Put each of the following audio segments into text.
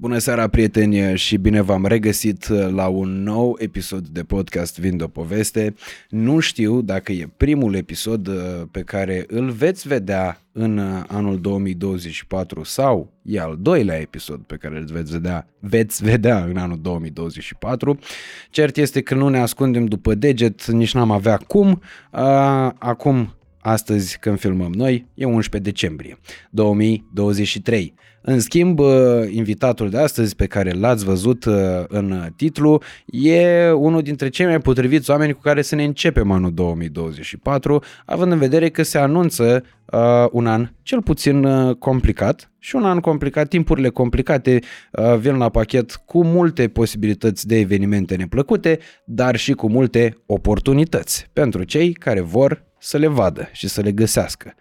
Bună seara, prieteni, și bine v-am regăsit la un nou episod de podcast Vind o poveste. Nu știu dacă e primul episod uh, pe care îl veți vedea în uh, anul 2024 sau e al doilea episod pe care îl veți vedea, veți vedea în anul 2024. Cert este că nu ne ascundem după deget, nici n-am avea cum. Uh, acum Astăzi, când filmăm noi, e 11 decembrie 2023. În schimb, uh, invitatul de astăzi pe care l-ați văzut uh, în titlu e unul dintre cei mai potriviți oameni cu care să ne începem anul 2024, având în vedere că se anunță uh, un an cel puțin uh, complicat și un an complicat, timpurile complicate uh, vin la pachet cu multe posibilități de evenimente neplăcute, dar și cu multe oportunități pentru cei care vor să le vadă și să le găsească.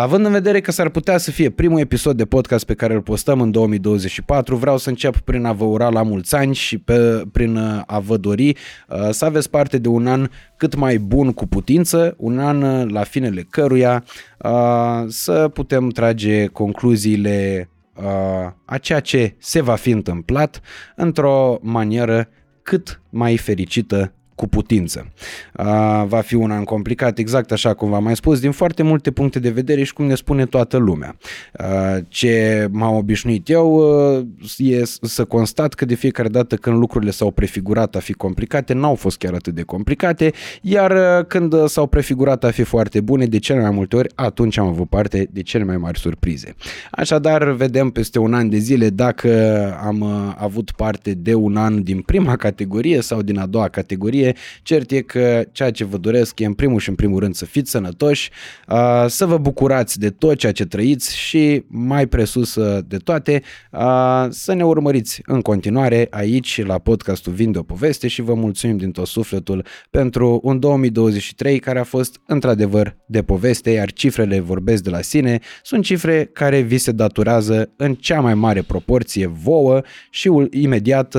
Având în vedere că s-ar putea să fie primul episod de podcast pe care îl postăm în 2024, vreau să încep prin a vă ura la mulți ani și pe, prin a vă dori să aveți parte de un an cât mai bun cu putință, un an la finele căruia să putem trage concluziile a ceea ce se va fi întâmplat într-o manieră cât mai fericită cu putință. Va fi un an complicat, exact așa cum v-am mai spus, din foarte multe puncte de vedere și cum ne spune toată lumea. Ce m-am obișnuit eu e să constat că de fiecare dată când lucrurile s-au prefigurat a fi complicate, n-au fost chiar atât de complicate, iar când s-au prefigurat a fi foarte bune, de cele mai multe ori, atunci am avut parte de cele mai mari surprize. Așadar, vedem peste un an de zile dacă am avut parte de un an din prima categorie sau din a doua categorie, Cert e că ceea ce vă doresc e în primul și în primul rând să fiți sănătoși, să vă bucurați de tot ceea ce trăiți și mai presus de toate să ne urmăriți în continuare aici la podcastul Vinde o poveste și vă mulțumim din tot sufletul pentru un 2023 care a fost într-adevăr de poveste, iar cifrele vorbesc de la sine, sunt cifre care vi se datorează în cea mai mare proporție vouă și imediat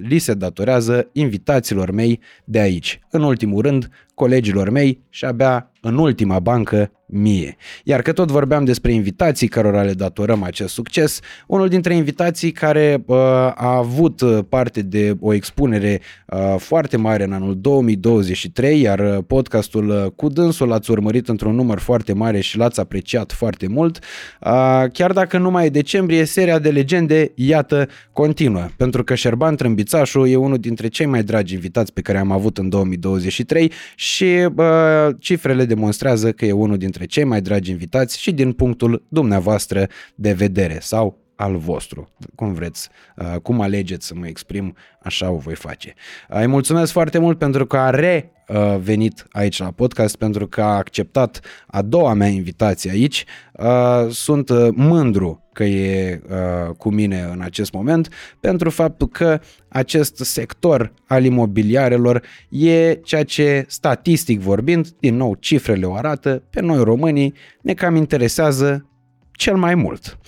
li se datorează invitațiilor mei de aici. În ultimul rând, colegilor mei și abia în ultima bancă mie. Iar că tot vorbeam despre invitații cărora le datorăm acest succes, unul dintre invitații care uh, a avut uh, parte de o expunere uh, foarte mare în anul 2023, iar uh, podcastul uh, cu dânsul l-ați urmărit într-un număr foarte mare și l-ați apreciat foarte mult, uh, chiar dacă nu mai e decembrie, seria de legende, iată, continuă, pentru că Șerban Trâmbițașu e unul dintre cei mai dragi invitați pe care am avut în 2023 și uh, cifrele demonstrează că e unul dintre cei mai dragi invitați și din punctul dumneavoastră de vedere sau al vostru, cum vreți, uh, cum alegeți să mă exprim, așa o voi face. Uh, îi mulțumesc foarte mult pentru că a revenit aici la podcast, pentru că a acceptat a doua mea invitație aici. Uh, sunt mândru că e cu mine în acest moment, pentru faptul că acest sector al imobiliarelor e ceea ce, statistic vorbind, din nou cifrele o arată, pe noi românii ne cam interesează cel mai mult.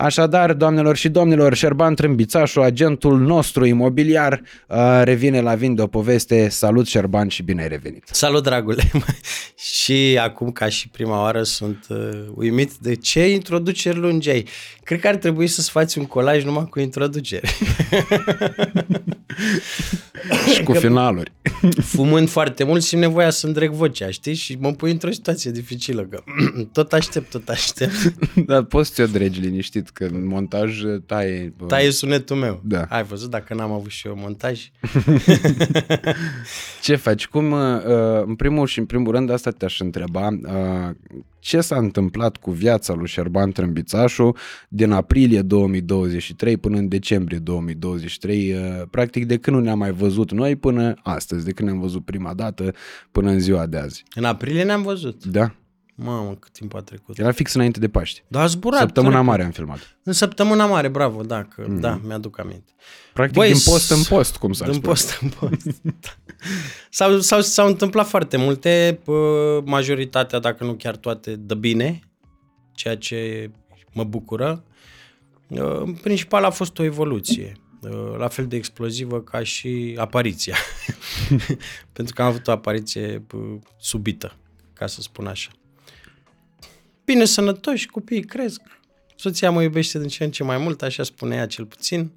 Așadar, doamnelor și domnilor, Șerban Trâmbițașu, agentul nostru imobiliar, uh, revine la Vinde o poveste. Salut, Șerban, și bine ai revenit! Salut, dragule! și acum, ca și prima oară, sunt uh, uimit de ce introduceri lungi ai. Cred că ar trebui să-ți faci un colaj numai cu introduceri. și cu finaluri. Fumând foarte mult și nevoia să îndreg vocea, știi? Și mă pui într-o situație dificilă, că tot aștept, tot aștept. Dar poți să o dregi liniștit, că în montaj taie... Taie sunetul meu. Da. Ai văzut dacă n-am avut și eu montaj? Ce faci? Cum, uh, în primul și în primul rând, asta te-aș întreba, uh, ce s-a întâmplat cu viața lui Șerban Trâmbițașu din aprilie 2023 până în decembrie 2023, uh, practic de când nu ne-am mai văzut noi până astăzi, de când ne-am văzut prima dată până în ziua de azi. În aprilie ne-am văzut. Da. Mamă, cât timp a trecut. Era fix înainte de Paști. Da, a zburat. Săptămâna corect. mare am filmat. În săptămâna mare, bravo, da, că, mm-hmm. da, mi-aduc aminte. Practic Băi, din post în post, cum s-ar Din spune. post în post. s-au, s-au, s-au întâmplat foarte multe, pă, majoritatea, dacă nu chiar toate, de bine, ceea ce mă bucură. Uh, În principal a fost o evoluție, uh, la fel de explozivă ca și apariția. Pentru că am avut o apariție pă, subită, ca să spun așa. Bine, sănătoși, copiii cresc, Soția mă iubește din ce în ce mai mult, așa spune ea cel puțin.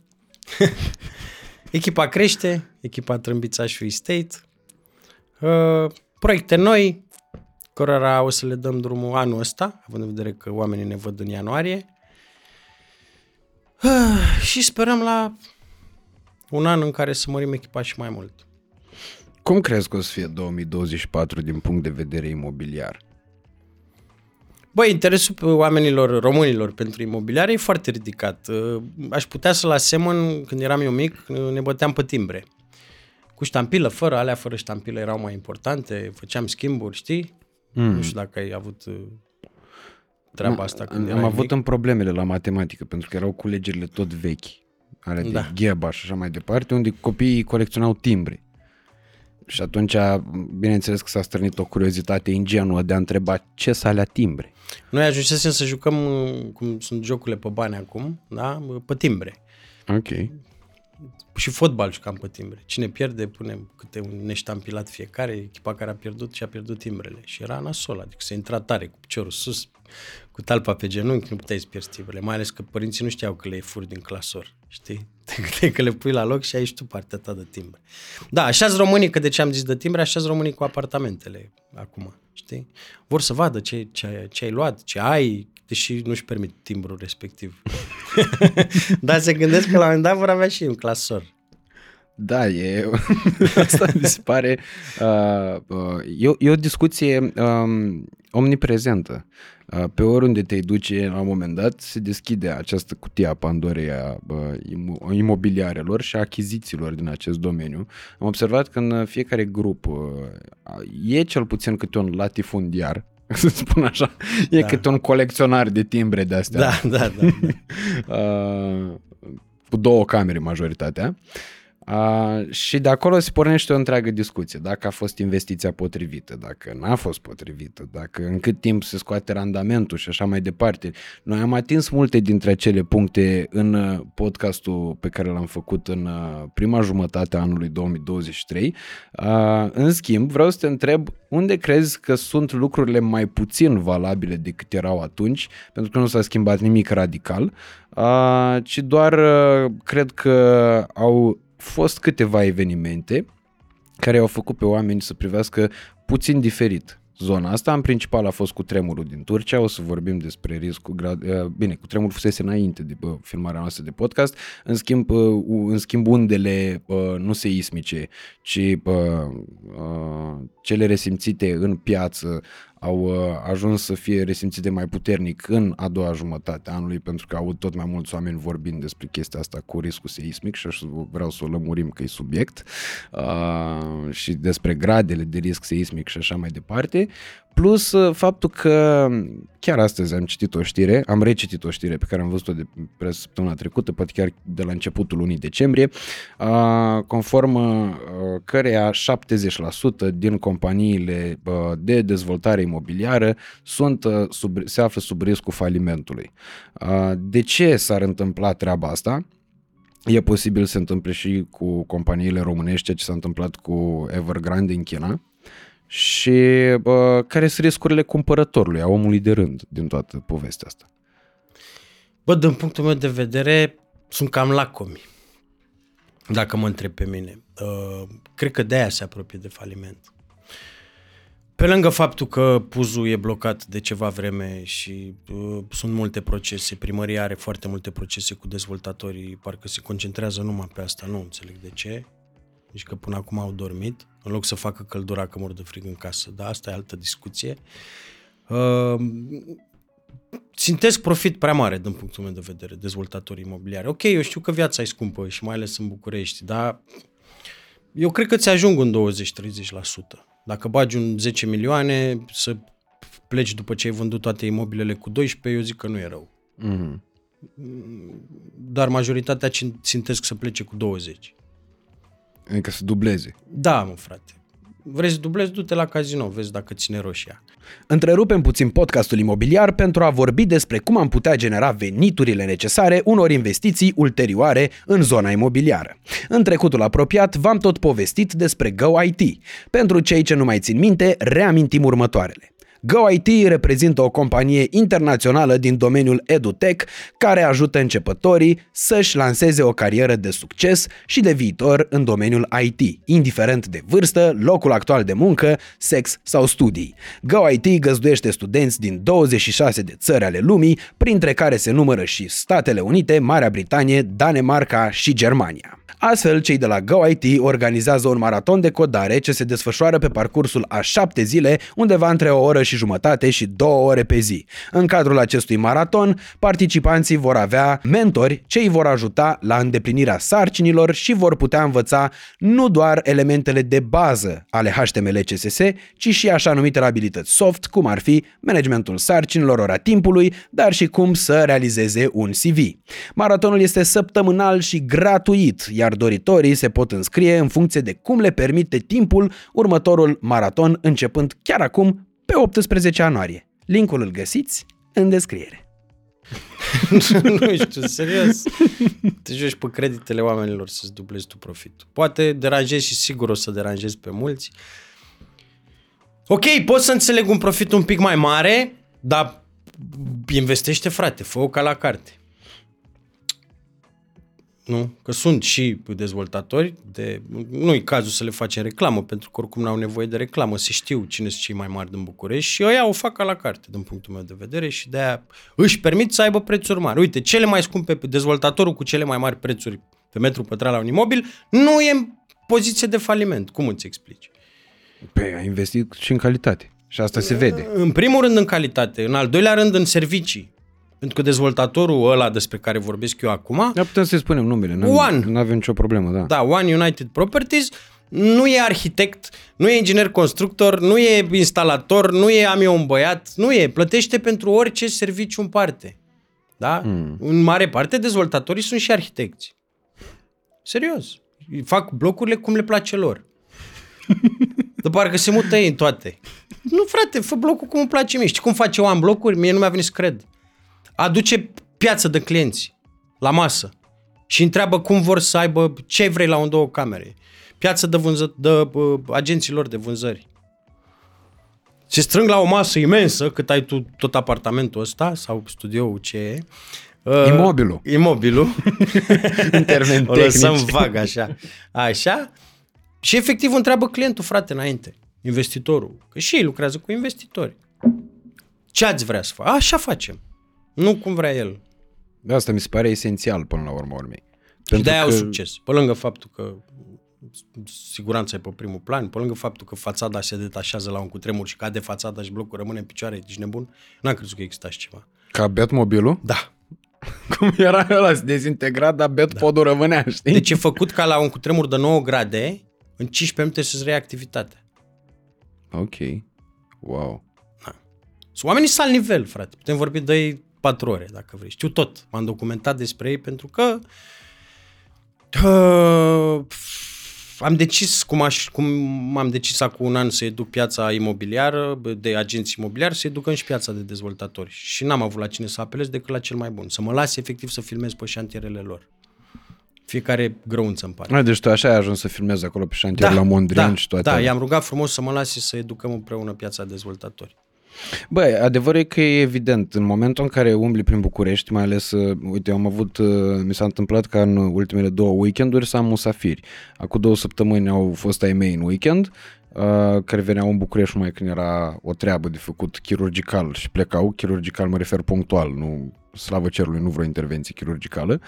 echipa crește, echipa Trâmbița și Free State. Uh, proiecte noi, cărora o să le dăm drumul anul ăsta, având în vedere că oamenii ne văd în ianuarie. Uh, și sperăm la un an în care să mărim echipa și mai mult. Cum crezi că o să fie 2024 din punct de vedere imobiliar? Băi, interesul oamenilor, românilor pentru imobiliare e foarte ridicat. Uh, aș putea să-l asemăn, când eram eu mic, ne băteam pe timbre. Cu ștampilă, fără, alea fără ștampilă erau mai importante, făceam schimburi, știi? Mm. Nu știu dacă ai avut uh, treaba asta când Am avut mic. în problemele la matematică, pentru că erau culegerile tot vechi, ale da. de gheba și așa mai departe, unde copiii colecționau timbre. Și atunci, bineînțeles că s-a strânit o curiozitate ingenuă de a întreba ce să alea timbre. Noi ajunsesem să jucăm, cum sunt jocurile pe bani acum, da? pe timbre. Ok. Și fotbal jucam pe timbre. Cine pierde, punem câte un neștampilat fiecare, echipa care a pierdut și a pierdut timbrele. Și era nasol, adică se intra tare cu piciorul sus, cu talpa pe genunchi, nu puteai să pierzi timbrele. Mai ales că părinții nu știau că le e furi din clasor, știi? Te că le pui la loc și ai și tu partea ta de timbre. Da, așa românii, că de ce am zis de timbre, așa românii cu apartamentele acum, știi? Vor să vadă ce, ce, ce ai luat, ce ai, deși nu-și permit timbrul respectiv. Dar se gândesc că la un moment dat vor avea și un clasor. Da, e, asta mi se pare, uh, uh, e, e o discuție um, omniprezentă. Uh, pe oriunde te duce, la un moment dat, se deschide această cutie a Pandorei a uh, imobiliarelor și a achizițiilor din acest domeniu. Am observat că în fiecare grup uh, e cel puțin câte un latifundiar să spun așa. E da. câte un colecționar de timbre de astea. Da, da, da. da. uh, cu două camere majoritatea. Uh, și de acolo se pornește o întreagă discuție. Dacă a fost investiția potrivită, dacă n-a fost potrivită, dacă în cât timp se scoate randamentul și așa mai departe. Noi am atins multe dintre acele puncte în uh, podcastul pe care l-am făcut în uh, prima jumătate a anului 2023. Uh, în schimb, vreau să te întreb unde crezi că sunt lucrurile mai puțin valabile decât erau atunci, pentru că nu s-a schimbat nimic radical, uh, ci doar uh, cred că au fost câteva evenimente care au făcut pe oameni să privească puțin diferit zona asta. În principal a fost cu tremurul din Turcia, o să vorbim despre riscul, grad... Eh, bine, cu tremurul fusese înainte de bă, filmarea noastră de podcast, în schimb, uh, în schimb undele uh, nu seismice, ci uh, cele resimțite în piață au uh, ajuns să fie resimțite mai puternic în a doua jumătate a anului, pentru că au tot mai mulți oameni vorbind despre chestia asta cu riscul seismic și vreau să o lămurim că e subiect uh, și despre gradele de risc seismic și așa mai departe. Plus uh, faptul că chiar astăzi am citit o știre, am recitit o știre pe care am văzut-o de pe săptămâna trecută, poate chiar de la începutul lunii decembrie, conform uh, căreia 70% din companiile uh, de dezvoltare imobiliară sunt, sub, se află sub riscul falimentului. De ce s-ar întâmpla treaba asta? E posibil să se întâmple și cu companiile românești, ceea ce s-a întâmplat cu Evergrande în China, și bă, care sunt riscurile cumpărătorului, a omului de rând din toată povestea asta? Bă, din punctul meu de vedere, sunt cam lacomi, dacă mă întreb pe mine. Uh, cred că de-aia se apropie de faliment. Pe lângă faptul că puzul e blocat de ceva vreme și uh, sunt multe procese, primăria are foarte multe procese cu dezvoltatorii, parcă se concentrează numai pe asta, nu înțeleg de ce, deci că până acum au dormit, în loc să facă căldura că mor de frig în casă. Da, asta e altă discuție. Uh, țintesc profit prea mare din punctul meu de vedere, dezvoltatorii imobiliari. Ok, eu știu că viața e scumpă și mai ales în București, dar eu cred că ți ajung un 20-30%. Dacă bagi un 10 milioane să pleci după ce ai vândut toate imobilele cu 12, eu zic că nu e rău. Mm-hmm. Dar majoritatea țintesc să plece cu 20. Adică să dubleze. Da, mă, frate. Vrei să dublezi, du-te la casino, vezi dacă ține roșia. Întrerupem puțin podcastul imobiliar pentru a vorbi despre cum am putea genera veniturile necesare unor investiții ulterioare în zona imobiliară. În trecutul apropiat v-am tot povestit despre Go IT. Pentru cei ce nu mai țin minte, reamintim următoarele. GoIT reprezintă o companie internațională din domeniul EduTech care ajută începătorii să-și lanseze o carieră de succes și de viitor în domeniul IT, indiferent de vârstă, locul actual de muncă, sex sau studii. GoIT găzduiește studenți din 26 de țări ale lumii, printre care se numără și Statele Unite, Marea Britanie, Danemarca și Germania. Astfel, cei de la GoIT organizează un maraton de codare ce se desfășoară pe parcursul a șapte zile, undeva între o oră și jumătate și două ore pe zi. În cadrul acestui maraton, participanții vor avea mentori ce îi vor ajuta la îndeplinirea sarcinilor și vor putea învăța nu doar elementele de bază ale HTML CSS, ci și așa numitele abilități soft, cum ar fi managementul sarcinilor, ora timpului, dar și cum să realizeze un CV. Maratonul este săptămânal și gratuit, iar iar doritorii se pot înscrie în funcție de cum le permite timpul următorul maraton începând chiar acum pe 18 ianuarie. Linkul îl găsiți în descriere. nu știu, serios. Te joci pe creditele oamenilor să-ți dublezi tu profitul. Poate deranjezi și sigur o să deranjezi pe mulți. Ok, pot să înțeleg un profit un pic mai mare, dar investește, frate, fă-o ca la carte. Nu? Că sunt și dezvoltatori, de, nu e cazul să le facem reclamă, pentru că oricum n-au nevoie de reclamă, se știu cine sunt cei mai mari din București și ăia o fac ca la carte, din punctul meu de vedere, și de aia își permit să aibă prețuri mari. Uite, cele mai scumpe, dezvoltatorul cu cele mai mari prețuri pe metru pătrat la un imobil, nu e în poziție de faliment. Cum îți explici? Păi, a investit și în calitate. Și asta se vede. În primul rând în calitate, în al doilea rând în servicii. Pentru că dezvoltatorul ăla despre care vorbesc eu acum... Da, putem să-i spunem numele. One. Nu avem nicio problemă, da. Da, One United Properties nu e arhitect, nu e inginer constructor, nu e instalator, nu e am eu un băiat, nu e. Plătește pentru orice serviciu în parte. Da? Mm. În mare parte, dezvoltatorii sunt și arhitecți. Serios. Fac blocurile cum le place lor. De parcă se mută ei în toate. Nu, frate, fă blocul cum îmi place mie. Știi cum face One blocuri? Mie nu mi-a venit să cred aduce piață de clienți la masă și întreabă cum vor să aibă, ce vrei la un două camere. Piață de, vânză, de uh, agenților de vânzări. Se strâng la o masă imensă, cât ai tu tot apartamentul ăsta sau studioul ce e. Uh, imobilul. Imobilul. Intervent O lăsăm vag așa. Așa. Și efectiv întreabă clientul, frate, înainte. Investitorul. Că și ei lucrează cu investitori. Ce ați vrea să facă? Așa facem. Nu cum vrea el. De asta mi se pare esențial până la urmă urmei. Și de-aia că... au succes. Pe lângă faptul că siguranța e pe primul plan, pe lângă faptul că fațada se detașează la un cutremur și cade fațada și blocul rămâne în picioare, ești nebun? N-am crezut că exista așa ceva. Ca mobilul? Da. Cum era ăla, se dezintegrat, dar bet da. podul rămânea, știi? Deci e făcut ca la un cutremur de 9 grade, în 15 minute să-ți reia activitatea. Ok. Wow. Da. Sunt oamenii sal nivel, frate. Putem vorbi de ei patru ore, dacă vrei. Știu tot. M-am documentat despre ei pentru că uh, am decis, cum, aș, cum am decis acum un an să educ piața imobiliară, de agenți imobiliari, să educăm și piața de dezvoltatori. Și n-am avut la cine să apelez decât la cel mai bun. Să mă las efectiv să filmez pe șantierele lor. Fiecare grăunță în parte. deci tu așa ai ajuns să filmezi acolo pe șantier da, la Mondrian da, și toate Da, i-am rugat frumos să mă lase să educăm împreună piața dezvoltatori. Băi, adevărul e că e evident, în momentul în care umbli prin București, mai ales, uh, uite, am avut, uh, mi s-a întâmplat ca în ultimele două weekenduri să am musafiri. Acum două săptămâni au fost ai mei în weekend, uh, care veneau în București numai când era o treabă de făcut chirurgical și plecau, chirurgical mă refer punctual, nu slavă cerului, nu vreo intervenție chirurgicală.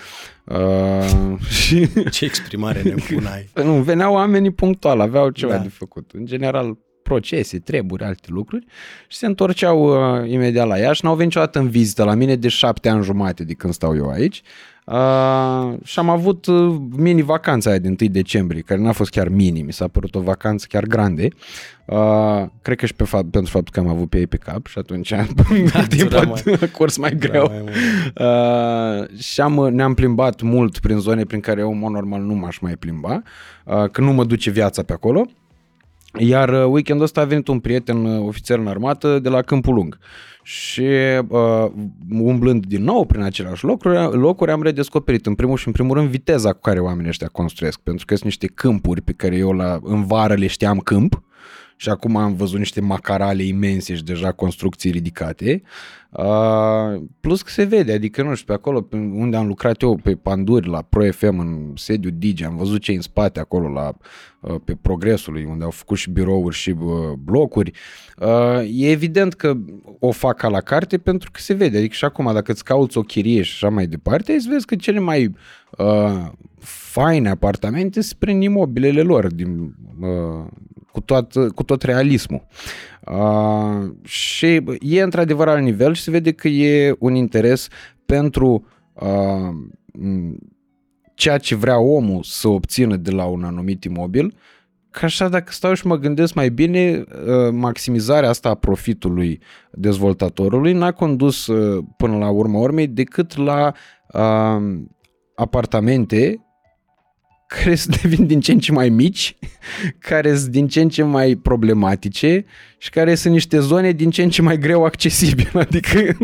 Uh, și... Ce exprimare nebună ai. nu, veneau oamenii punctual, aveau ceva da. de făcut. În general, procese, treburi, alte lucruri și se întorceau uh, imediat la Iași. N-au venit niciodată în vizită la mine de șapte ani jumate de când stau eu aici. Uh, și am avut uh, mini-vacanța aia din 1 decembrie, care n-a fost chiar mini, mi s-a părut o vacanță chiar grande. Uh, cred că și pe fapt, pentru faptul că am avut pe ei pe cap și atunci da, timp mai, curs mai greu. Mai uh, și am, ne-am plimbat mult prin zone prin care eu, normal, nu m-aș mai plimba, uh, că nu mă duce viața pe acolo. Iar uh, weekendul ăsta a venit un prieten uh, ofițer în armată de la Câmpul Lung și uh, umblând din nou prin aceleași locuri, locuri am redescoperit în primul și în primul rând viteza cu care oamenii ăștia construiesc, pentru că sunt niște câmpuri pe care eu la, în vară le știam câmp și acum am văzut niște macarale imense și deja construcții ridicate. Uh, plus că se vede, adică nu știu, pe acolo pe unde am lucrat eu pe Panduri la Pro FM în sediu Digi, am văzut ce în spate acolo la, uh, pe Progresului unde au făcut și birouri și uh, blocuri. Uh, e evident că o fac ca la carte pentru că se vede, adică și acum dacă îți cauți o chirie și așa mai departe, îți vezi că cele mai uh, faine apartamente sunt prin imobilele lor, din, uh, cu, tot, cu tot realismul. Uh, și e într-adevăr al nivel și se vede că e un interes pentru uh, ceea ce vrea omul să obțină de la un anumit imobil, că așa dacă stau și mă gândesc mai bine, maximizarea asta a profitului dezvoltatorului n-a condus până la urmă urmei decât la uh, apartamente care să devin din ce în ce mai mici, care sunt din ce în ce mai problematice și care sunt niște zone din ce în ce mai greu accesibile. Adică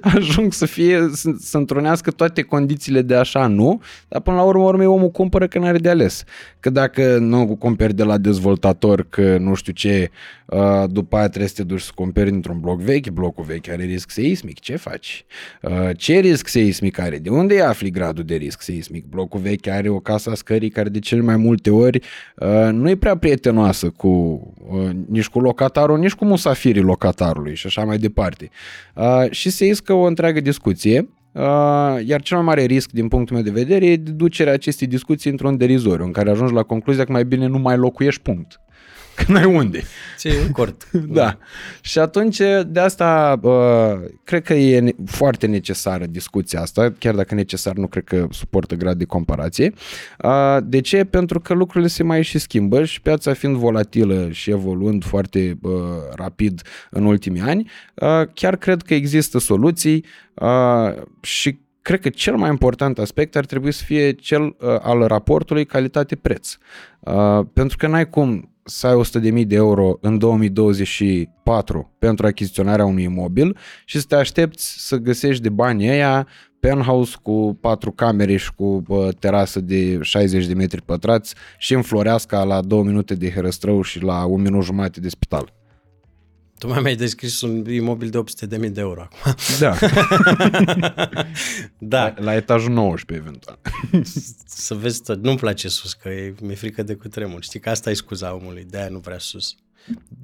ajung să fie, să, să întrunească toate condițiile de așa, nu, dar până la urmă, urmă omul cumpără că n-are de ales. Că dacă nu cumperi de la dezvoltator că nu știu ce, uh, după aia trebuie să te duci să cumperi într-un bloc vechi, blocul vechi are risc seismic, ce faci? Uh, ce risc seismic are? De unde afli gradul de risc seismic? Blocul vechi are o casă a scării care de cel mai multe ori uh, nu e prea prietenoasă cu nici cu locatarul, nici cu musafirii locatarului și așa mai departe. Și se iscă o întreagă discuție iar cel mai mare risc din punctul meu de vedere e ducerea acestei discuții într-un derizoriu, în care ajungi la concluzia că mai bine nu mai locuiești punct. Că n-ai unde. Ce e cort. da. Și atunci, de asta, uh, cred că e foarte necesară discuția asta, chiar dacă necesar, nu cred că suportă grad de comparație. Uh, de ce? Pentru că lucrurile se mai și schimbă și piața fiind volatilă și evoluând foarte uh, rapid în ultimii ani, uh, chiar cred că există soluții uh, și cred că cel mai important aspect ar trebui să fie cel uh, al raportului calitate-preț. Uh, pentru că n-ai cum să ai 100.000 de euro în 2024 pentru achiziționarea unui imobil și să te aștepți să găsești de bani ăia penthouse cu patru camere și cu uh, terasă de 60 de metri pătrați și în Floreasca la două minute de Herăstrău și la un minut jumate de spital. Tu mai ai descris un imobil de 800.000 de euro acum. Da. da. La, la etajul 19, eventual. Să vezi tot. Nu-mi place sus, că e, mi-e frică de cutremur. Știi că asta e scuza omului, de-aia nu vrea sus.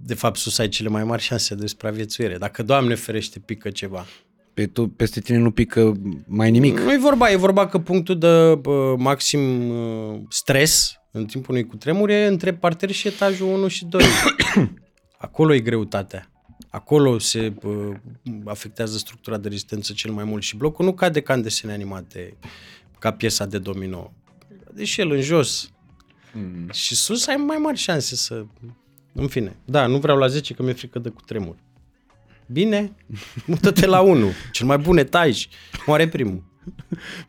De fapt, sus ai cele mai mari șanse de supraviețuire. Dacă, Doamne ferește, pică ceva. Pe tu, peste tine nu pică mai nimic. Nu e vorba, e vorba că punctul de uh, maxim uh, stres în timpul unui cutremur e între parter și etajul 1 și 2. Acolo e greutatea. Acolo se uh, afectează structura de rezistență cel mai mult și blocul nu cade ca în desene animate, ca piesa de domino. Deși el în jos mm. și sus ai mai mari șanse să... În fine, da, nu vreau la 10 că mi-e frică de cutremur. Bine, mută-te la 1. Cel mai bun etaj. Moare primul.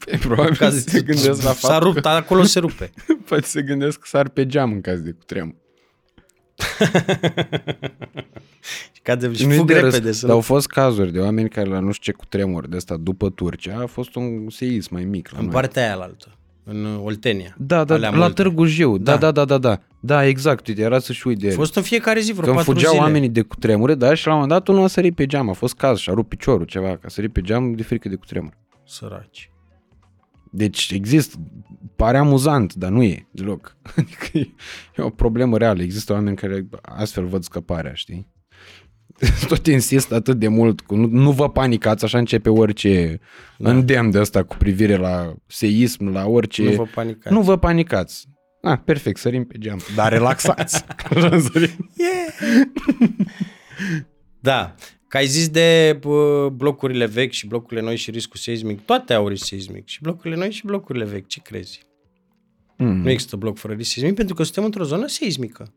Păi, probabil că se gândesc la S-a rupt, acolo se rupe. Poate se gândesc că s-ar pe geam în caz de cutremur. și cade și fug repede. Să dar au fost cazuri de oameni care la nu știu ce cu tremur de asta după Turcia a fost un seism mai mic. La în noi. partea aia la altă, în Oltenia. Da, da, la multe. Târgu Jiu. Da. da, da, da, da, da. Da, exact, uite, era să-și uite de A fost în fiecare zi vreo Când fugeau zile. oamenii de cutremure, da, și la un moment dat unul a sărit pe geam, a fost caz și a rupt piciorul ceva, că a sărit pe geam de frică de cutremur. Săraci. Deci există, pare amuzant, dar nu e deloc. Adică e o problemă reală. Există oameni care astfel văd scăparea, știi? Tot insist atât de mult, cu nu, nu vă panicați, așa începe orice da. îndemn de asta cu privire la seism, la orice... Nu vă panicați. Nu vă panicați. Ah, perfect, sărim pe geam. Dar relaxați. yeah. da. Că ai zis de blocurile vechi și blocurile noi și riscul seismic. Toate au risc seismic. Și blocurile noi și blocurile vechi. Ce crezi? Mm. Nu există bloc fără risc seismic pentru că suntem într-o zonă seismică.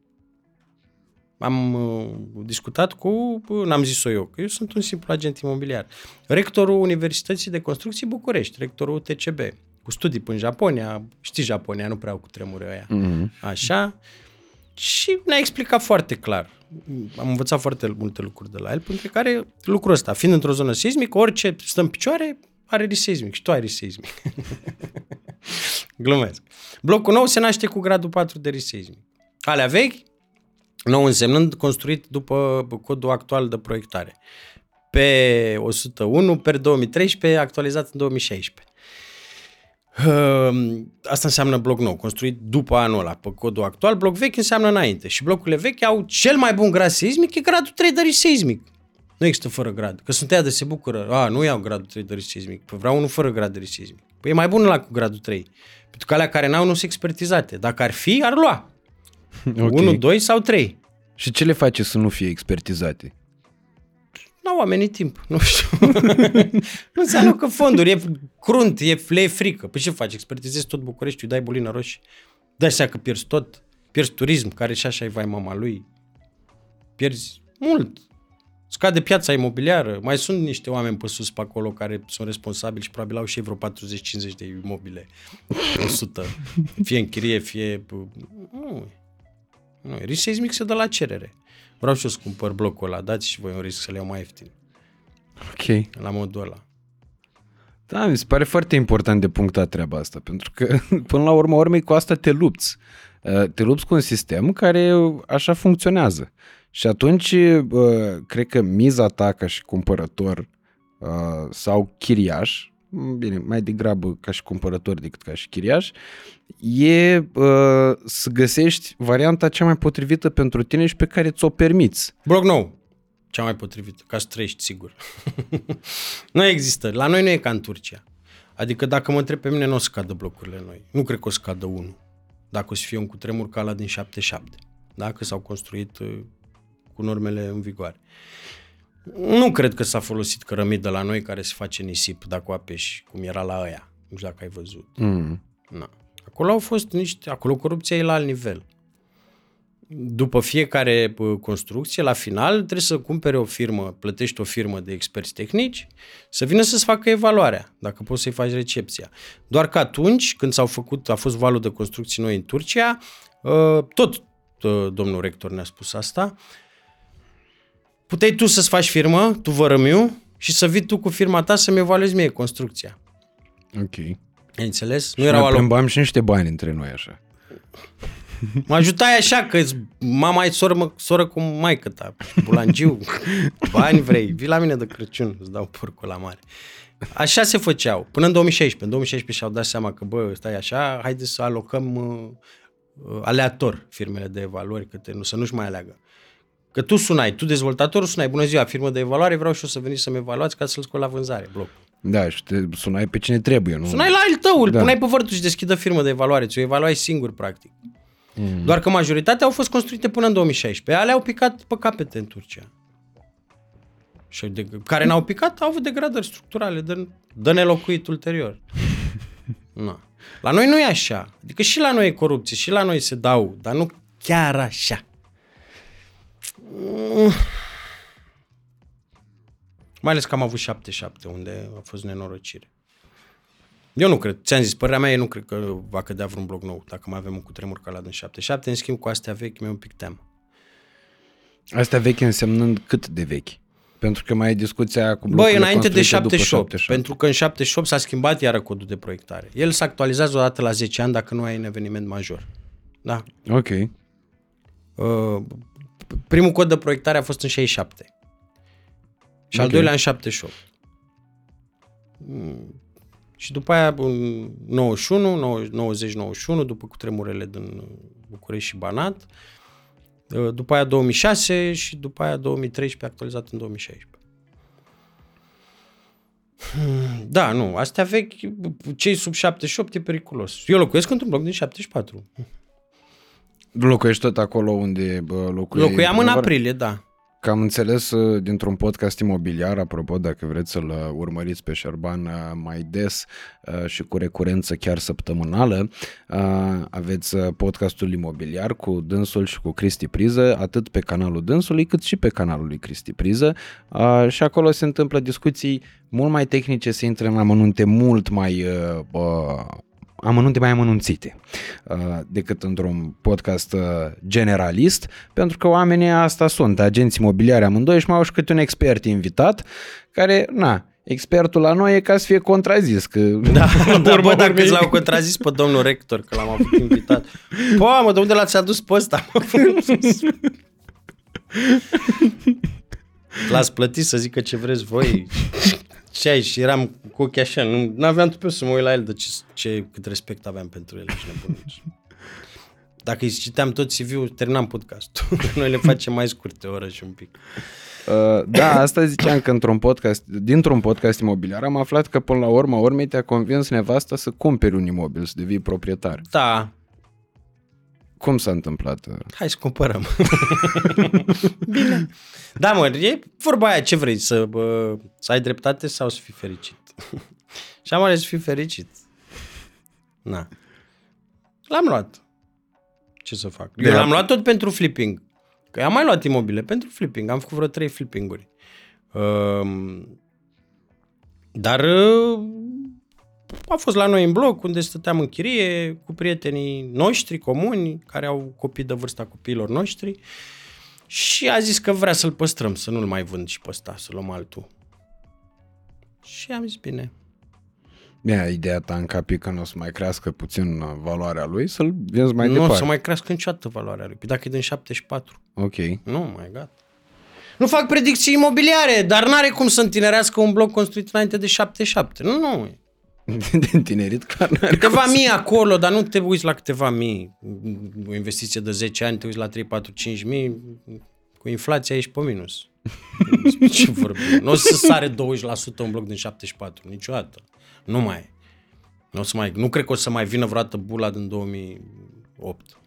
Am uh, discutat cu, n-am zis-o eu, că eu sunt un simplu agent imobiliar. Rectorul Universității de Construcții București, rectorul TCB, cu studii în Japonia, știi Japonia, nu prea au cu tremure aia. Mm-hmm. Așa. Și ne-a explicat foarte clar am învățat foarte multe lucruri de la el, printre care lucrul ăsta, fiind într-o zonă seismică, orice stă în picioare are risc seismic și tu ai risc seismic. Glumesc. Blocul nou se naște cu gradul 4 de risc seismic. Alea vechi Nou însemnând construit după codul actual de proiectare. Pe 101 per 2013, actualizat în 2016. Ehm, asta înseamnă bloc nou, construit după anul ăla, pe codul actual. Bloc vechi înseamnă înainte. Și blocurile vechi au cel mai bun grad seismic, e gradul 3 de risc seismic. Nu există fără grad. Că sunt de se bucură. A, nu iau gradul 3 de risc seismic. Păi vreau unul fără grad de risc seismic. Păi e mai bun la cu gradul 3. Pentru că alea care n-au nu sunt expertizate. Dacă ar fi, ar lua. Okay. 1, 2 sau 3. Și ce le face să nu fie expertizate? N-au oamenii timp, nu știu. nu înseamnă că fonduri, e crunt, e, le e frică. Păi ce faci? Expertizezi tot Bucureștiul, dai bulină roșie. Dai seama că pierzi tot. Pierzi turism, care și așa e vai mama lui. Pierzi mult. Scade piața imobiliară. Mai sunt niște oameni pe sus pe acolo care sunt responsabili și probabil au și ei vreo 40-50 de imobile. 100. Fie în chirie, fie... Nu. nu. Risc seismic se dă la cerere. Vreau și eu să cumpăr blocul ăla, dați și voi un risc să le iau mai ieftin. Ok. La modul ăla. Da, mi se pare foarte important de punctat treaba asta, pentru că până la urmă urmei cu asta te lupți. Uh, te lupți cu un sistem care așa funcționează. Și atunci, uh, cred că miza ta ca și cumpărător uh, sau chiriaș, bine, mai degrabă ca și cumpărător decât ca și chiriaș, e uh, să găsești varianta cea mai potrivită pentru tine și pe care ți-o permiți. Bloc nou. Cea mai potrivită, ca să trăiești sigur. nu există. La noi nu e ca în Turcia. Adică dacă mă întreb pe mine, nu o să cadă blocurile noi. Nu cred că o să cadă unul. Dacă o să fie un cutremur ca la din 77. Dacă s-au construit uh, cu normele în vigoare. Nu cred că s-a folosit cărămidă la noi care se face nisip dacă o apeși, cum era la aia. Nu știu dacă ai văzut. Mm. Na. Acolo au fost niște, acolo corupția e la alt nivel. După fiecare construcție, la final, trebuie să cumpere o firmă, plătești o firmă de experți tehnici, să vină să-ți facă evaluarea, dacă poți să-i faci recepția. Doar că atunci, când s-au făcut, a fost valul de construcții noi în Turcia, ă, tot ă, domnul rector ne-a spus asta, puteai tu să-ți faci firmă, tu vărămiu, și să vii tu cu firma ta să-mi evaluezi mie construcția. Ok. Ai înțeles? Nu și erau aloc. și niște bani între noi așa. Mă ajutai așa că mama e soră, soră cu maică ta, bulangiu, bani vrei, vii la mine de Crăciun, îți dau porcul la mare. Așa se făceau, până în 2016. În 2016 și-au dat seama că, bă, stai așa, haide să alocăm uh, uh, aleator firmele de evaluări, că te, nu, să nu-și mai aleagă. Că tu sunai, tu dezvoltatorul sunai, bună ziua, firmă de evaluare, vreau și eu să veniți să-mi evaluați ca să-l scot la vânzare, bloc. Da, și te sunai pe cine trebuie, nu? Sunai la al tău, da. puneai pe vârtul și deschidă firmă de evaluare, ți-o evaluai singur, practic. Mm. Doar că majoritatea au fost construite până în 2016. Alea au picat pe capete în Turcia. Și de, care n-au picat au avut degradări structurale de, de nelocuit ulterior. Na. La noi nu e așa. Adică și la noi e corupție, și la noi se dau, dar nu chiar așa. Mai ales că am avut 7-7, unde a fost nenorocire. Eu nu cred. Ți-am zis, părerea mea e nu cred că va cădea vreun bloc nou dacă mai avem un cutremur ca la din 77. În schimb, cu astea vechi mi-e un pic teamă. Astea vechi însemnând cât de vechi? Pentru că mai e discuția cu Băi, înainte de 78, 78, pentru că în 78 s-a schimbat iară codul de proiectare. El se actualizează odată la 10 ani dacă nu ai un eveniment major. Da? Ok. Uh, primul cod de proiectare a fost în 67. Și okay. al doilea în 78. Mm. Și după aia în 91, 90-91, după cutremurele din București și Banat, uh, după aia 2006 și după aia 2013 actualizat în 2016. Hmm, da, nu, astea vechi, cei sub 78 e periculos. Eu locuiesc într-un bloc din 74. Locuiești tot acolo unde locuiești? Locuiam în aprilie, da. Că am înțeles uh, dintr-un podcast imobiliar, apropo, dacă vreți să-l uh, urmăriți pe Șerban uh, mai des și cu recurență chiar săptămânală, aveți podcastul imobiliar cu Dânsul și cu Cristi Priză, atât pe canalul Dânsului cât și pe canalul lui Cristi Priză și acolo se întâmplă discuții mult mai tehnice, se intră în amănunte mult mai amănunte mai amănunțite uh, decât într-un podcast uh, generalist, pentru că oamenii asta sunt, agenți imobiliari amândoi și mai au și câte un expert invitat care, na, expertul la noi e ca să fie contrazis. Că da, dar bă, dacă l-au contrazis pe domnul rector, că l-am avut invitat. Pă, mă, de unde l-ați adus pe ăsta? L-ați plătit să zică ce vreți voi. Ce ai? Și eram cu ochii așa. Nu aveam tupeu să mă uit la el de ce, ce, cât respect aveam pentru el. Și nebunici. Dacă îi citeam tot CV-ul, terminam podcastul. Noi le facem mai scurte, o oră și un pic. Uh, da, asta ziceam că într-un podcast, dintr-un podcast imobiliar am aflat că până la urmă urmei te-a convins nevasta să cumperi un imobil, să devii proprietar. Da, Cum s-a întâmplat? hai să cumpărăm. Bine. Da, mă, e vorba aia, ce vrei, să, bă, să ai dreptate sau să fii fericit? și am ales să fiu fericit. Na. L-am luat. Ce să fac? De Eu la- l-am luat tot pentru flipping. Că am mai luat imobile pentru flipping. Am făcut vreo trei flipping-uri. Um, dar uh, a fost la noi în bloc, unde stăteam în chirie cu prietenii noștri comuni, care au copii de vârsta copiilor noștri și a zis că vrea să-l păstrăm, să nu-l mai vând și pe ăsta, să luăm altul. Și am zis, bine. Bine, ideea ta în cap e că nu o să mai crească puțin uh, valoarea lui, să-l vinzi mai nu departe. o să mai crească niciodată valoarea lui. Păi dacă e din 74. Ok. Nu, mai gata. Nu fac predicții imobiliare, dar n-are cum să întinerească un bloc construit înainte de 77. Nu, nu. Din tinerit, clar, n-are Câteva mii acolo, dar nu te uiți la câteva mii. O investiție de 10 ani, te uiți la 3, 4, 5 mii, cu inflația ești pe minus. Despre Ce vorbim? Nu o să sare 20% un bloc din 74, niciodată. Nu mai e. Nu, o să mai, nu cred că o să mai vină vreodată bula din 2008.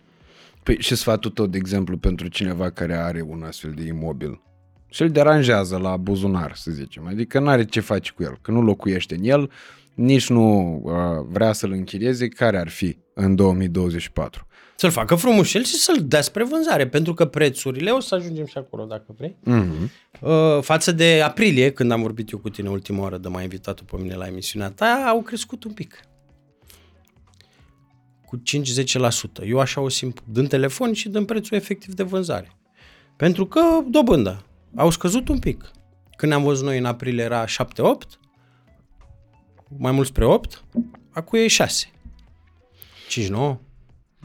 Păi și sfatul tău, de exemplu, pentru cineva care are un astfel de imobil și îl deranjează la buzunar, să zicem. Adică nu are ce face cu el, că nu locuiește în el, nici nu uh, vrea să-l închirieze, care ar fi în 2024? Să-l facă frumușel și să-l dea spre vânzare, pentru că prețurile, o să ajungem și acolo dacă vrei, Mm-hmm. Uh, față de aprilie, când am vorbit eu cu tine ultima oară de m-ai invitat pe mine la emisiunea ta, au crescut un pic. Cu 5-10%. Eu așa o simt din telefon și din prețul efectiv de vânzare. Pentru că dobândă. Au scăzut un pic. Când ne-am văzut noi în aprilie era 7-8, mai mult spre 8, acum e 6. 5-9,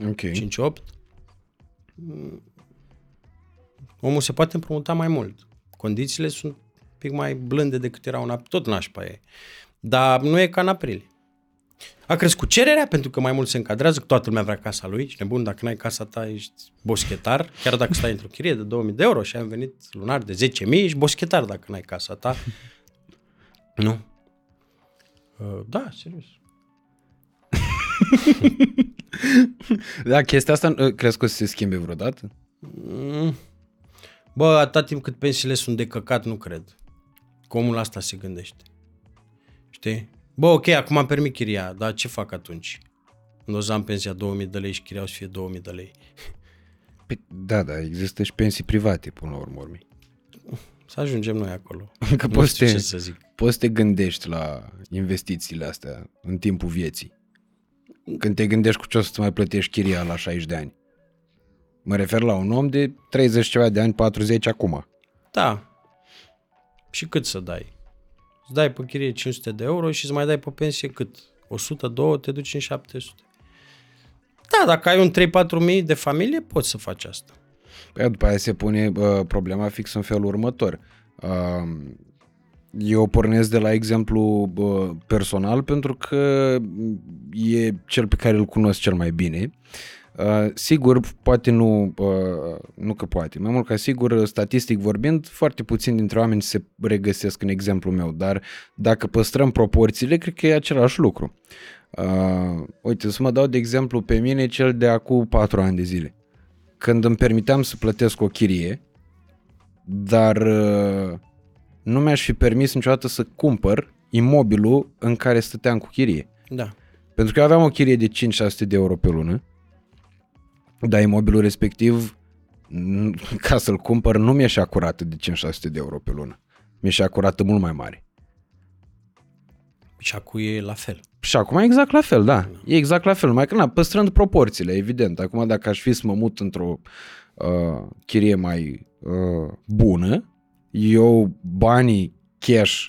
Ok. 5-8. Omul se poate împrumuta mai mult. Condițiile sunt un pic mai blânde decât erau în ap- tot nașpa e. Dar nu e ca în aprilie. A crescut cererea pentru că mai mult se încadrează, că toată lumea vrea casa lui. Și nebun, dacă n-ai casa ta, ești boschetar. Chiar dacă stai într-o chirie de 2000 de euro și ai venit lunar de 10.000, ești boschetar dacă n-ai casa ta. nu. Uh, Da, serios. Da, chestia asta uh, crezi că o să se schimbe vreodată? Mm. Bă, atâta timp cât pensiile sunt de căcat, nu cred. Că omul asta se gândește. Știi? Bă, ok, acum am permit chiria, dar ce fac atunci? Când o să am pensia 2000 de lei și chiria o să fie 2000 de lei. Păi, da, da, există și pensii private până la urmă. urmei. Să ajungem noi acolo. Că nu poți știu te- ce să zic. Poți să te gândești la investițiile astea în timpul vieții. Când te gândești cu ce o să-ți mai plătești chiria la 60 de ani. Mă refer la un om de 30 ceva de ani, 40 acum. Da. Și cât să dai? Îți dai pe chirie 500 de euro și îți mai dai pe pensie cât? 102, te duci în 700. Da, dacă ai un 3-4 mii de familie, poți să faci asta. Păi după aia se pune uh, problema fix în felul următor. Uh, eu pornesc de la exemplu uh, personal pentru că e cel pe care îl cunosc cel mai bine. Uh, sigur, poate nu, uh, nu că poate, mai mult ca sigur, statistic vorbind, foarte puțin dintre oameni se regăsesc în exemplul meu, dar dacă păstrăm proporțiile, cred că e același lucru. Uh, uite, să mă dau de exemplu pe mine cel de acum 4 ani de zile când îmi permiteam să plătesc o chirie, dar uh, nu mi-aș fi permis niciodată să cumpăr imobilul în care stăteam cu chirie. Da. Pentru că eu aveam o chirie de 5-600 de euro pe lună, dar imobilul respectiv, n- ca să-l cumpăr, nu mi-e așa curată de 5-600 de euro pe lună. Mi-e așa curată mult mai mare. Și acum e la fel. Și acum e exact la fel, da. E exact la fel, numai că na, păstrând proporțiile, evident. Acum dacă aș fi să mă mut într-o uh, chirie mai uh, bună, eu banii cash,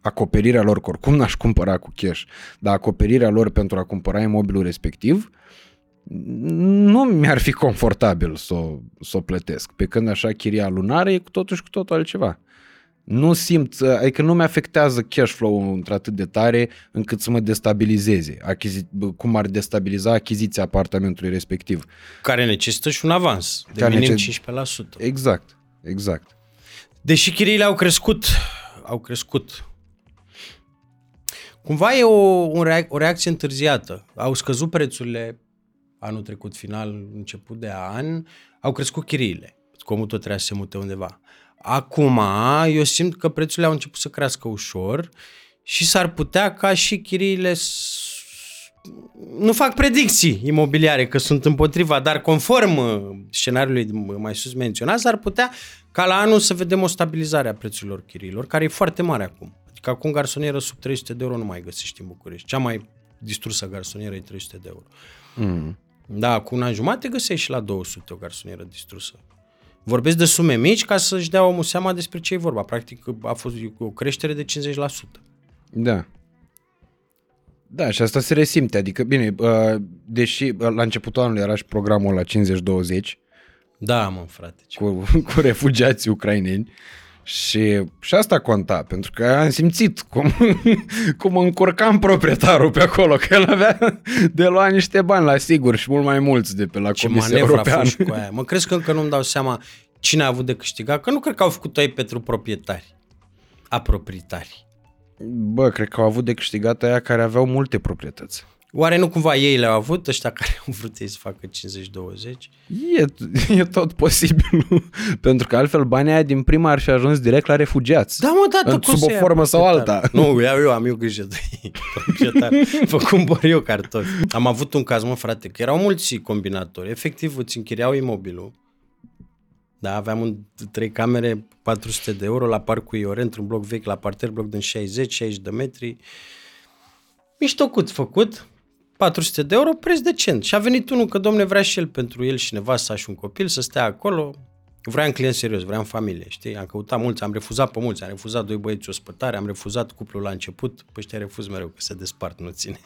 acoperirea lor, că oricum n-aș cumpăra cu cash, dar acoperirea lor pentru a cumpăra imobilul respectiv, nu mi-ar fi confortabil să o, să o plătesc. Pe când așa chiria lunară e cu totul și cu totul altceva. Nu simt, adică nu mi-afectează cash flow-ul într-atât de tare încât să mă destabilizeze, achizi, cum ar destabiliza achiziția apartamentului respectiv. Care necesită și un avans, de Care minim necesită- 15%. Exact, exact. Deși chiriile au crescut, au crescut. Cumva e o, un reac- o reacție întârziată. Au scăzut prețurile anul trecut, final, început de an, au crescut chiriile. Comul tot trebuia să se mute undeva. Acum, eu simt că prețurile au început să crească ușor și s-ar putea ca și chiriile s- nu fac predicții imobiliare că sunt împotriva, dar conform uh, scenariului mai sus menționat, s-ar putea ca la anul să vedem o stabilizare a prețurilor chiriilor, care e foarte mare acum. Adică acum garsonieră sub 300 de euro nu mai găsești în București. Cea mai distrusă garsonieră e 300 de euro. Mm. Da, cu un an jumate găsești și la 200 o garsonieră distrusă. Vorbesc de sume mici ca să-și dea omul seama despre ce e vorba. Practic a fost o creștere de 50%. Da. Da, și asta se resimte. Adică, bine, uh, deși uh, la începutul anului era și programul la 50-20 Da, mă, frate. Ce... cu, cu refugiații ucraineni și, și asta conta, pentru că am simțit cum, cum încurcam proprietarul pe acolo, că el avea de luat niște bani la sigur și mult mai mulți de pe la Ce Comisia manevră a Europeană. fost și cu aia. Mă crezi că încă nu-mi dau seama cine a avut de câștigat? Că nu cred că au făcut ei pentru proprietari. A proprietari. Bă, cred că au avut de câștigat aia care aveau multe proprietăți. Oare nu cumva ei le-au avut, ăștia care au vrut ei să facă 50-20? E, e tot posibil, pentru că altfel banii aia din prima ar fi ajuns direct la refugiați. Da, mă, da, În- tot cum sub o să ia formă sau proprietar? alta. Nu, iau eu, am eu grijă de ei, proprietar. Vă cumpăr eu cartofi. Am avut un caz, mă, frate, că erau mulți combinatori. Efectiv, îți închiriau imobilul. Da, aveam un, trei camere, 400 de euro la Parcul Iore, într-un bloc vechi la parter, bloc din 60, 60 de metri. Miștocut făcut, 400 de euro, preț decent. Și a venit unul că, domne, vrea și el pentru el și nevasta și un copil să stea acolo. Vreau un client serios, vreau în familie, știi? Am căutat mulți, am refuzat pe mulți, am refuzat doi băieți ospătare, am refuzat cuplul la început, pe ăștia refuz mereu, că se despart, nu ține.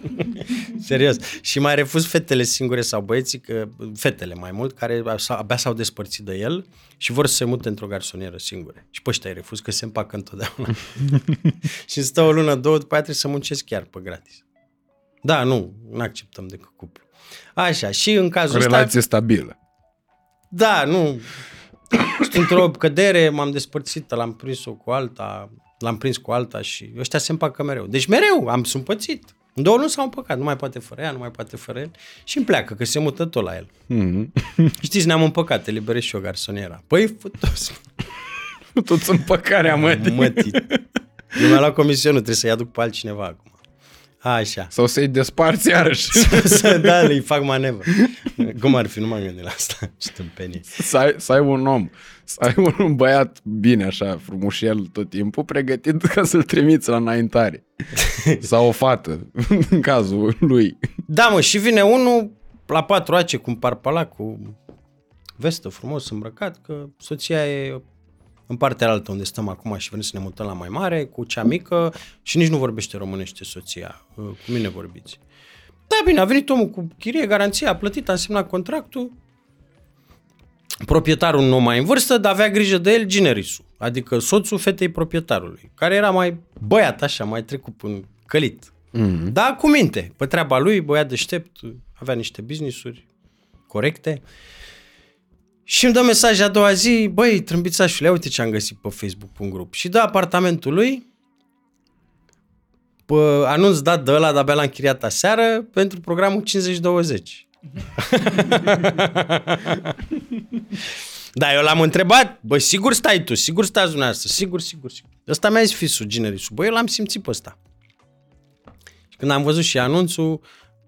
serios. Și mai refuz fetele singure sau băieții, că, fetele mai mult, care s-au- abia s-au despărțit de el și vor să se mute într-o garsonieră singure. Și pe ăștia îi refuz, că se împacă întotdeauna. și stă o lună, două, după aia trebuie să muncesc chiar pe gratis. Da, nu, nu acceptăm decât cuplu. Așa, și în cazul O ăsta... relație stabilă. Da, nu. Sunt într-o cădere, m-am despărțit, l-am prins-o cu alta, l-am prins cu alta și ăștia se împacă mereu. Deci mereu am sunt pățit. În două luni s-au împăcat, nu mai poate fără ea, nu mai poate fără el și îmi pleacă, că se mută tot la el. Mm-hmm. Știți, ne-am împăcat, eliberez și o garsoniera. Păi, fătos, Toți împăcarea, mă. mătii. Eu mi-am luat comisionul, trebuie să-i aduc pe altcineva acum. Așa. Sau să-i desparți iarăși. Să, da, îi fac manevră. Cum ar fi? Nu m-am gândit la asta. Ce tâmpenie. să, ai, să ai un om, să ai un băiat bine așa, frumușel tot timpul, pregătit ca să-l trimiți la înaintare. Sau o fată, în cazul lui. Da, mă, și vine unul la patru ace cu un parpalac, cu vestă frumos îmbrăcat, că soția e în partea altă unde stăm acum și vrem să ne mutăm la mai mare, cu cea mică și nici nu vorbește românește soția. Uh, Cu mine vorbiți. Da, bine, a venit omul cu chirie, garanția, a plătit, a semnat contractul. Proprietarul nu mai în vârstă, dar avea grijă de el ginerisul, adică soțul fetei proprietarului, care era mai băiat așa, mai trecut până călit. Mm-hmm. Da, cu minte, pe treaba lui, băiat deștept, avea niște business-uri corecte. Și îmi dă mesaj a doua zi, băi, trâmbițașule, uite ce am găsit pe Facebook, pe un grup. Și dă apartamentul lui, pe anunț dat de ăla, de-abia l-am închiriat aseară, pentru programul 50-20. Da, eu l-am întrebat, bă, sigur stai tu, sigur stați dumneavoastră, sigur, sigur, sigur. Ăsta mi-a zis fisul generisul, bă, eu l-am simțit pe ăsta. Și când am văzut și anunțul,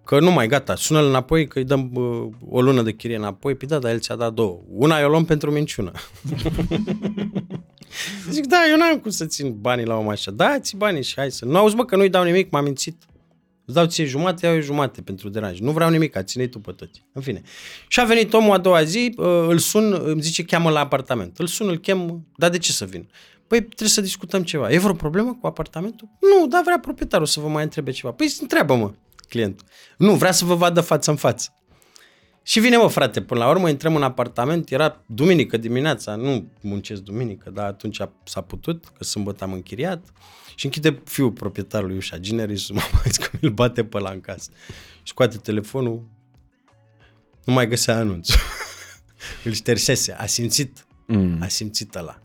că nu mai gata, sună-l înapoi că îi dăm bă, o lună de chirie înapoi, păi da, dar el ți-a dat două. Una eu luăm pentru minciună. Zic, da, eu n-am cum să țin banii la om așa. Da, ți banii și hai să... Nu auzi, mă, că nu-i dau nimic, m-am mințit. Îți dau ție jumate, iau eu jumate pentru deranj. Nu vreau nimic, ține tu pe toți. În fine. Și a venit omul a doua zi, uh, îl sun, îmi zice, cheamă la apartament. Îl sun, îl chem, dar de ce să vin? Păi trebuie să discutăm ceva. E vreo problemă cu apartamentul? Nu, dar vrea proprietarul să vă mai întrebe ceva. Păi întreabă-mă, clientul. Nu, vrea să vă vadă față în față. Și vine, mă, frate, până la urmă intrăm în apartament, era duminică dimineața, nu muncesc duminică, dar atunci a, s-a putut, că sâmbătă am închiriat. Și închide fiul proprietarului ușa, Ginerii, și mama că îl bate pe la în casă. Și scoate telefonul, nu mai găsea anunț. îl ștersese, a simțit, mm. a simțit ăla.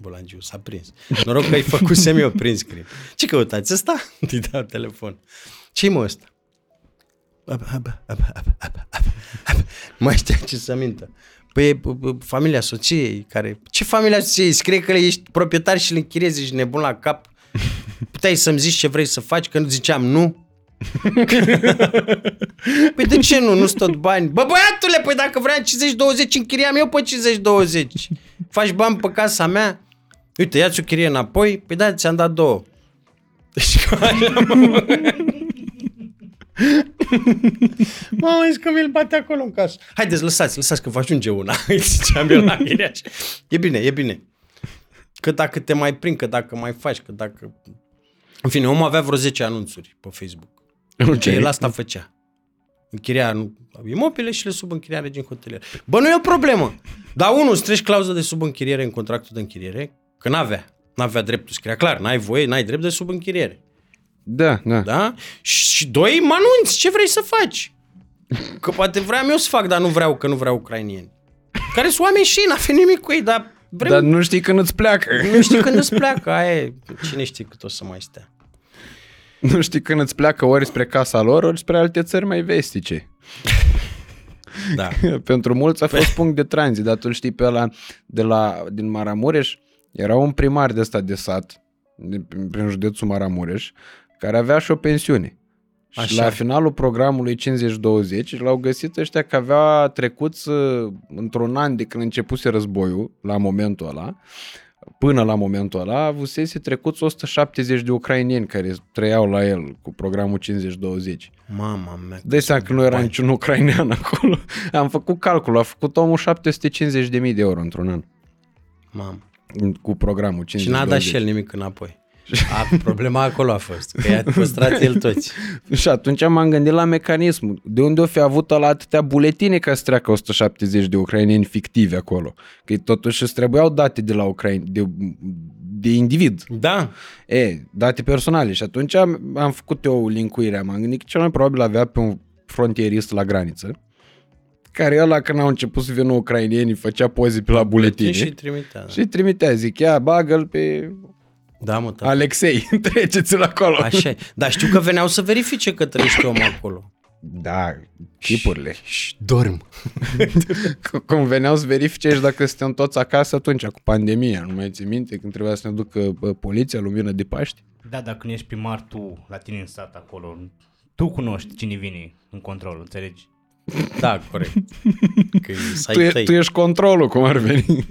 Bulangiu s-a prins. Noroc că ai făcut semi-o prins screen. Ce căutați ăsta? Îi dau telefon. Ce-i mă ăsta? Mai știa ce să mintă. Păi familia soției care... Ce familia soției? Scrie că ești proprietar și îl închiriezi, ești nebun la cap. Puteai să-mi zici ce vrei să faci, că nu ziceam nu. păi de ce nu? Nu-ți tot bani? Bă, băiatule, păi dacă vreau 50-20, închiriam eu pe 50-20. Faci bani pe casa mea? Uite, ia-ți o chirie înapoi? Păi da, ți-am dat două. Deci, Mamă, zic că mi-l bate acolo în casă. Haideți, lăsați, lăsați că vă ajunge una. Ziceam eu la chiriaș. E bine, e bine. Că dacă te mai prind, că dacă mai faci, că dacă... În fine, omul avea vreo 10 anunțuri pe Facebook. Okay. El asta făcea. Închiria imobile și le subînchiriare din hotelier. Bă, nu e o problemă. Dar unul, îți treci clauză de subînchiriere în contractul de închiriere, că n-avea. N-avea dreptul, scria clar, n-ai voie, n-ai drept de subînchiriere. Da, da. Da? Și doi, mă anunți, ce vrei să faci? Că poate vreau eu să fac, dar nu vreau, că nu vreau ucrainieni. Care sunt oameni și n-a nimic cu ei, dar vrem... Dar nu știi când îți pleacă. Nu știi când îți pleacă, aia e. Cine știe cât o să mai stea. Nu știi când îți pleacă ori spre casa lor, ori spre alte țări mai vestice. Da. Pentru mulți a fost punct de tranzit, dar tu știi pe ăla de la, din Maramureș, era un primar de ăsta de sat, prin județul Maramureș, care avea și o pensiune. Așa. Și la finalul programului 50-20 l-au găsit ăștia că avea trecut într-un an de când începuse războiul, la momentul ăla, până la momentul ăla, avusese trecut 170 de ucrainieni care trăiau la el cu programul 50-20. Mama mea. Dă seama că nu era niciun ucrainean acolo. Am făcut calcul, a făcut omul 750 de mii de euro într-un an. Mamă. Cu programul 50-20. Și n-a dat și el nimic înapoi. A, problema acolo a fost, că i-a păstrat el toți. și atunci m-am gândit la mecanismul. De unde o fi avut la atâtea buletine ca să treacă 170 de ucraineni fictivi acolo? Că totuși îți trebuiau date de la Ucraina, de, de individ. Da. E, date personale. Și atunci am, am făcut eu linkuirea. M-am gândit că cel mai probabil avea pe un frontierist la graniță care ăla când au început să vină ucrainienii făcea poze pe la buletine și trimitea. Da. Și trimitea, zic, ia bagă-l pe da, mă, tata. Alexei, treceți-l acolo. Așa e. Dar știu că veneau să verifice că trăiește om acolo. Da, chipurile. Și dorm. Cum veneau să verifice și dacă suntem toți acasă atunci, cu pandemia. Nu mai ții minte când trebuia să ne ducă poliția lumină de Paști? Da, dacă nu ești primar tu, la tine în sat acolo, tu cunoști cine vine în control, înțelegi? Da, corect. Că tu, e, tu ești controlul, cum ar veni.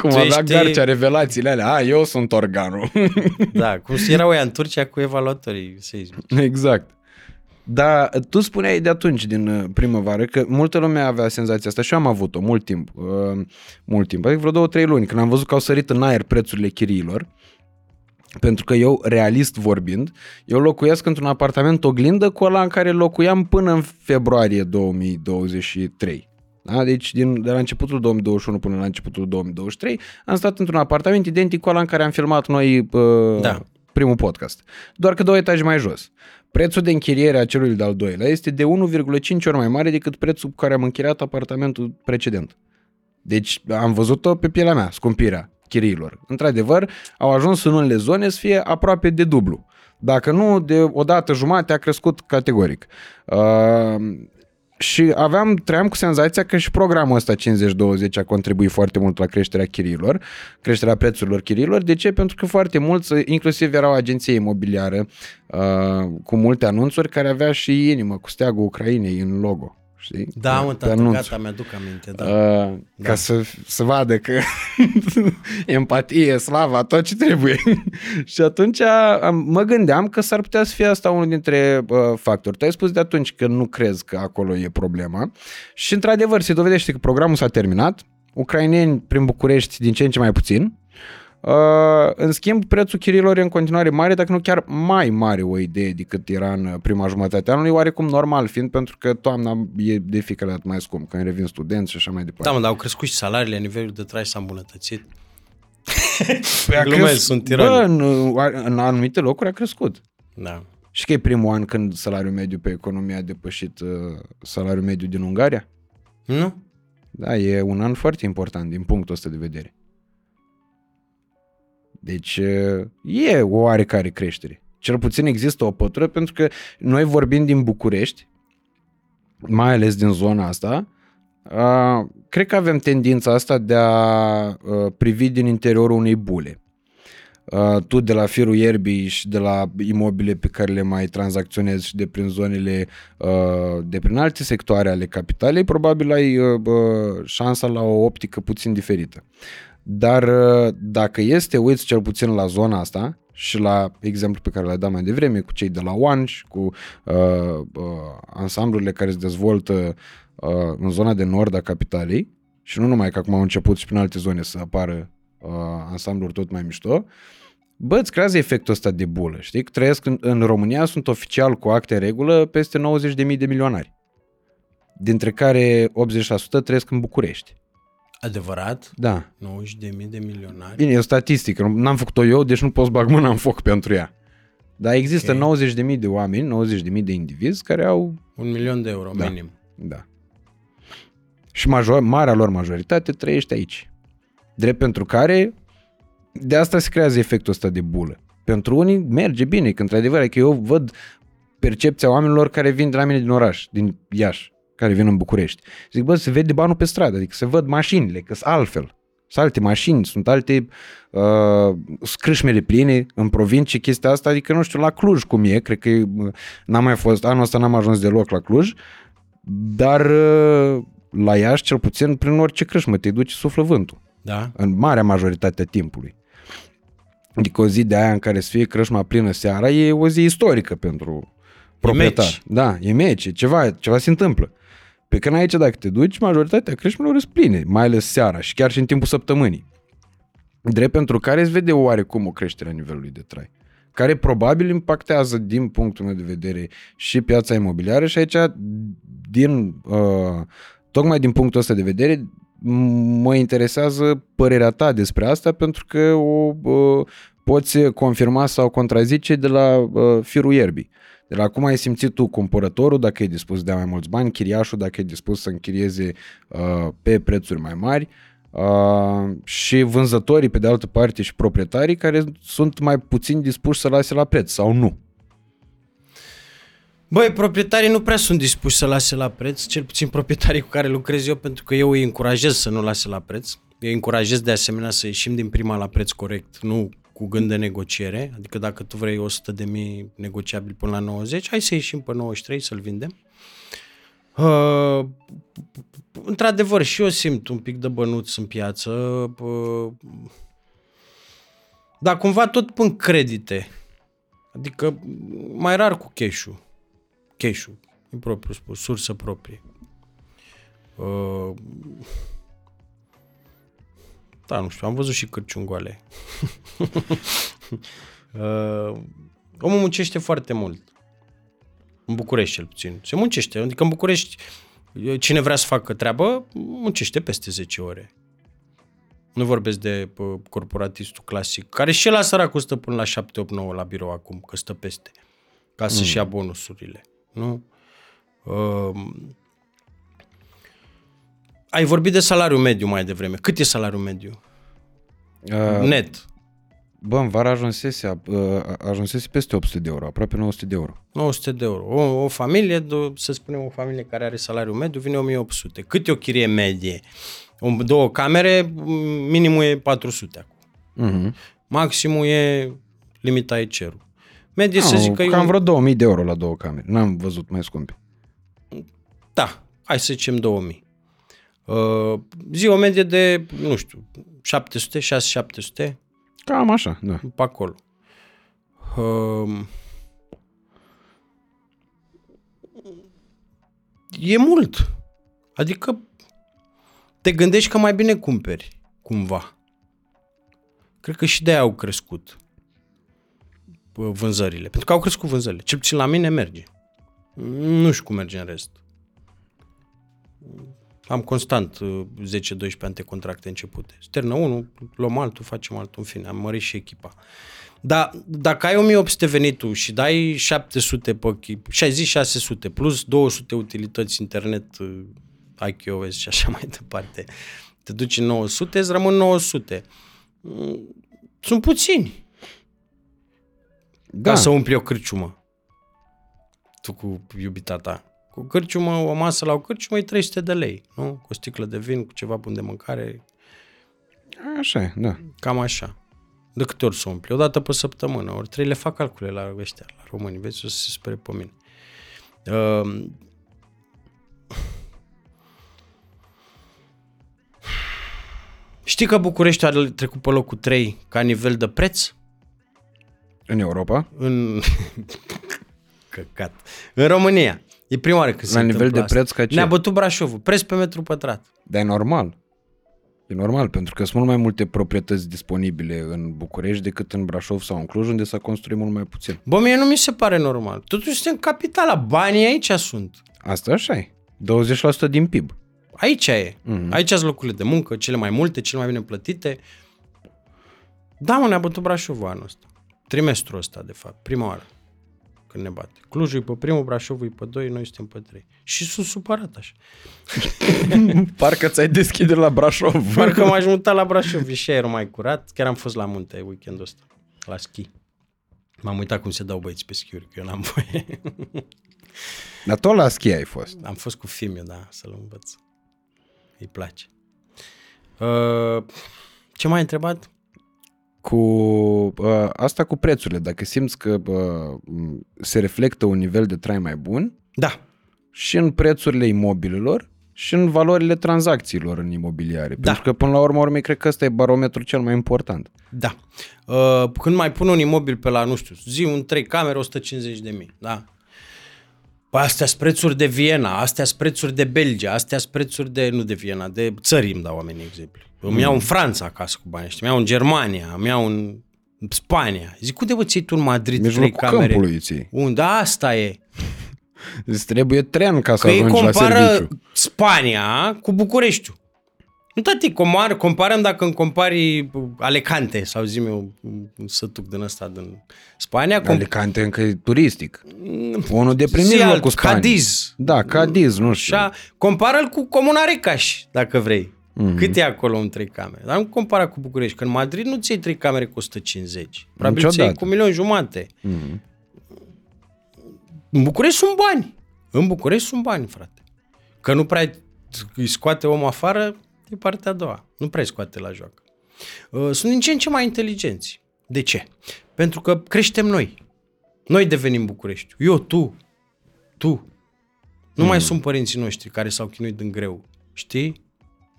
cum tu avea ești... Garcea revelațiile alea. A, eu sunt organul. da, cum erau ea în Turcia cu evaluatorii seismici. Exact. Dar tu spuneai de atunci, din uh, primăvară, că multă lume avea senzația asta și eu am avut-o mult timp. Uh, mult timp, adică vreo două, trei luni, când am văzut că au sărit în aer prețurile chiriilor. Pentru că eu, realist vorbind, eu locuiesc într-un apartament oglindă cu ăla în care locuiam până în februarie 2023. Da? Deci din, de la începutul 2021 până la începutul 2023 am stat într-un apartament identic cu ăla în care am filmat noi uh, da. primul podcast. Doar că două etaje mai jos. Prețul de închiriere a celui de-al doilea este de 1,5 ori mai mare decât prețul cu care am închiriat apartamentul precedent. Deci am văzut-o pe pielea mea, scumpirea chiriilor. Într-adevăr, au ajuns în unele zone să fie aproape de dublu. Dacă nu, de o dată jumate a crescut categoric. Uh, și aveam, trăiam cu senzația că și programul ăsta 50-20 a contribuit foarte mult la creșterea chiriilor, creșterea prețurilor chiriilor. De ce? Pentru că foarte mulți, inclusiv erau agenție imobiliară uh, cu multe anunțuri care avea și inimă cu steagul Ucrainei în logo știi? Da, mă, tată, gata, mi-aduc aminte, da. Uh, da. Ca să, să vadă că empatie, slava, tot ce trebuie. și atunci am, mă gândeam că s-ar putea să fie asta unul dintre uh, factori. Tu ai spus de atunci că nu crezi că acolo e problema și într-adevăr se dovedește că programul s-a terminat, ucraineni prin București din ce în ce mai puțin, Uh, în schimb, prețul chirilor e în continuare mare, dacă nu chiar mai mare o idee decât era în prima jumătate a anului, oarecum normal fiind, pentru că toamna e de fiecare dată mai scump, când revin studenți și așa mai departe. Da, mă, dar au crescut și salariile, nivelul de trai s-a îmbunătățit. Păi a glumesc, cres- sunt Bă, tirani. în, în anumite locuri a crescut. Da. Și că e primul an când salariul mediu pe economie a depășit uh, salariul mediu din Ungaria? Nu? Da, e un an foarte important din punctul ăsta de vedere. Deci e o oarecare creștere. Cel puțin există o pătură pentru că noi vorbim din București, mai ales din zona asta, a, cred că avem tendința asta de a a, privi din interiorul unei bule. A, Tu de la firul ierbii și de la imobile pe care le mai tranzacționezi și de prin zonele, a, de prin alte sectoare ale capitalei, probabil ai a, a, șansa la o optică puțin diferită. Dar uh, dacă este, uiți cel puțin la zona asta și la exemplu pe care l-ai dat mai devreme cu cei de la One și cu uh, uh, ansamblurile care se dezvoltă uh, în zona de nord a capitalei și nu numai că acum au început și prin alte zone să apară uh, ansambluri tot mai mișto, bă, îți creează efectul ăsta de bulă, știi? Că trăiesc în, în România, sunt oficial cu acte în regulă peste 90.000 de milionari, dintre care 80% trăiesc în București. Adevărat? Da, 90 de mii de milionari? Bine, e o statistică, nu- n-am făcut-o eu, deci nu pot să bag mâna în foc pentru ea. Dar există Ok. 90.000 de oameni, 90.000 de indivizi care au, Un milion de euro, Da. minim. da. Și major, marea lor majoritate trăiește aici. Drept pentru care, de asta se creează efectul ăsta de bulă. Pentru unii merge bine, că într-adevăr, adică eu văd percepția oamenilor care vin de la mine din oraș, din Iași, care vin în București. Zic, bă, se vede banul pe stradă, adică se văd mașinile, că sunt altfel. Sunt alte mașini, sunt alte uh, scrâșmele pline în provincie, chestia asta, adică nu știu, la Cluj cum e, cred că uh, n-am mai fost, anul ăsta n-am ajuns deloc la Cluj, dar uh, la Iași, cel puțin, prin orice crâșmă te duci, suflă vântul Da? în marea majoritate a timpului. Adică o zi de aia în care să fie crâșma plină seara e o zi istorică pentru proprietar. meci. Da, e meci, e ceva, ceva se întâmplă. Pe când aici dacă te duci, majoritatea crâșmelor sunt pline, mai ales seara și chiar și în timpul săptămânii. Drept pentru care îți vede oarecum o creștere a nivelului de trai care probabil impactează din punctul meu de vedere și piața imobiliară și aici din, uh, tocmai din punctul ăsta de vedere m- mă interesează părerea ta despre asta pentru că o uh, poți confirma sau contrazice de la uh, firul ierbii. De la cum ai simțit tu cumpărătorul, dacă e dispus să dea mai mulți bani, chiriașul, dacă e dispus să închirieze uh, pe prețuri mai mari uh, și vânzătorii, pe de altă parte, și proprietarii care sunt mai puțin dispuși să lase la preț sau nu. Băi, proprietarii nu prea sunt dispuși să lase la preț, cel puțin proprietarii cu care lucrez eu, pentru că eu îi încurajez să nu lase la preț. Eu îi încurajez de asemenea să ieșim din prima la preț corect, nu cu gând de negociere. Adică dacă tu vrei 100 de mii negociabil până la 90, hai să ieșim pe 93 să-l vindem. Uh, într-adevăr, și eu simt un pic de bănuț în piață, uh, dar cumva tot pun credite. Adică mai rar cu cash-ul cash-ul, în propriu spus, sursă proprie. Uh, da, nu știu, am văzut și cârciuni goale. uh, omul muncește foarte mult. În București, cel puțin. Se muncește. Adică în București, cine vrea să facă treabă, muncește peste 10 ore. Nu vorbesc de pă, corporatistul clasic, care și la săracul stă până la 7, 8, 9 la birou acum, că stă peste, ca să-și ia bonusurile. Nu? Uh, ai vorbit de salariul mediu mai devreme. Cât e salariul mediu? Uh, Net. Bă, în vară ajunsese, uh, ajunsese peste 800 de euro, aproape 900 de euro. 900 de euro. O, o familie, de, să spunem o familie care are salariul mediu, vine 1800. Cât e o chirie medie? O, două camere, minimul e 400 acum. Uh-huh. Maximul e limita e cerul. Medie să zic că e cam un... vreo 2000 de euro la două camere. N-am văzut mai scumpe. Da, hai să zicem 2000. Uh, zi o medie de, nu știu, 700, 6-700, Cam așa, da. pe acolo. Uh, e mult. Adică te gândești că mai bine cumperi, cumva. Cred că și de aia au crescut bă, vânzările. Pentru că au crescut vânzările. Cel puțin la mine merge. Nu știu cum merge în rest. Am constant uh, 10-12 antecontracte începute. Sternă 1, luăm altul, facem altul, în fine, am mărit și echipa. Dar dacă ai 1800 venitul și dai 700 pe chip, și ai zis 600, plus 200 utilități internet, uh, IQOS și așa mai departe, te duci în 900, îți rămân 900. Mm, Sunt puțini Da, ca să umpli o cârciumă. Tu cu iubita ta. Cu cârciumă, o masă la o cârciumă e 300 de lei, nu? Cu o sticlă de vin, cu ceva bun de mâncare, așa e, da. cam așa. De câte ori să umpli? O dată pe săptămână. Ori trei le fac calcule la ăștia, la români. Vezi, o să se spere pe mine. Uh, Știi că București a trecut pe locul 3 ca nivel de preț? În Europa, În... Căcat. În România. E prima oară când se la nivel întâmplă de asta. preț ca ce? Ne-a bătut Brașovul. Preț pe metru pătrat. Dar e normal. E normal, pentru că sunt mult mai multe proprietăți disponibile în București decât în Brașov sau în Cluj, unde s-a construit mult mai puțin. Bă, mie nu mi se pare normal. Totuși suntem capitala. Banii aici sunt. Asta așa e. 20% din PIB. Aici e. Mhm. Mm-hmm. Aici sunt locurile de muncă, cele mai multe, cele mai bine plătite. Da, mă, ne-a bătut Brașovul anul ăsta. Trimestrul ăsta, de fapt. Prima oară când ne bate. Clujul e pe primul, Brașovul e pe doi, noi suntem pe trei. Și sunt supărat așa. Parcă ți-ai deschide la Brașov. Parcă m-aș muta la Brașov, e și aerul mai curat. Chiar am fost la munte weekendul ăsta, la schi. M-am uitat cum se dau băieți pe schiuri, că eu n-am voie. Dar tot la schi ai fost. am fost cu Fimiu, da, să-l învăț. Îi place. Uh, ce mai ai întrebat? Cu uh, asta cu prețurile, dacă simți că uh, m, se reflectă un nivel de trai mai bun Da, și în prețurile imobilelor și în valorile tranzacțiilor în imobiliare. Da. Pentru că până la urmă, urmei, cred că ăsta e barometrul cel mai important. Da. Uh, când mai pun un imobil pe la, nu știu, zi un 3 camere, 150 de mii, da? Păi astea sunt prețuri de Viena, astea sunt prețuri de Belgia, astea sunt prețuri de, nu de Viena, de țări îmi dau oamenii exemplu. Îmi iau în Franța acasă cu banii ăștia, îmi iau în Germania, îmi iau în Spania. Zic, unde vă ții tu în Madrid trei Mijlocul camere? câmpului îți Unde? Asta e. Îți trebuie tren ca să Că ei ajungi la compară serviciu. Spania cu Bucureștiul. Nu tati, comar, comparăm dacă îmi compari Alicante sau zi eu un sătuc din ăsta din Spania. Com- Alicante încă e turistic. Unul de prin Zi mijlocul alt, Spaniei. Cadiz. Da, Cadiz, nu știu. Așa, compară-l cu Comuna Recaș, dacă vrei. Mm-hmm. Cât e acolo în trei camere? Dar nu compara cu București, că în Madrid nu ți iei trei camere cu 150. Probabil ți iei Niciodată. cu un milion jumate. Mhm. În București sunt bani. În București sunt bani, frate. Că nu prea îi scoate omul afară, e partea a doua. Nu prea îi scoate la joacă. Uh, Sunt din ce în ce mai inteligenți. De ce? Pentru că creștem noi. Noi devenim București. Eu, tu, tu. Nu mai sunt părinții noștri care s-au chinuit în greu. Știi?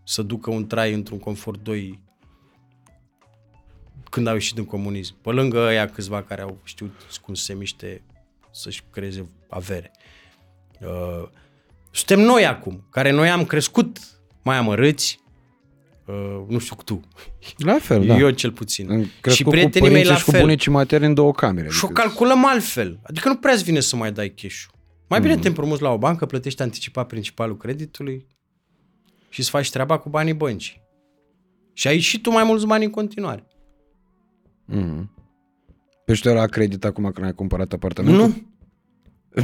Să ducă un trai într-un confort 2 când au ieșit din comunism. Pe lângă ăia câțiva care au știut cum să se miște să-și creeze avere. Uh, suntem noi acum, care noi am crescut mai amărâți, uh, nu știu tu, La fel, da. eu cel puțin. Am și crescut prietenii cu mei părinții la și cu fel. bunicii materi în două camere. Și o Adică- calculăm altfel. Adică nu prea îți vine să mai dai cash Mai Mm. bine te împrumuți la o bancă, plătești anticipat principalul creditului și îți faci treaba cu banii băncii. Și ai și tu mai mulți bani în continuare. Mhm. Păi și tu la credit acum când ai cumpărat apartamentul? Nu?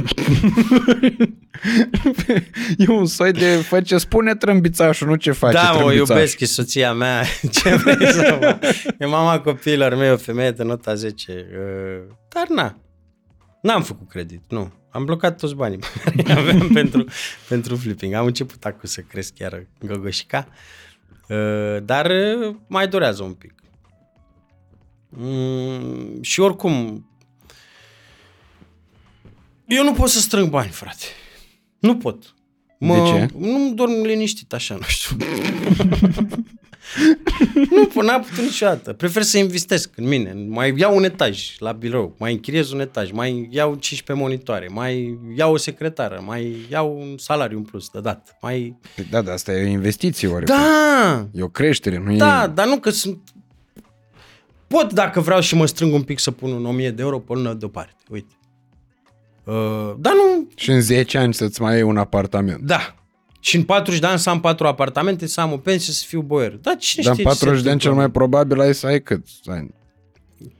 e un soi de fă ce spune trâmbițașul, nu ce face Da, mă, o trâmbițașul. iubesc, e soția mea. Ce vrei să mă... E mama copiilor mei, o femeie de nota 10. Uh, Dar na, n-am făcut credit, nu. Am blocat toți banii pe care aveam pentru, pentru flipping. Am început acum să cresc chiar gogoșica. Uh, Dar uh, mai durează un pic. Mm, și oricum, eu nu pot să strâng bani, frate. Nu pot. Mă, De ce? Nu dorm liniștit așa, nu știu. nu pot, n-am putut niciodată. Prefer să investesc în mine. Mai iau un etaj la birou, mai închiriez un etaj, mai iau 15 monitoare, mai iau o secretară, mai iau un salariu în plus de dat. Mai... Păi Da, dar asta e o investiție oarecum. Da! E o creștere, nu Da, e... dar nu că sunt... pot dacă vreau și mă strâng un pic să pun un 1000 de euro pe lună deoparte. Uite. Uh, dar nu, Și în 10 ani să-ți mai iei un apartament. da. Și în 40 de ani să am patru apartamente, să am o pensie, să fiu boier. Dar cine Dar în știe ce se 40 de ani cel întâmplă? mai probabil ai să ai cât? Să ai-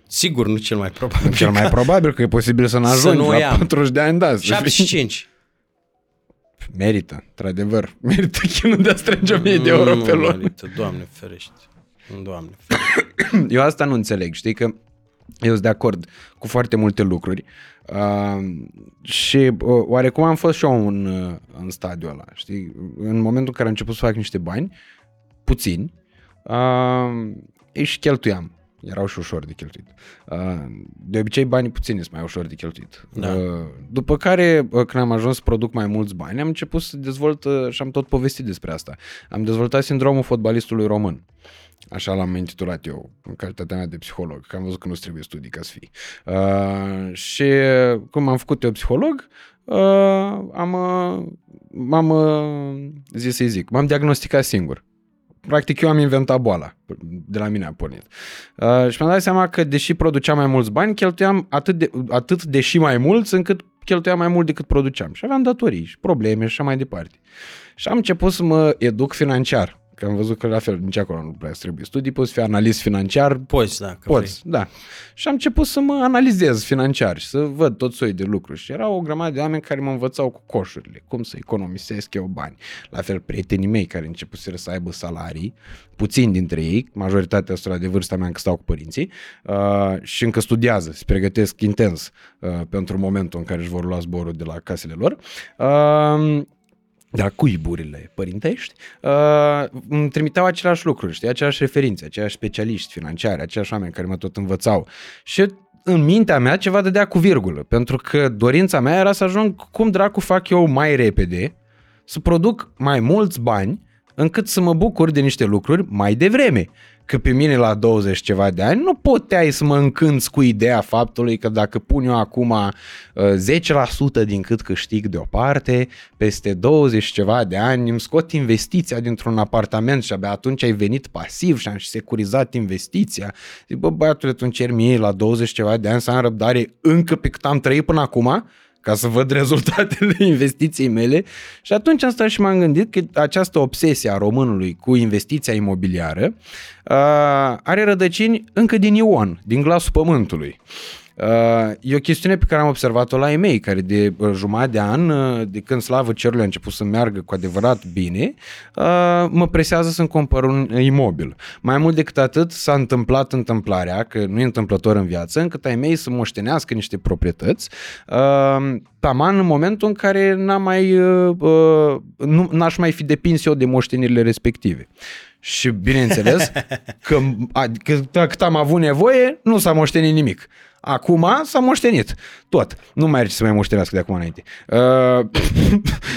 Sigur, nu cel mai probabil. Cel mai probabil că e posibil să n-ajungi nu o la iau. 40 de ani, da. să fii- 75. Merită, într-adevăr. Merită chinul de a strânge 1000 de euro Nu pe lună. merită, Doamne ferește. Doamne ferește. Eu asta nu înțeleg, știi că eu sunt de acord cu foarte multe lucruri uh, și uh, oarecum am fost și eu în, uh, în stadiul ăla, știi? În momentul în care am început să fac niște bani, puțini, uh, își și cheltuiam. Erau și ușor de cheltuit. Uh, de obicei banii puțini sunt mai ușor de cheltuit. Da. Uh, după care, uh, când am ajuns să produc mai mulți bani, am început să dezvolt uh, și am tot povestit despre asta. Am dezvoltat sindromul fotbalistului român. Așa l-am intitulat eu, în calitatea mea de psiholog, că am văzut că nu trebuie studii ca să fii. Uh, și cum am făcut eu psiholog, uh, am, uh, m-am uh, zis să-i zic, m-am diagnosticat singur. Practic eu am inventat boala, de la mine a pornit. Uh, și mi-am dat seama că deși produceam mai mulți bani, cheltuiam atât de, atât de și mai mulți încât cheltuiam mai mult decât produceam. Și aveam datorii și probleme și așa mai departe. Și am început să mă educ financiar. Că am văzut că la fel, nici acolo nu prea îți trebuie studii, poți fi analist financiar, Poți, dacă Poți, da. Și am început să mă analizez financiar și să văd tot soiul de lucruri. Și erau o grămadă de oameni care mă învățau cu coșurile, cum să economisesc eu bani. La fel, prietenii mei care începuseră să aibă salarii, puțini dintre ei, majoritatea ăstora de vârsta mea încă stau cu părinții uh, și încă studiază, se pregătesc intens uh, pentru momentul în care își vor lua zborul de la casele lor. Uh, de la cuiburile părintești, uh, îmi trimiteau aceleași lucruri, știi, aceleași referințe, aceiași specialiști financiari, aceiași oameni care mă tot învățau. Și în mintea mea ceva dădea cu virgulă, pentru că dorința mea era să ajung cum dracu fac eu mai repede, să produc mai mulți bani, încât să mă bucur de niște lucruri mai devreme. Că pe mine la 20 ceva de ani nu puteai să mă încânți cu ideea faptului că dacă pun eu acum uh, 10% din cât câștig deoparte, peste 20 ceva de ani îmi scot investiția dintr-un apartament și abia atunci ai venit pasiv și am și securizat investiția. Zic, bă, băiatule, tu încerci mie la 20 ceva de ani să am răbdare încă pe cât am trăit până acum? Ca să văd rezultatele investiției mele și atunci am stat și m-am gândit că această obsesie a românului cu investiția imobiliară uh, are rădăcini încă din Ion, din glasul pământului. Uh, e o chestiune pe care am observat-o la ei mei, care de uh, jumătate de an, uh, de când slavă cerului a început să meargă cu adevărat bine, uh, mă presează să-mi cumpăr un imobil. Mai mult decât atât s-a întâmplat întâmplarea, că nu e întâmplător în viață, încât ai mei să moștenească niște proprietăți, uh, taman în momentul în care n-am mai, uh, uh, nu, n-aș mai fi depins eu de moștenirile respective. Și bineînțeles că, a, că cât am avut nevoie, nu s-a moștenit nimic. Acum s-a moștenit tot. Nu mai are ce să mai moștenească de acum înainte. Uh,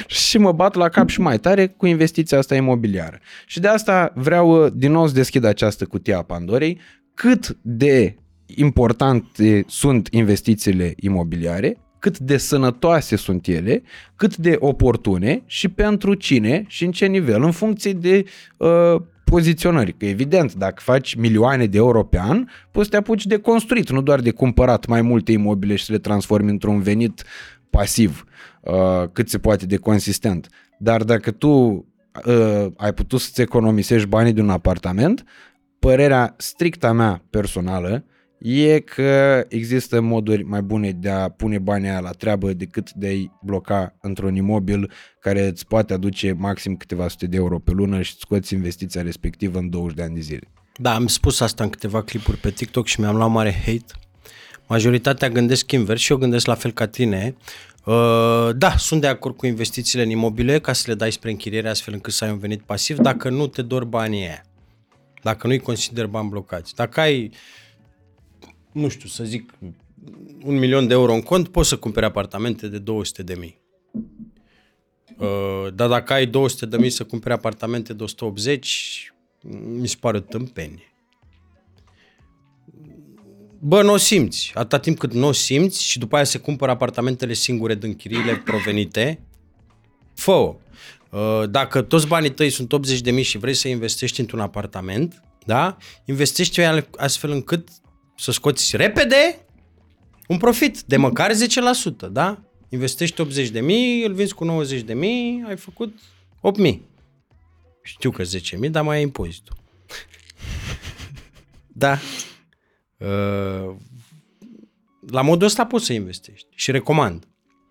și mă bat la cap și mai tare cu investiția asta imobiliară. Și de asta vreau uh, din nou să deschid această cutie a Pandorei. Cât de importante sunt investițiile imobiliare, cât de sănătoase sunt ele, cât de oportune și pentru cine și în ce nivel, în funcție de uh, poziționări. Că evident, dacă faci milioane de euro pe an, poți să te apuci de construit, nu doar de cumpărat mai multe imobile și să le transformi într-un venit pasiv, uh, cât se poate de consistent. Dar dacă tu uh, ai putut să-ți economisești banii de un apartament, părerea stricta mea personală e că există moduri mai bune de a pune banii aia la treabă decât de a-i bloca într-un imobil care îți poate aduce maxim câteva sute de euro pe lună și îți scoți investiția respectivă în 20 de ani de zile. Da, am spus asta în câteva clipuri pe TikTok și mi-am luat mare hate. Majoritatea gândesc invers și eu gândesc la fel ca tine. Uh, da, sunt de acord cu investițiile în imobile ca să le dai spre închiriere astfel încât să ai un venit pasiv dacă nu te dor banii aia. Dacă nu-i consider bani blocați. Dacă ai, nu știu, să zic, un milion de euro în cont, poți să cumperi apartamente de 200 de mii. Uh, dar dacă ai 200 de mii să cumperi apartamente de 180, mi se pare o tâmpenie. Bă, nu o simți. Atâta timp cât nu o simți și după aia se cumpără apartamentele singure din chiriile provenite, fă Dacă toți banii tăi sunt 80 de mii și vrei să investești într-un apartament, da? investește astfel încât să scoți repede un profit de măcar 10%, da? Investești 80 de mii, îl vinzi cu 90 de mii, ai făcut 8 mii. Știu că 10 mii, dar mai ai impozitul. da. Uh, la modul ăsta poți să investești și recomand.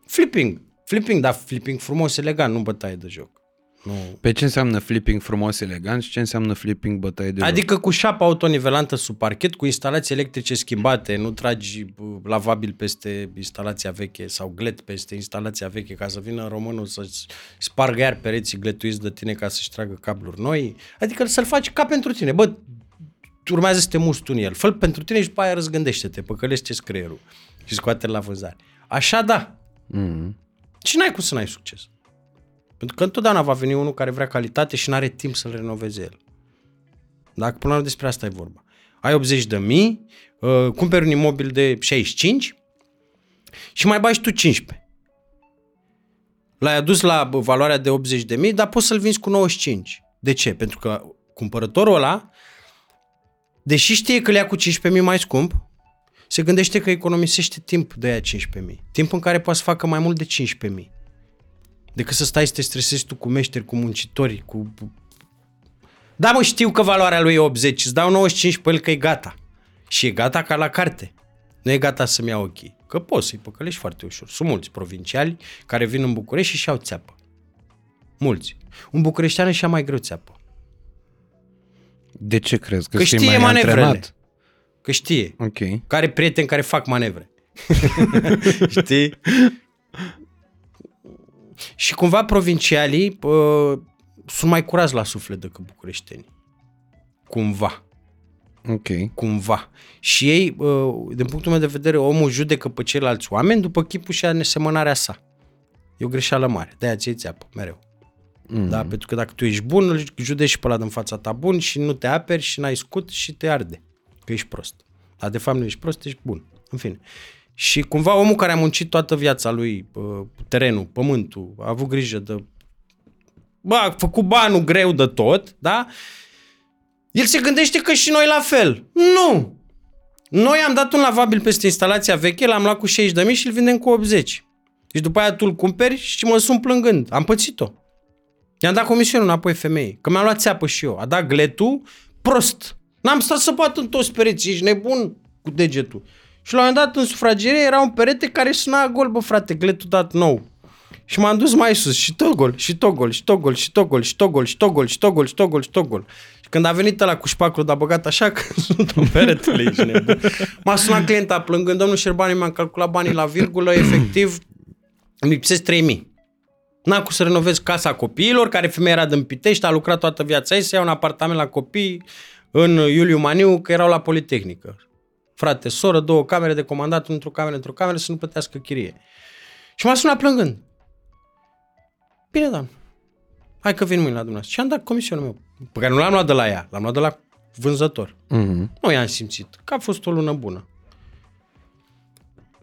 Flipping. Flipping, dar flipping frumos, elegant, nu bătaie de joc. Nu. Pe ce înseamnă flipping frumos, elegant și ce înseamnă flipping bătaie de joc? Adică cu șapa autonivelantă sub parchet, cu instalații electrice schimbate, nu tragi bă, lavabil peste instalația veche sau glet peste instalația veche ca să vină românul să-ți spargă iar pereții gletuiți de tine ca să-și tragă cabluri noi. Adică să-l faci ca pentru tine. Bă, urmează să te musti tu în el. Fă pentru tine și după aia răzgândește-te, păcălește creierul și scoate-l la vânzare. Așa da. Mm. Și n-ai cum să n-ai succes. Pentru că întotdeauna va veni unul care vrea calitate și nu are timp să-l renoveze el. Dacă până la urmă despre asta e vorba. Ai 80 de mii, uh, cumperi un imobil de 65 și mai bagi tu 15. L-ai adus la bă, valoarea de 80 de mii, dar poți să-l vinzi cu 95. De ce? Pentru că cumpărătorul ăla, deși știe că le ia cu 15.000 mai scump, se gândește că economisește timp de aia 15.000. Timp în care poate să facă mai mult de 15.000 decât să stai să te stresezi tu cu meșteri, cu muncitori, cu... Da, mă, știu că valoarea lui e 80, îți dau 95 pe el că e gata. Și e gata ca la carte. Nu e gata să-mi iau ochii. Că poți să-i păcălești foarte ușor. Sunt mulți provinciali care vin în București și-și iau țeapă. Mulți. Un bucureștean și-a mai greu țeapă. De ce crezi? Că, Că știi știe mai manevrele. antrenat? Că știe. Ok. Care prieteni care fac manevre. Știi? Și cumva provincialii uh, sunt mai curați la suflet decât bucureștenii. Cumva. Ok. Cumva. Și ei, uh, din punctul meu de vedere, omul judecă pe ceilalți oameni după chipul și nesemănarea sa. E o greșeală mare. De-aia ți țeapă, mereu. Mm. Da? Pentru că dacă tu ești bun, îl judeci și pe ăla din fața ta bun și nu te aperi și n-ai scut și te arde. Că ești prost. Dar de fapt nu ești prost, ești bun. În fine. Și cumva omul care a muncit toată viața lui, uh, terenul, pământul, a avut grijă de... Bă, a făcut banul greu de tot, da? El se gândește că și noi la fel. Nu! Noi am dat un lavabil peste instalația veche, l-am luat cu 60 de mii și îl vindem cu 80. Și după aia tu îl cumperi și mă sun plângând. Am pățit-o. I-am dat comisionul înapoi femeii. Că mi-am luat țeapă și eu. A dat gletul prost. N-am stat să bat în toți pereții. Ești nebun cu degetul. Și la un moment dat în sufragerie era un perete care suna gol, bă frate, gletul dat nou. Și m-am dus mai sus și tot gol, și tot gol, și tot gol, și tot gol, și tot gol, și tot gol, și tot gol, și tot gol, și tot gol. Și când a venit ăla cu șpacul, dar băgat așa că sunt în peretele, ești nebun. M-a sunat clienta plângând, domnul Șerbani, mi-am calculat banii la virgulă, efectiv, îmi lipsesc 3000. N-am cum să renovez casa copiilor, care femeia era din Pitești, a lucrat toată viața ei, să ia un apartament la copii în Iuliu Maniu, că erau la Politehnică. Frate, soră, două camere de comandat, într-o cameră, într-o cameră, să nu plătească chirie. Și m-a sunat plângând. Bine, doamnă. Hai că vin mâine la dumneavoastră. Și am dat comisionul meu, pe care nu l-am luat de la ea, l-am luat de la vânzător. Mm-hmm. Nu i-am simțit, că a fost o lună bună.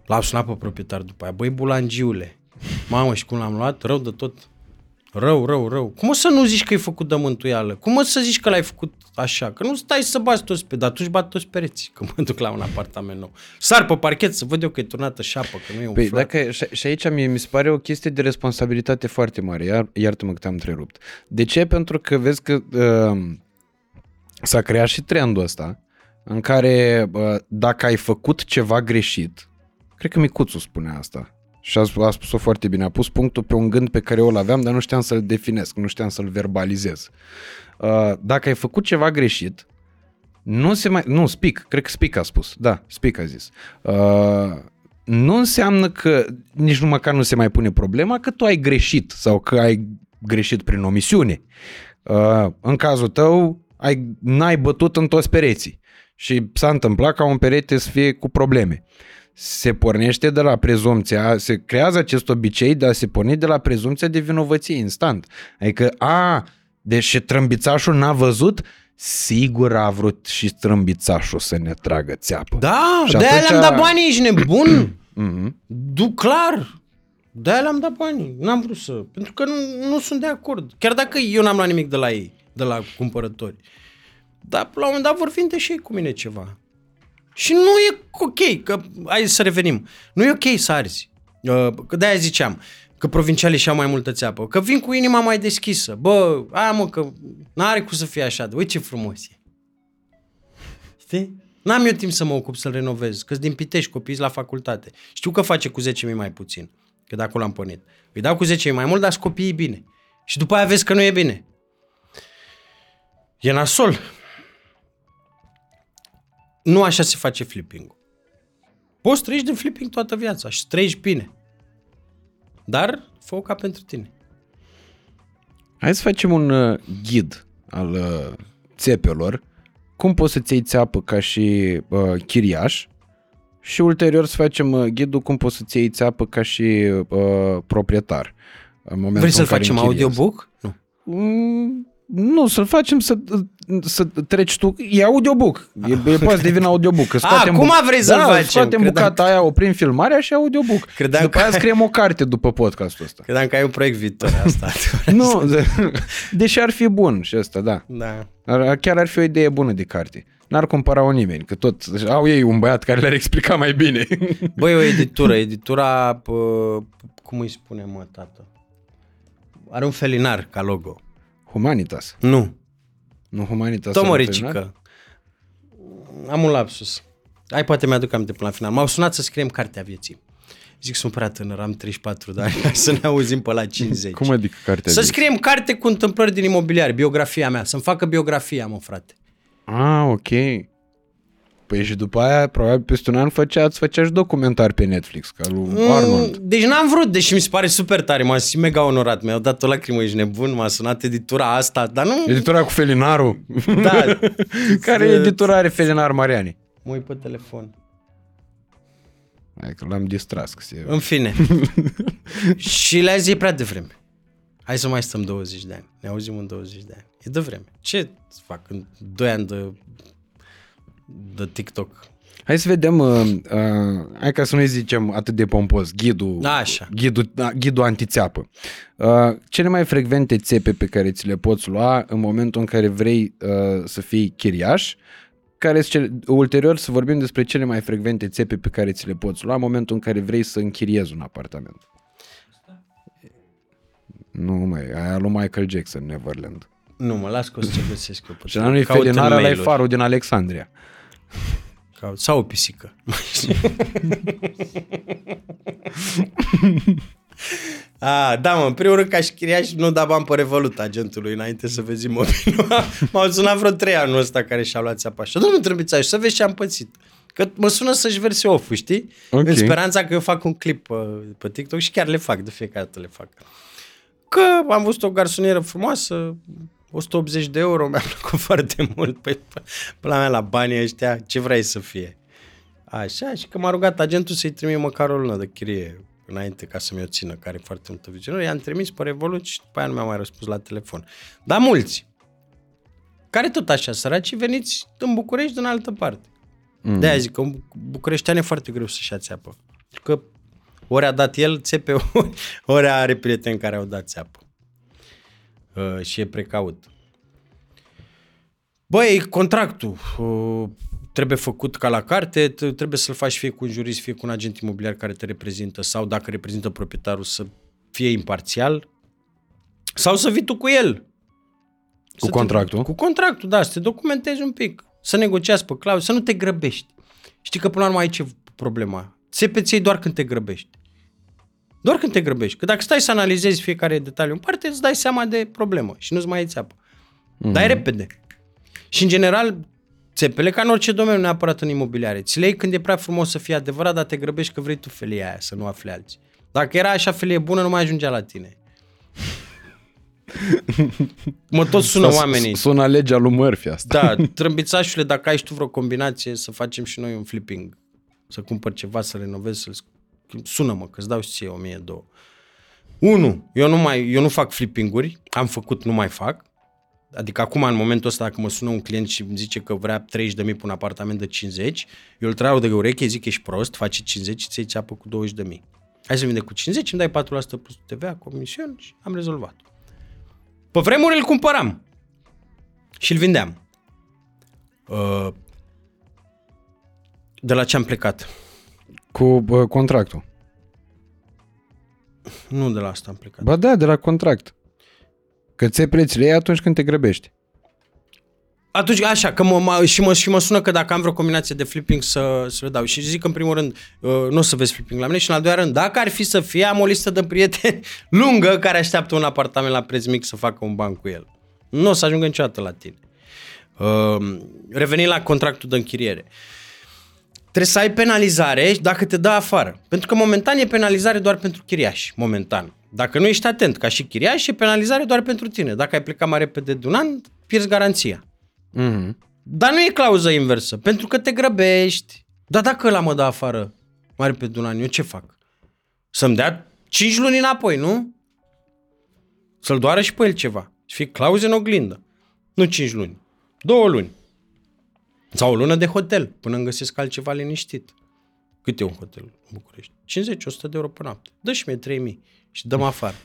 L-am sunat pe proprietar după aia. Băi, bulangiule, mamă, și cum l-am luat? Rău de tot. Rău, rău, rău. Cum o să nu zici că ai făcut de mântuială? Cum o să zici că l-ai făcut așa? Că nu stai să bați toți pe... Dar atunci bat toți pereții, că mă duc la un apartament nou. Sar pe parchet să văd eu că e turnată șapă, că nu e un Păi flat. dacă, și, și aici mie mi se pare o chestie de responsabilitate foarte mare, iar, iartă-mă că te-am întrerupt. De ce? Pentru că vezi că uh, s-a creat și trendul ăsta în care uh, dacă ai făcut ceva greșit, cred că Micuțu spune asta și a, spus- a spus-o foarte bine, a pus punctul pe un gând pe care eu îl aveam, dar nu știam să-l definesc, nu știam să-l verbalizez. Uh, dacă ai făcut ceva greșit, nu se mai... Nu, Spic, cred că Spic a spus. Da, Spic a zis. Uh, nu înseamnă că nici nu măcar nu se mai pune problema că tu ai greșit sau că ai greșit prin omisiune. Uh, în cazul tău, ai, n-ai bătut în toți pereții și s-a întâmplat ca un perete să fie cu probleme. Se pornește de la prezumția, se creează acest obicei de a se porni de la prezumția de vinovăție instant. Adică, a, deci și trâmbițașul n-a văzut, sigur a vrut și trâmbițașul să ne tragă țeapă. Da, Și de-aia atunci- le-am dat banii, ești nebun? Mm-hmm. Du clar. De-aia le-am dat banii. N-am vrut să... Pentru că nu, nu sunt de acord. Chiar dacă eu n-am luat nimic de la ei, de la cumpărători. Dar la un moment dat vor vinde și ei cu mine ceva. Și nu e ok, că hai să revenim. Nu e ok să arzi. Uh, Că de-aia ziceam că provincialii și-au mai multă țeapă. Că vin cu inima mai deschisă. Bă, aia mă, că n-are cum să fie așa. Uite ce frumos e. Știi? N-am eu timp să mă ocup să-l renovez, că din Pitești, copiii la facultate. Știu că face cu 10.000 mai puțin, că de acolo am pornit. Îi dau cu 10.000 mai mult, dar sunt copiii bine. Și după aia vezi că nu e bine. E nasol. Nu așa se face flipping Poți trăiești din flipping toată viața și trăiești bine. Dar fă ca pentru tine. Hai să facem un uh, ghid al uh, țepelor, cum poți să-ți iei țeapă ca și uh, chiriaș și ulterior să facem uh, ghidul cum poți să-ți iei țeapă ca și uh, proprietar. În momentul Vrei să-l în care facem închiriezi. audiobook? Nu. Mm, nu, să-l facem să, să treci tu. E audiobook. E, e poate să devină audiobook. Că scoatem acum bu- vrei să-l da, facem. scoatem Credeam bucata aia, oprim filmarea și audiobook. Credeam după că- aia scriem o carte după podcastul ăsta. Credeam că ai un proiect viitor asta. nu, deși ar fi bun și ăsta, da. da. Ar, chiar ar fi o idee bună de carte. N-ar cumpăra-o nimeni, că tot au ei un băiat care le-ar explica mai bine. Băi, o editură. Editura, pă, cum îi spune, mă, tată? Are un felinar ca logo. Humanitas. Nu. Nu Humanitas. are un felinar? Tomoricică. Am un lapsus. Hai, poate mi-aduc aminte până la final. M-au sunat să scriem cartea vieții. Zic, sunt prea tânăr, am 34 de ani, hai să ne auzim pe la 50. Cum adică cartea Să de- scriem carte cu întâmplări din imobiliare, biografia mea, să-mi facă biografia, mă, frate. Ah, ok. Păi și după aia, probabil peste un an făceați, făceați documentar pe Netflix, ca lui Arnold. Mm, Deci n-am vrut, deși mi se pare super tare, m-am simțit mega onorat, mi-au dat o lacrimă, ești nebun, m-a sunat editura asta, dar nu... Editura cu Felinarul. Da, care editura are Felinar Mariani? mă uit pe telefon. Hai că l-am distras. Că se... În fine. și le-a zis, e prea devreme. Hai să mai stăm 20 de ani. Ne auzim în 20 de ani. E de vreme. Ce să fac în 2 ani de, de TikTok? Hai să vedem, uh, uh, hai ca să nu zicem atât de pompos, ghidul, Așa. ghidul, da, ghidul antițeapă. Uh, cele mai frecvente țepe pe care ți le poți lua în momentul în care vrei uh, să fii chiriaș, care sunt cele, ulterior să vorbim despre cele mai frecvente țepe pe care ți le poți lua în momentul în care vrei să închiriezi un apartament. Nu, mai, aia lui Michael Jackson, Neverland. Nu, mă, las că o să ce găsesc eu. pe Și nu e Caut în Felinar, ăla e mail-uri. farul din Alexandria. Caut. Sau o pisică. A, da, mă, în primul rând ca și chiriaș nu da bani pe Revolut agentului înainte să vezi imobilul. M-au sunat vreo trei anul ăsta care și-au luat țeapa așa. Domnul Trâmbițaș, să vezi ce am pățit. Că mă sună să-și verse off știi? Ok. În speranța că eu fac un clip pe, pe TikTok și chiar le fac, de fiecare dată le fac. Că am văzut o garsonieră frumoasă, 180 de euro, mi-a plăcut foarte mult. Păi, până la mea, la banii ăștia, ce vrei să fie? Așa, și că m-a rugat agentul să-i trimit măcar o lună de chirie înainte ca să mi-o țină, care e foarte multă viziune. I-am trimis pe Revolut și după aia nu mi-a mai răspuns la telefon. Dar mulți, care tot așa, săraci, veniți în București din altă parte. Mm. De-aia zic că un bucureștean e foarte greu să-și ia țeapă. Că ori a dat el țepe, ori, ori are prieteni care au dat țeapă. Uh, și e precaut. Băi, contractul uh, trebuie făcut ca la carte, t- trebuie să-l faci fie cu un jurist, fie cu un agent imobiliar care te reprezintă sau dacă reprezintă proprietarul să fie imparțial sau să vii tu cu el. Cu Să contractul? Te, cu contractul, da, să te documentezi un pic, să negociați pe clauze, să nu te grăbești. Știi că până la urmă aici e problema. Țepeți ei doar când te grăbești. Doar când te grăbești. Că dacă stai să analizezi fiecare detaliu în parte, îți dai seama de problemă și nu-ți mai iei țeapă. Mm-hmm. Dai repede. Și în general, țepele, ca în orice domeniu, neapărat în imobiliare, ți le iei când e prea frumos să fie adevărat, dar te grăbești că vrei tu felia aia, să nu afli alții. Dacă era așa felie bună, nu mai ajungea la tine. mă tot sună oamenii. Sună legea lui Murphy asta. Da, trâmbițașule, dacă ai și tu vreo combinație, să facem și noi un flipping. Să cumpăr ceva, să renovez, să sună-mă, că îți dau și ție 1002. Unu, eu nu, mai, eu nu fac flipping-uri, am făcut, nu mai fac. Adică acum, în momentul ăsta, dacă mă sună un client și îmi zice că vrea 30.000 pe un apartament de 50, eu îl trau de ureche, zic ești prost, face 50 și ți-ai țeapă cu 20.000. Hai să vinde cu 50, îmi dai 4% plus TVA, comision și am rezolvat. Pe vremuri îl cumpăram și îl vindeam. Uh, De la ce am plecat? Cu bă, contractul. Nu de la asta am plecat. Ba da, de la contract. Că ți prețile ei atunci când te grăbești. Atunci, așa, că mă, mă, și, mă, și mă sună că dacă am vreo combinație de flipping să, să le dau. Și zic în primul rând, uh, nu o să vezi flipping la mine și în al doilea rând, dacă ar fi să fie, am o listă de prieteni lungă care așteaptă un apartament la preț mic să facă un ban cu el. Nu o să ajungă niciodată la tine. Uh, revenind la contractul de închiriere. Trebuie să ai penalizare dacă te dă afară. Pentru că momentan e penalizare doar pentru chiriași. Momentan. Dacă nu ești atent ca și chiriaș, e penalizare doar pentru tine. Dacă ai plecat mai repede de un an, pierzi garanția. Mm-hmm. Dar nu e clauză inversă, pentru că te grăbești. Dar dacă ăla mă dă afară mai repede de un an, eu ce fac? Să-mi dea 5 luni înapoi, nu? Să-l doară și pe el ceva. Și fie clauze în oglindă. Nu 5 luni. Două luni. Sau o lună de hotel, până îmi găsesc altceva liniștit. Cât e un hotel în București? 50-100 de euro pe noapte. Dă și mie 3000 și dăm afară.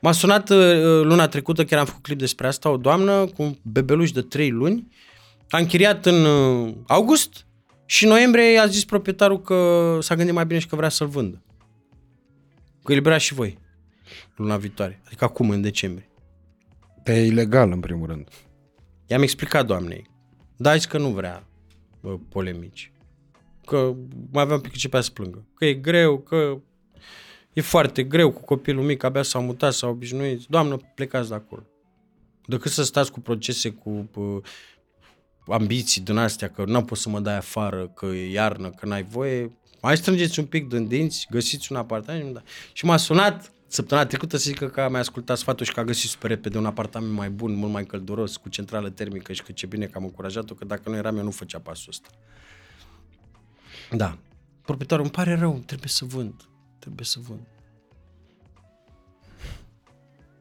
M-a sunat uh, luna trecută, chiar am făcut clip despre asta, o doamnă cu un bebeluș de 3 luni. A închiriat în uh, august și în noiembrie a zis proprietarul că s-a gândit mai bine și că vrea să-l vândă. Că eliberați și voi luna viitoare. Adică acum, în decembrie. Dar e ilegal, în primul rând. I-am explicat doamnei. Dar zis că nu vrea bă, polemici. Că mai avea un pic începea să plângă. Că e greu, că e foarte greu cu copilul mic, abia s-a mutat, s-a obișnuit. Doamnă, plecați de acolo. Decât să stați cu procese, cu pă, ambiții din astea, că nu pot să mă dai afară, că e iarnă, că n-ai voie, mai strângeți un pic din dinți, găsiți un apartament. Da. Și m-a sunat săptămâna trecută să zică că mi-a ascultat sfatul și că a găsit super repede un apartament mai bun, mult mai călduros, cu centrală termică și că ce bine că am încurajat-o, că dacă nu eram eu nu făcea pasul ăsta. Da. Proprietarul, îmi pare rău, trebuie să vând. Trebuie să vând.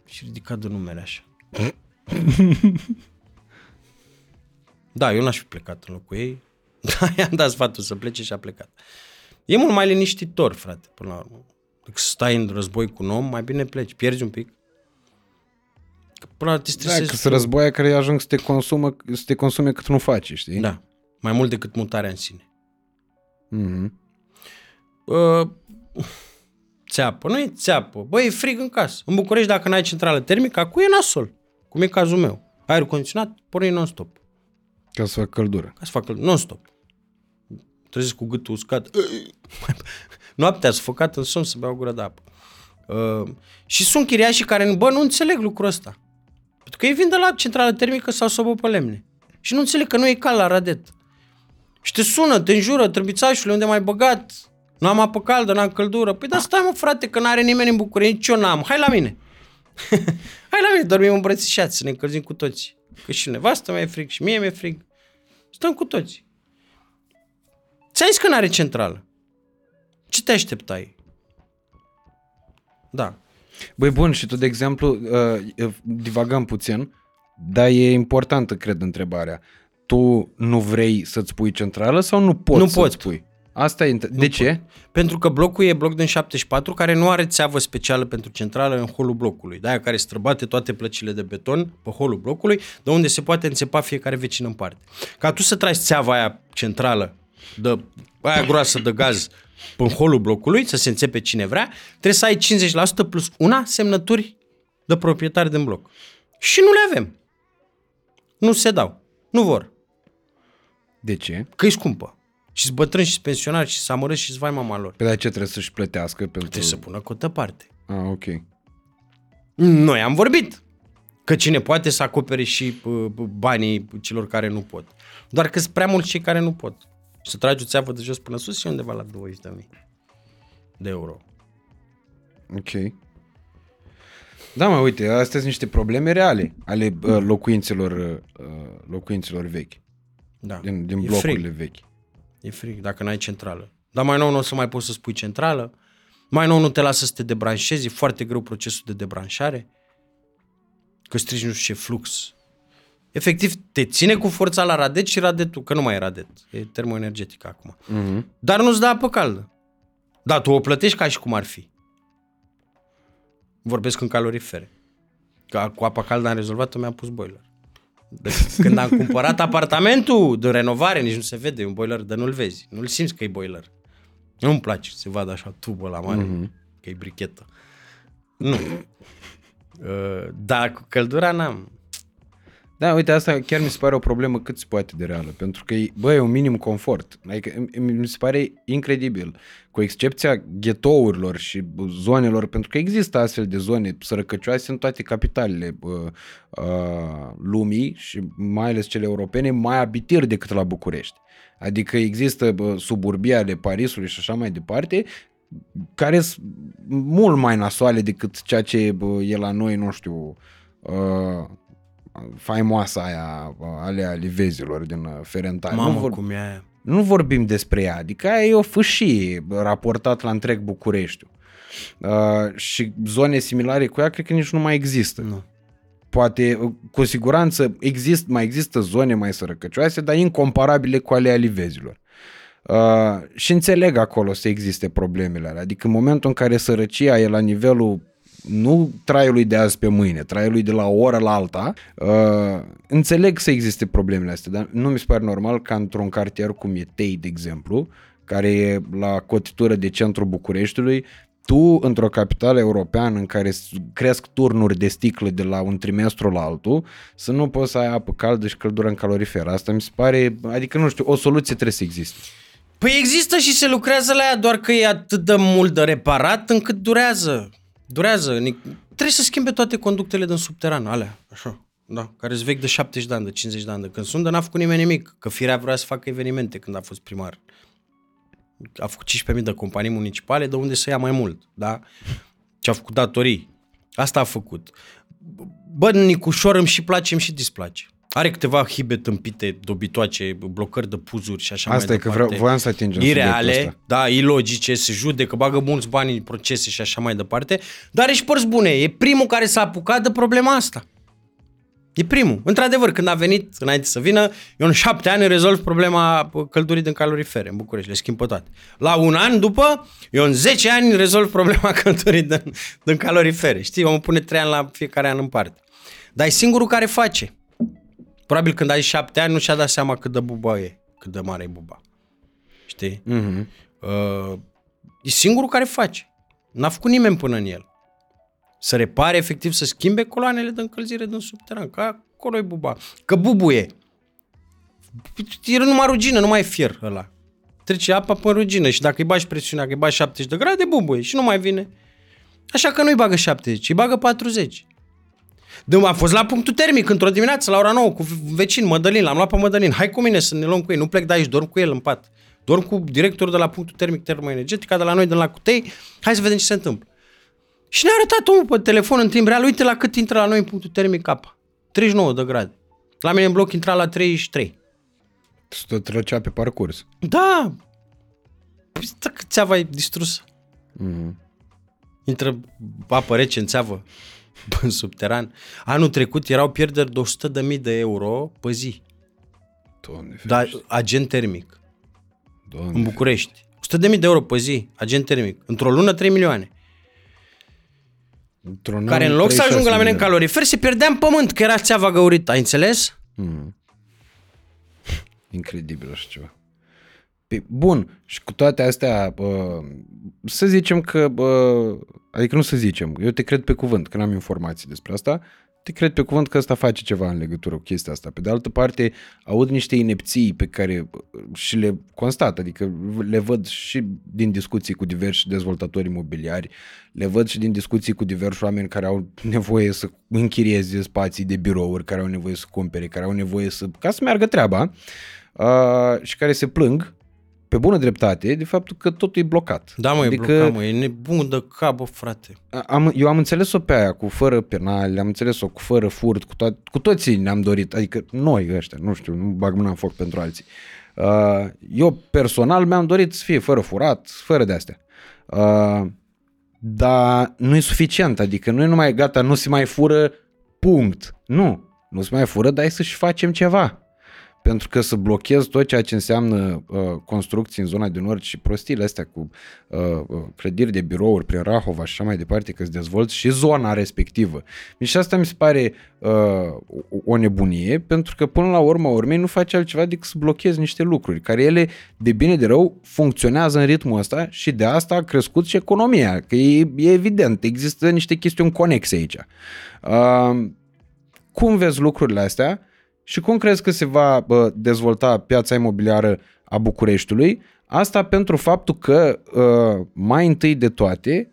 Și ridica de numele așa. da, eu n-aș fi plecat în locul ei. Da, i-am dat sfatul să plece și a plecat. E mult mai liniștitor, frate, până la urmă. Dacă stai în război cu un om, mai bine pleci, pierzi un pic. Că până la urmă te Da, stresezi că tu. să războaia care ajung să te, consumă, să te consume cât nu faci, știi? Da, mai mult decât mutarea în sine. Mm-hmm. Uh, țeapă, nu e țeapă. Băi, e frig în casă. În București, dacă n-ai centrală termică, acum e nasol. Cum e cazul meu. Aerul condiționat, porni non-stop. Ca să fac căldură. Ca să facă non-stop. Trezesc cu gâtul uscat. Noaptea sufocat în somn să beau o gură de apă. Uh, și sunt chiriașii care, bă, nu înțeleg lucrul ăsta. Pentru că ei vin de la centrală termică sau sobă pe lemne. Și nu înțeleg că nu e cald la radet. Și te sună, te înjură, trâmbițașule, unde mai băgat? Nu am apă caldă, n-am căldură. Păi da, stai mă, frate, că n-are nimeni în București, nici eu n-am. Hai la mine. Hai la mine, dormim îmbrățișați, să ne încălzim cu toți. Că și nevastă mea e frig și mie mi-e frig. Stăm cu toți. Ți-ai zis că n-are centrală. Ce te așteptai? Da. Băi, bun, și tu, de exemplu, uh, divagăm puțin, dar e importantă, cred, întrebarea. Tu nu vrei să-ți pui centrală sau nu poți Nu să-ți pot. pui? Asta e... De ce? Pentru că blocul e bloc din 74 care nu are țeavă specială pentru centrală în holul blocului. De-aia care străbate toate plăcile de beton pe holul blocului, de unde se poate înțepa fiecare vecin în parte. Ca tu să tragi țeava aia centrală, de, aia groasă de gaz, în holul blocului, să se înțepe cine vrea, trebuie să ai 50% plus una semnături de proprietari din bloc. Și nu le avem. Nu se dau. Nu vor. De ce? Că e scumpă. Și bătrâni și pensionari și să și vai mama lor. Pe de ce trebuie să-și plătească pentru... Trebuie să pună cotă parte. Ah, ok. Noi am vorbit că cine poate să acopere și uh, banii celor care nu pot. Doar că sunt prea mulți cei care nu pot. Și să tragi o țeavă de jos până sus și undeva la 20.000 de euro. Ok. Da, mă, uite, astea sunt niște probleme reale ale uh, locuințelor, uh, locuințelor vechi, Da. din, din e blocurile frig. vechi. E frig dacă n-ai centrală. Dar mai nou nu o să mai poți să spui centrală. Mai nou nu te lasă să te debranșezi. E foarte greu procesul de debranșare. Că strici nu știu ce flux. Efectiv, te ține cu forța la radet și radetul, că nu mai e radet, e termoenergetic acum. Mm-hmm. Dar nu-ți dă apă caldă. Da, tu o plătești ca și cum ar fi. Vorbesc în calorifere. Că cu apa caldă am rezolvat-o, mi-am pus boiler. De când am cumpărat apartamentul de renovare, nici nu se vede, e un boiler, dar nu-l vezi. Nu-l simți că e boiler. Nu-mi place să se vadă așa tubă la mare, mm-hmm. că e brichetă. Nu. Uh, dar cu căldura n-am. Da, uite, asta chiar mi se pare o problemă cât se poate de reală, pentru că, bă, e un minim confort. Adică mi se pare incredibil, cu excepția ghetourilor și zonelor, pentru că există astfel de zone sărăcăcioase în toate capitalele uh, uh, lumii și mai ales cele europene, mai abitiri decât la București. Adică există bă, suburbia ale Parisului și așa mai departe, care sunt mult mai nasoale decât ceea ce bă, e la noi, nu știu, uh, faimoasa aia alea livezilor din uh, Ferentari. Mamă, nu vor, cum e aia. Nu vorbim despre ea, adică aia e o fâșie raportat la întreg Bucureștiul. Uh, și zone similare cu ea cred că nici nu mai există. Nu. Poate, uh, cu siguranță, exist, mai există zone mai sărăcăcioase, dar incomparabile cu alea livezilor. Uh, și înțeleg acolo să existe problemele alea. Adică în momentul în care sărăcia e la nivelul nu traiului de azi pe mâine, traiului de la o oră la alta, uh, înțeleg să existe problemele astea, dar nu mi se pare normal ca într-un cartier cum e Tei, de exemplu, care e la cotitură de centrul Bucureștiului, tu, într-o capitală europeană în care cresc turnuri de sticlă de la un trimestru la altul, să nu poți să ai apă caldă și căldură în calorifer. Asta mi se pare, adică nu știu, o soluție trebuie să existe. Păi există și se lucrează la ea, doar că e atât de mult de reparat încât durează. Durează. Trebuie să schimbe toate conductele din subteran, alea, așa. Da, care sunt vechi de 70 de ani, de 50 de ani de când sunt, dar n-a făcut nimeni nimic, că firea vrea să facă evenimente când a fost primar. A făcut 15.000 de companii municipale, de unde să ia mai mult, da? Și a făcut datorii. Asta a făcut. Bă, Nicușor îmi și place, îmi și displace. Are câteva hibe tâmpite, dobitoace, blocări de puzuri și așa Asta mai e că departe. vreau, voiam să atingem Ireale, subiectul ăsta. da, ilogice, se judecă, bagă mulți bani în procese și așa mai departe, dar are și părți bune. E primul care s-a apucat de problema asta. E primul. Într-adevăr, când a venit, înainte să vină, eu în șapte ani rezolv problema căldurii din calorifere în București, le schimb pe toate. La un an după, eu în 10 ani rezolv problema căldurii din, din calorifere. Știi, mă pune trei ani la fiecare an în parte. Dar e singurul care face. Probabil când ai șapte ani nu și-a dat seama cât de buba e, cât de mare e buba. Știi? Mhm. Uh, e singurul care face. N-a făcut nimeni până în el. Să repare, efectiv, să schimbe coloanele de încălzire din subteran. Că acolo e buba. Că bubuie. E numai rugină, nu mai e fier ăla. Trece apa pe rugină și dacă îi bagi presiunea, că îi bagi 70 de grade, bubuie și nu mai vine. Așa că nu-i bagă 70, îi bagă 40. De am fost la punctul termic într-o dimineață la ora 9 cu vecin Mădălin, l-am luat pe Mădălin. Hai cu mine să ne luăm cu ei, nu plec de aici, dorm cu el în pat. Dorm cu directorul de la punctul termic termoenergetica de la noi, de la Cutei. Hai să vedem ce se întâmplă. Și ne-a arătat omul pe telefon în timp real, uite la cât intră la noi în punctul termic apa. 39 de grade. La mine în bloc intra la 33. Se tot trecea pe parcurs. Da! Păi stă că țeava e distrusă. Mhm. Intră apă rece în țeavă în subteran. Anul trecut erau pierderi de 100.000 de euro pe zi. Doamne, Dar ferește. agent termic Doamne, în București. 100.000 de euro pe zi, agent termic. Într-o lună 3 milioane. Într-un Care an, în loc să 36 ajungă la mine în milioane. calorifer, se pierdea în pământ, că era țeava găurită. Ai înțeles? Incredibil așa ceva. Pe, bun, și cu toate astea, uh, să zicem că, uh, adică nu să zicem, eu te cred pe cuvânt, că n-am informații despre asta, te cred pe cuvânt că ăsta face ceva în legătură cu chestia asta. Pe de altă parte, aud niște inepții pe care uh, și le constat, adică le văd și din discuții cu diversi dezvoltatori imobiliari, le văd și din discuții cu diversi oameni care au nevoie să închirieze spații de birouri, care au nevoie să cumpere, care au nevoie să... ca să meargă treaba uh, și care se plâng pe bună dreptate de faptul că totul e blocat. Da, mă, adică, e blocat, mă, e nebun de cap, bă, frate. am, eu am înțeles-o pe aia cu fără penal, am înțeles-o cu fără furt, cu, to- cu toții ne-am dorit, adică noi ăștia, nu știu, nu bag mâna în foc pentru alții. Uh, eu personal mi-am dorit să fie fără furat, fără de astea. Uh, dar nu e suficient, adică nu e numai gata, nu se mai fură, punct. Nu, nu se mai fură, dar hai să-și facem ceva. Pentru că să blochezi tot ceea ce înseamnă uh, construcții în zona de nord și prostiile astea cu uh, uh, clădiri de birouri prin Rahova și așa mai departe, că se dezvolți și zona respectivă. Și asta mi se pare uh, o nebunie, pentru că până la urmă urmei nu faci altceva decât să blochezi niște lucruri, care ele, de bine de rău, funcționează în ritmul ăsta și de asta a crescut și economia, că e, e evident, există niște chestiuni conexe aici. Uh, cum vezi lucrurile astea și cum crezi că se va bă, dezvolta piața imobiliară a Bucureștiului? Asta pentru faptul că uh, mai întâi de toate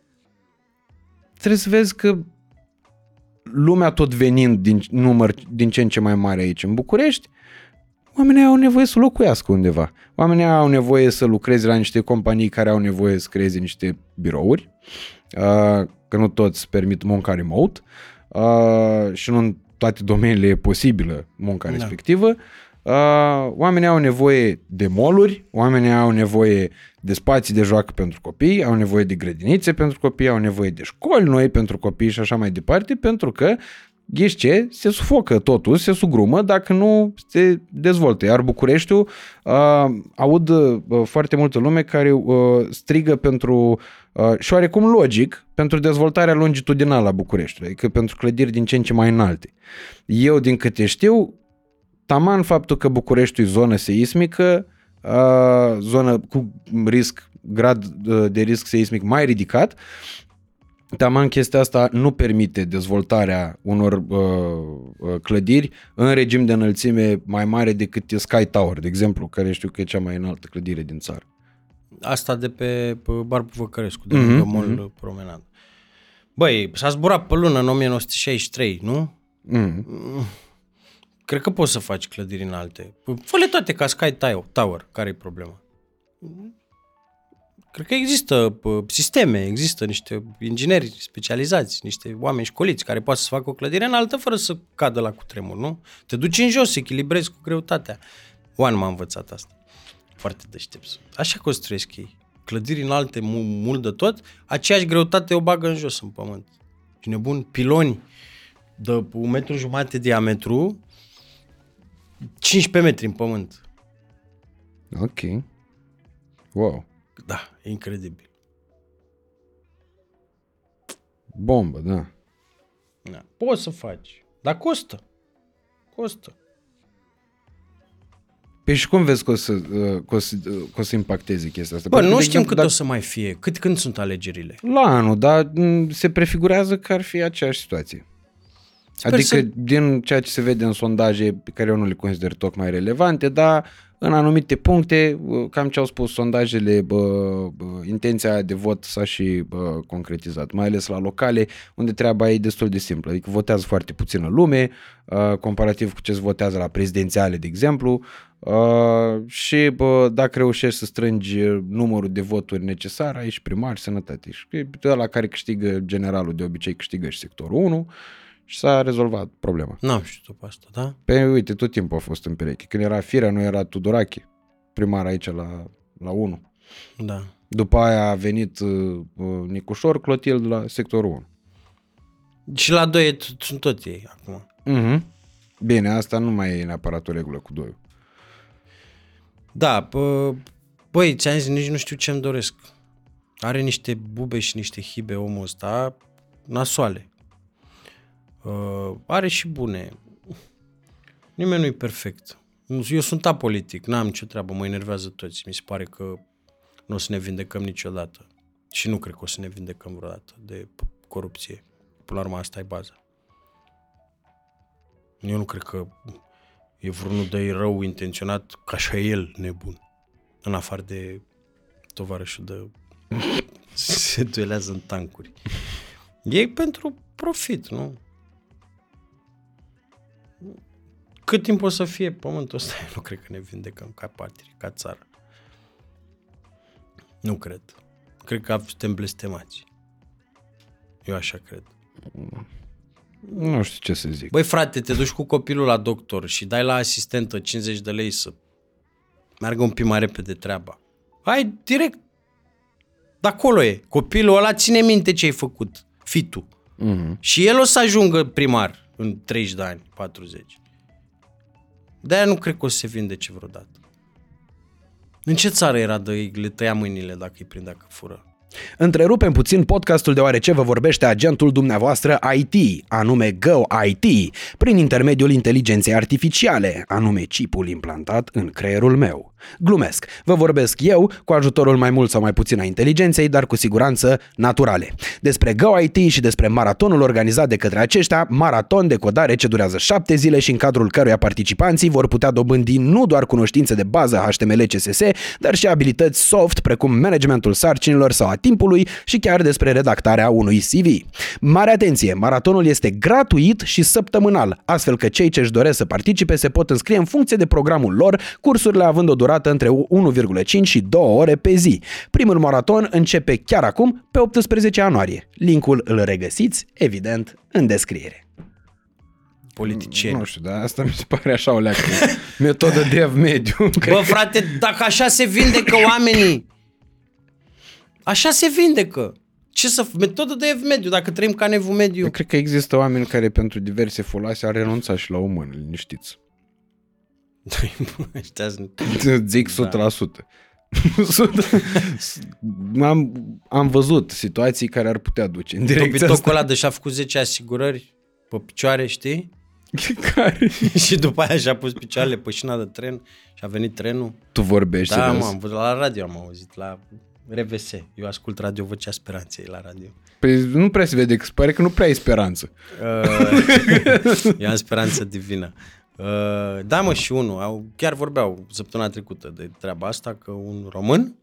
trebuie să vezi că lumea tot venind din număr din ce în ce mai mare aici în București, oamenii au nevoie să locuiască undeva. Oamenii au nevoie să lucreze la niște companii care au nevoie să creeze niște birouri, uh, că nu toți permit munca remote uh, și nu în toate domeniile e posibilă munca da. respectivă. Uh, oamenii au nevoie de moluri, oamenii au nevoie de spații de joacă pentru copii, au nevoie de grădinițe pentru copii, au nevoie de școli noi pentru copii și așa mai departe, pentru că ghiși ce? Se sufocă totul, se sugrumă dacă nu se dezvoltă. Iar Bucureștiul, uh, aud uh, foarte multă lume care uh, strigă pentru, uh, și oarecum logic, pentru dezvoltarea longitudinală a Bucureștiului, adică pentru clădiri din ce în ce mai înalte. Eu, din câte știu, taman faptul că Bucureștiul e zonă seismică, uh, zonă cu risc, grad uh, de risc seismic mai ridicat, Taman chestia asta nu permite dezvoltarea unor uh, uh, clădiri în regim de înălțime mai mare decât e Sky Tower, de exemplu, care știu că e cea mai înaltă clădire din țară. Asta de pe, pe Barbu Văcărescu, de mm-hmm, mall mm-hmm. promenad. Băi, s-a zburat pe lună în 1963, nu? Mm-hmm. Cred că poți să faci clădiri înalte. Fă-le toate ca Sky Tower. Care e problema? Cred că există sisteme, există niște ingineri specializați, niște oameni școliți care poate să facă o clădire înaltă fără să cadă la cutremur, nu? Te duci în jos, echilibrezi cu greutatea. Oan m-a învățat asta. Foarte deștept. Așa construiesc ei. Clădiri înalte, mult de tot, aceeași greutate o bagă în jos în pământ. Și nebun, piloni de un metru jumate diametru, 15 metri în pământ. Ok. Wow. Da, e incredibil. Bombă, da. da. Poți să faci, dar costă. Costă. Păi și cum vezi că o să, uh, că o să, uh, că o să impacteze chestia asta? Bă, nu știm cât dacă... o să mai fie. Cât când sunt alegerile? La anul, dar mm, se prefigurează că ar fi aceeași situație. Sper adică să... din ceea ce se vede în sondaje pe care eu nu le consider tocmai relevante, dar în anumite puncte, cam ce au spus sondajele, bă, bă, intenția de vot s-a și bă, concretizat, mai ales la locale, unde treaba e destul de simplă, adică votează foarte puțină lume, uh, comparativ cu ce se votează la prezidențiale, de exemplu, uh, și bă, dacă reușești să strângi numărul de voturi necesar, ai și primari, sănătate. Și la care câștigă generalul, de obicei câștigă și sectorul 1, și s-a rezolvat problema. N-am știut pe asta, da? Pe păi, uite, tot timpul a fost în pereche. Când era Firea, nu era Tudorache, primar aici la, la 1. Da. După aia a venit uh, uh Nicușor Clotil la sectorul 1. Și la 2 sunt tot ei acum. Mm-hmm. Bine, asta nu mai e neapărat o regulă cu 2. Da, pă, băi, ți-am zis, nici nu știu ce-mi doresc. Are niște bube și niște hibe omul ăsta nasoale. Uh, are și bune. Nimeni nu e perfect. Eu sunt apolitic, n-am nicio treabă, mă enervează toți. Mi se pare că nu o să ne vindecăm niciodată. Și nu cred că o să ne vindecăm vreodată de corupție. Până la urmă, asta e baza. Eu nu cred că e vreunul de rău intenționat ca și el nebun. În afară de tovarășul de se duelează în tancuri. E pentru profit, nu? Cât timp o să fie pământul ăsta, eu nu cred că ne vindecăm ca patrie, ca țară. Nu cred. Cred că suntem blestemați. Eu așa cred. Nu știu ce să zic. Băi frate, te duci cu copilul la doctor și dai la asistentă 50 de lei să meargă un pic mai repede treaba. Hai direct. De acolo e. Copilul ăla ține minte ce ai făcut. Fitul. Mm-hmm. Și el o să ajungă primar în 30 de ani, 40. De-aia nu cred că o să se vindece vreodată. În ce țară era de le tăia mâinile dacă îi prindea că fură? Întrerupem puțin podcastul deoarece vă vorbește agentul dumneavoastră IT, anume Go IT, prin intermediul inteligenței artificiale, anume chipul implantat în creierul meu. Glumesc, vă vorbesc eu cu ajutorul mai mult sau mai puțin a inteligenței, dar cu siguranță naturale. Despre Go IT și despre maratonul organizat de către aceștia, maraton de codare ce durează șapte zile și în cadrul căruia participanții vor putea dobândi nu doar cunoștințe de bază HTML CSS, dar și abilități soft precum managementul sarcinilor sau a timpului și chiar despre redactarea unui CV. Mare atenție, maratonul este gratuit și săptămânal, astfel că cei ce își doresc să participe se pot înscrie în funcție de programul lor, cursurile având o durată între 1,5 și 2 ore pe zi. Primul maraton începe chiar acum, pe 18 ianuarie. Linkul îl regăsiți, evident, în descriere. Politicieni. Nu știu, dar asta mi se pare așa o leacă. Metodă dev mediu. Bă, frate, dacă așa se vindecă oamenii, așa se vindecă. Ce să... Metodă de ev mediu, dacă trăim ca în evul mediu. Eu cred că există oameni care pentru diverse folose ar renunța și la umân, liniștiți. Ăștia sunt- Zic 100%. am, am văzut situații care ar putea duce în direcția Topitocul asta. ăla de și-a făcut 10 asigurări pe picioare, știi? Care? și după aia și-a pus picioarele pe șina de tren și a venit trenul. Tu vorbești Da, serios? mă, am văzut la radio am auzit, la RVS. Eu ascult Radio Vocea Speranței la radio. Păi nu prea se vede, că se pare că nu prea ai speranță. Uh, eu am speranță divină. Uh, da, mă, și unul. Au, chiar vorbeau săptămâna trecută de treaba asta, că un român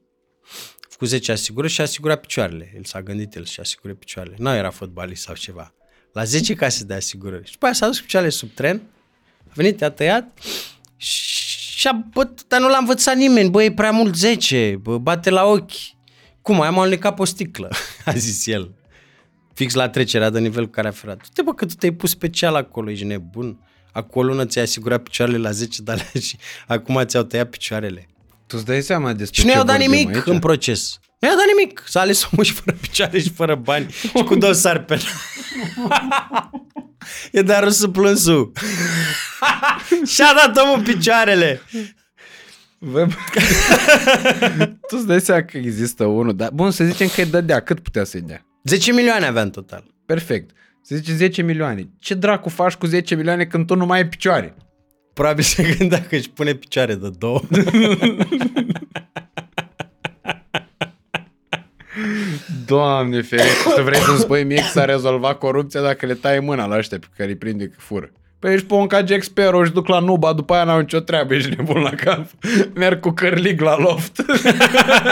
a făcut 10 asigurări și a asigurat picioarele. El s-a gândit el și a asigurat picioarele. Nu era fotbalist sau ceva. La 10 case de asigurări. Și după aia s-a dus cu picioarele sub tren, a venit, a tăiat și a băt, dar nu l-a învățat nimeni. Bă, e prea mult 10, bă, bate la ochi. Cum, ai m-am alunecat pe o sticlă, a zis el. Fix la trecerea de nivel cu care a ferat. Uite bă că tu te-ai pus special acolo, ești nebun. Acolo nu ți-ai asigurat picioarele la 10 de alea și acum ți-au tăiat picioarele. Tu îți dai seama despre Și nu ce i-au dat vorbim nimic aici? în proces. Nu i-au dat nimic. S-a ales omul și fără picioare și fără bani și cu dosar pe E dar râsul plânsul. Și-a dat omul picioarele. Bă, tu îți dai seama că există unul, dar bun, să zicem că îi dădea, cât putea să-i dea? 10 milioane avea în total. Perfect. Să zice 10 milioane. Ce dracu faci cu 10 milioane când tu nu mai ai picioare? Probabil se gândea că își pune picioare de două. Doamne ferește, tu vrei să-mi spui mie că s-a rezolvat corupția dacă le tai mâna la ăștia pe care îi prinde că fură. Păi ești pe un ca Jack Sparrow și duc la Nuba, după aia n-au nicio treabă, ești nebun la cap. Merg cu cărlig la loft.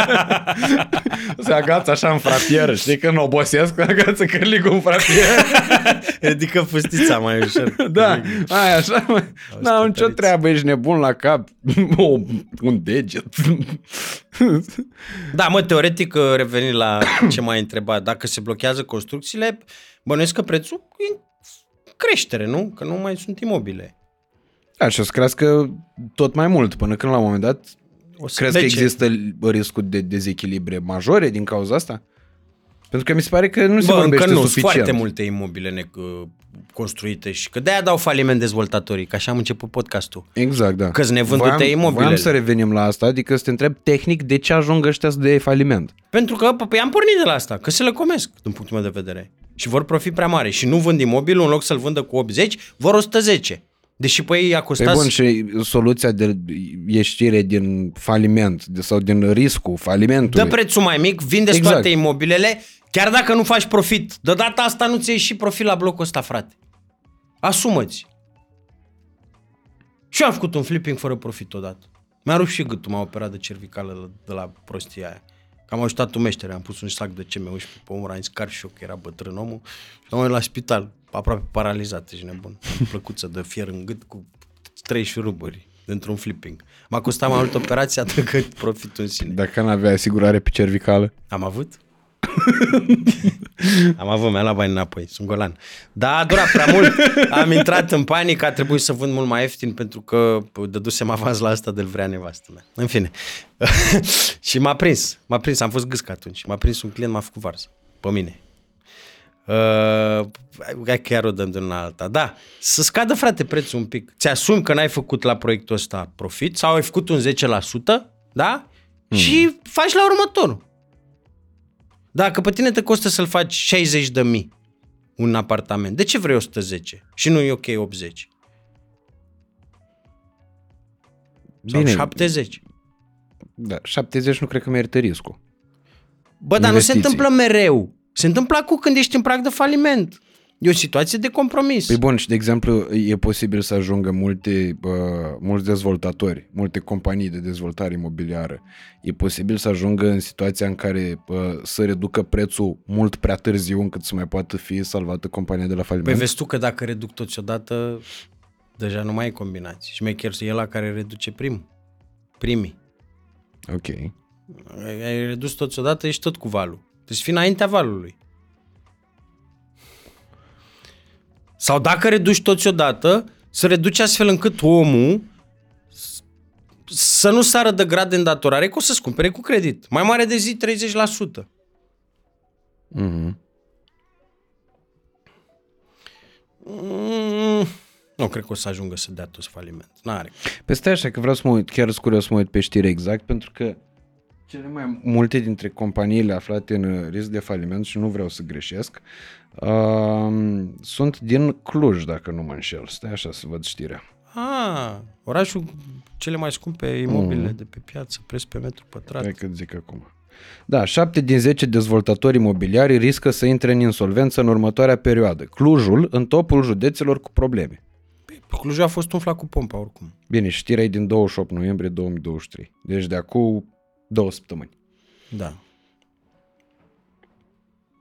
Se agață așa în frapieră, știi că nu obosesc, agață cărligul în frapieră. Ridică fustița mai ușor. Da, aia așa, mă. N-au nicio scăpăriți. treabă, ești nebun la cap. O, un deget. Da, mă, teoretic, revenind la ce m-ai întrebat, dacă se blochează construcțiile, bănuiesc că prețul e în creștere, nu? Că nu mai sunt imobile. Da, și o să crească tot mai mult, până când la un moment dat O să Crezi că plece. există riscul de dezechilibre majore din cauza asta? Pentru că mi se pare că nu se Bă, încă vorbește nu, sunt suficient. foarte multe imobile ne, construite și că de-aia dau faliment dezvoltatorii, că așa am început podcastul. Exact, da. Că-s nevândute Voiam- imobilele. Voiam să revenim la asta, adică să te întreb tehnic de ce ajung ăștia de faliment. Pentru că, păi am pornit de la asta, că se le comesc, din punctul meu de vedere. Și vor profit prea mare. Și nu vând imobilul, în loc să-l vândă cu 80, vor 110. Deși pe ei a Pe costat... bun, și soluția de ieșire din faliment de- sau din riscul falimentului. Dă prețul mai mic, vindeți Exact. toate imobilele, chiar dacă nu faci profit. De data asta nu ți-ai și profit la blocul ăsta, frate. Asumă-ți. Și eu am făcut un flipping fără profit odată. Mi-a rupt și gâtul, m-a operat de cervicală de la prostia aia. Că am ajutat un meștere, am pus un sac de CM11 pe umăr, am zis car și eu că era bătrân omul și am la spital, aproape paralizat, ești nebun. Am plăcuță de fier în gât cu trei șuruburi dintr-un flipping. M-a costat mai mult operația decât profitul în sine. Dacă n-avea asigurare pe cervicală. Am avut? Am avut, mi-a luat bani înapoi, sunt golan. Da, a durat prea mult, am intrat în panică, a trebuit să vând mult mai ieftin pentru că dădusem avans la asta de vrea nevastă mea. În fine. și m-a prins, m-a prins, am fost gâscă atunci. M-a prins un client, m-a făcut varză, pe mine. Uh, hai că iar o dăm de una alta. Da, să scadă, frate, prețul un pic. Ți-asumi că n-ai făcut la proiectul ăsta profit sau ai făcut un 10%, da? Mm. Și faci la următorul. Dacă pe tine te costă să-l faci 60 de mii un apartament, de ce vrei 110? Și nu e ok 80? Sau Bine. 70? Da, 70 nu cred că merită riscul. Bă, dar nu se Investiții. întâmplă mereu. Se întâmplă acum când ești în prag de faliment. E o situație de compromis. Păi bun, și de exemplu, e posibil să ajungă multe, uh, mulți dezvoltatori, multe companii de dezvoltare imobiliară. E posibil să ajungă în situația în care uh, să reducă prețul mult prea târziu încât să mai poată fi salvată compania de la faliment. Păi vezi tu că dacă reduc toți odată, deja nu mai e combinații. Și mai chiar e ăla care reduce primul. Primii. ok. Ai ai redus toți odată, ești tot cu valul. Deci fi înaintea valului. Sau dacă reduci toți odată, să reduci astfel încât omul s- să nu sară de grad de îndatorare, că o să-ți cumpere cu credit. Mai mare de zi 30%. Mhm. Mm, nu cred că o să ajungă să dea toți faliment. N-are. Pe stai așa că vreau să mă uit, chiar sunt curios să mă uit pe știri exact, pentru că cele mai multe dintre companiile aflate în uh, risc de faliment, și nu vreau să greșesc, uh, sunt din Cluj, dacă nu mă înșel. Stai așa să văd știrea. Ah, orașul cele mai scumpe imobile de pe piață, preț pe metru pătrat. Hai că zic acum. Da, 7 din 10 dezvoltatori imobiliari riscă să intre în insolvență în următoarea perioadă. Clujul în topul județelor cu probleme. Păi, Clujul a fost umflat cu pompa oricum. Bine, știrea e din 28 noiembrie 2023. Deci de acum două săptămâni. Da.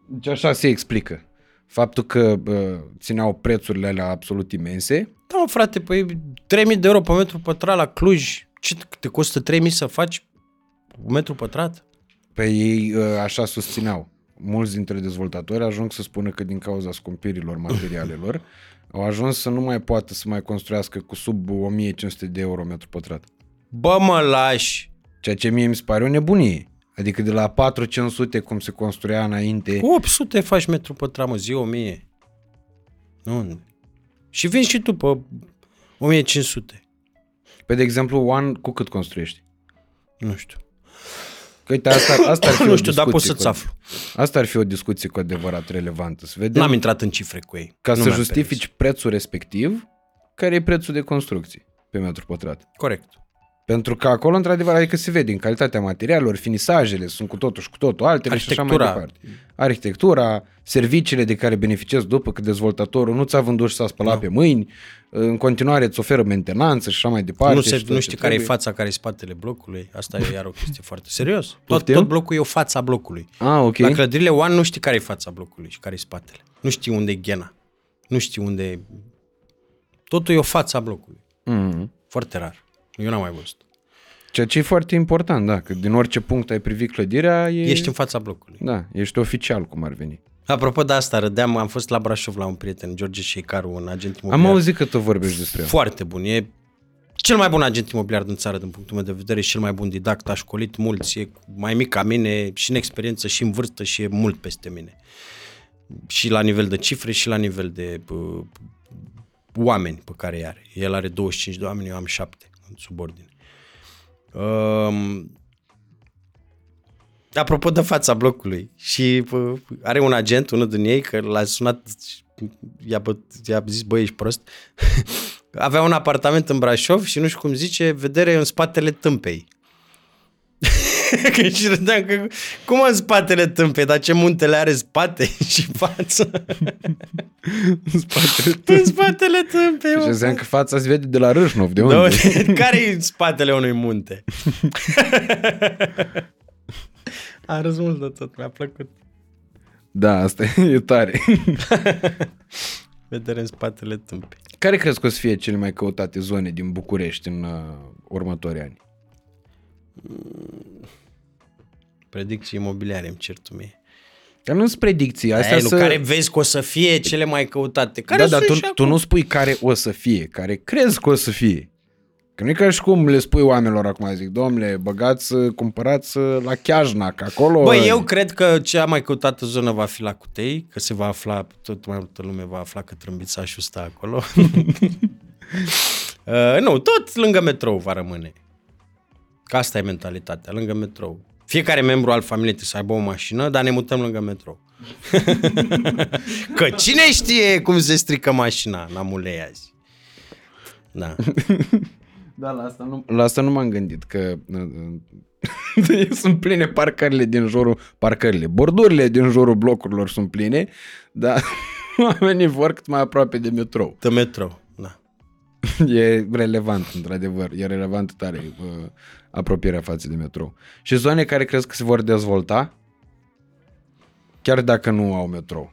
Deci așa se explică. Faptul că bă, țineau prețurile alea absolut imense. Da, mă, frate, păi 3000 de euro pe metru pătrat la Cluj, ce te costă 3000 să faci un metru pătrat? Pe ei uh, așa susțineau. Mulți dintre dezvoltatori ajung să spună că din cauza scumpirilor materialelor au ajuns să nu mai poată să mai construiască cu sub 1500 de euro metru pătrat. Bă, mă lași! Ceea ce mie mi se pare o nebunie. Adică de la 4-500 cum se construia înainte, Cu 800 faci metru pătrat, mă, zi 1000. Nu. Și vin și tu pe 1500. pe de exemplu, One cu cât construiești? Nu știu. Că uite, asta, asta ar fi Nu o știu, dar pot discuție să-ți cu- aflu. Asta ar fi o discuție cu adevărat relevantă. Să vedem N-am intrat în cifre cu ei. ca Nu să mi-am justifici prețul respectiv, care e prețul de construcție pe metru pătrat. permis. Corect. Pentru că acolo, într-adevăr, adică se vede în calitatea materialelor, finisajele sunt cu totul și cu totul altele și așa mai Arhitectura. departe. Arhitectura, serviciile de care beneficiezi după că dezvoltatorul nu ți-a vândut și s-a spălat pe mâini, în continuare îți oferă mentenanță și așa mai departe. nu, și se, tot nu ce știi care e trebuie. fața, care e spatele blocului. Asta e iar o chestie foarte serios. Tot, Poftim? tot blocul e o fața blocului. Ah, ok. La clădirile One nu știi care e fața blocului și care e spatele. Nu știi unde e ghena. Nu știi unde e... Totul e o fața blocului. Mm. Foarte rar. Eu n-am mai văzut. Ceea ce e foarte important, da, că din orice punct ai privit clădirea, e... Ești în fața blocului. Da, ești oficial cum ar veni. Apropo de asta, râdeam, am fost la Brașov la un prieten, George Șeicaru, un agent Am imobiliar. auzit că tu vorbești despre el. Foarte bun. E cel mai bun agent imobiliar din țară, din punctul meu de vedere, și cel mai bun didact, a școlit mulți, e mai mic ca mine, și în experiență, și în vârstă, și e mult peste mine. Și la nivel de cifre, și la nivel de uh, oameni pe care îi are. El are 25 de oameni, eu am 7 în subordine. Um, apropo de fața blocului, și uh, are un agent, unul din ei, că l-a sunat, i-a, bă, i-a zis, băi, ești prost. Avea un apartament în Brașov și nu știu cum zice, vedere în spatele tâmpei. că și râdeam că, cum în spatele tâmpei, dar ce muntele are spate și față? În spatele în spatele tâmpei, Și mă. înseamnă că fața se vede de la Râșnov, de unde? Da, care e spatele unui munte? A râs mult de tot, mi-a plăcut. Da, asta e tare. Vedere în spatele tâmpei. Care crezi că o să fie cele mai căutate zone din București în uh, următorii ani? Predicții imobiliare îmi cer tu mie. Dar nu sunt predicții, astea Ei, nu, să... care vezi că o să fie cele mai căutate. Care da, dar sunt tu, și tu acum. nu spui care o să fie, care crezi că o să fie. Că nu e ca și cum le spui oamenilor acum, zic, domnule, băgați, cumpărați la Chiajnac, acolo... Băi, eu cred că cea mai căutată zonă va fi la Cutei, că se va afla, tot mai multă lume va afla că Trâmbițașul stă acolo. uh, nu, tot lângă metrou va rămâne. Că asta e mentalitatea, lângă metrou. Fiecare membru al familiei trebuie să aibă o mașină, dar ne mutăm lângă metrou. că cine știe cum se strică mașina la mulei azi. Da. Da, la asta nu, la asta nu m-am gândit, că sunt pline parcările din jurul, parcările, bordurile din jurul blocurilor sunt pline, dar oamenii vor cât mai aproape de metrou. De metrou, da. E relevant, într-adevăr, e relevant tare uh, apropierea față de metrou. Și zone care crezi că se vor dezvolta, chiar dacă nu au metrou.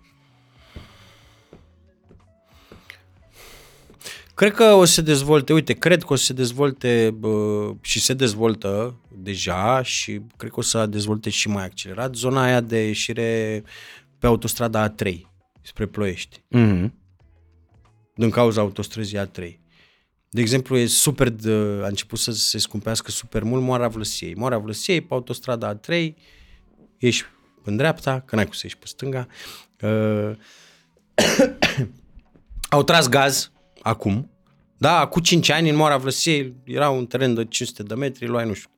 Cred că o să se dezvolte, uite, cred că o să se dezvolte bă, și se dezvoltă deja și cred că o să dezvolte și mai accelerat zona aia de ieșire pe autostrada A3 spre Ploiești. Mm-hmm. Din cauza autostrăzii A3. De exemplu, e super de, a început să se scumpească super mult Moara Vlăsiei. Moara Vlăsiei pe autostrada A3, ieși în dreapta, că n-ai cum să ieși pe stânga. Uh, au tras gaz acum. Da, acum 5 ani în Moara Vlăsiei era un teren de 500 de metri, luai, nu știu,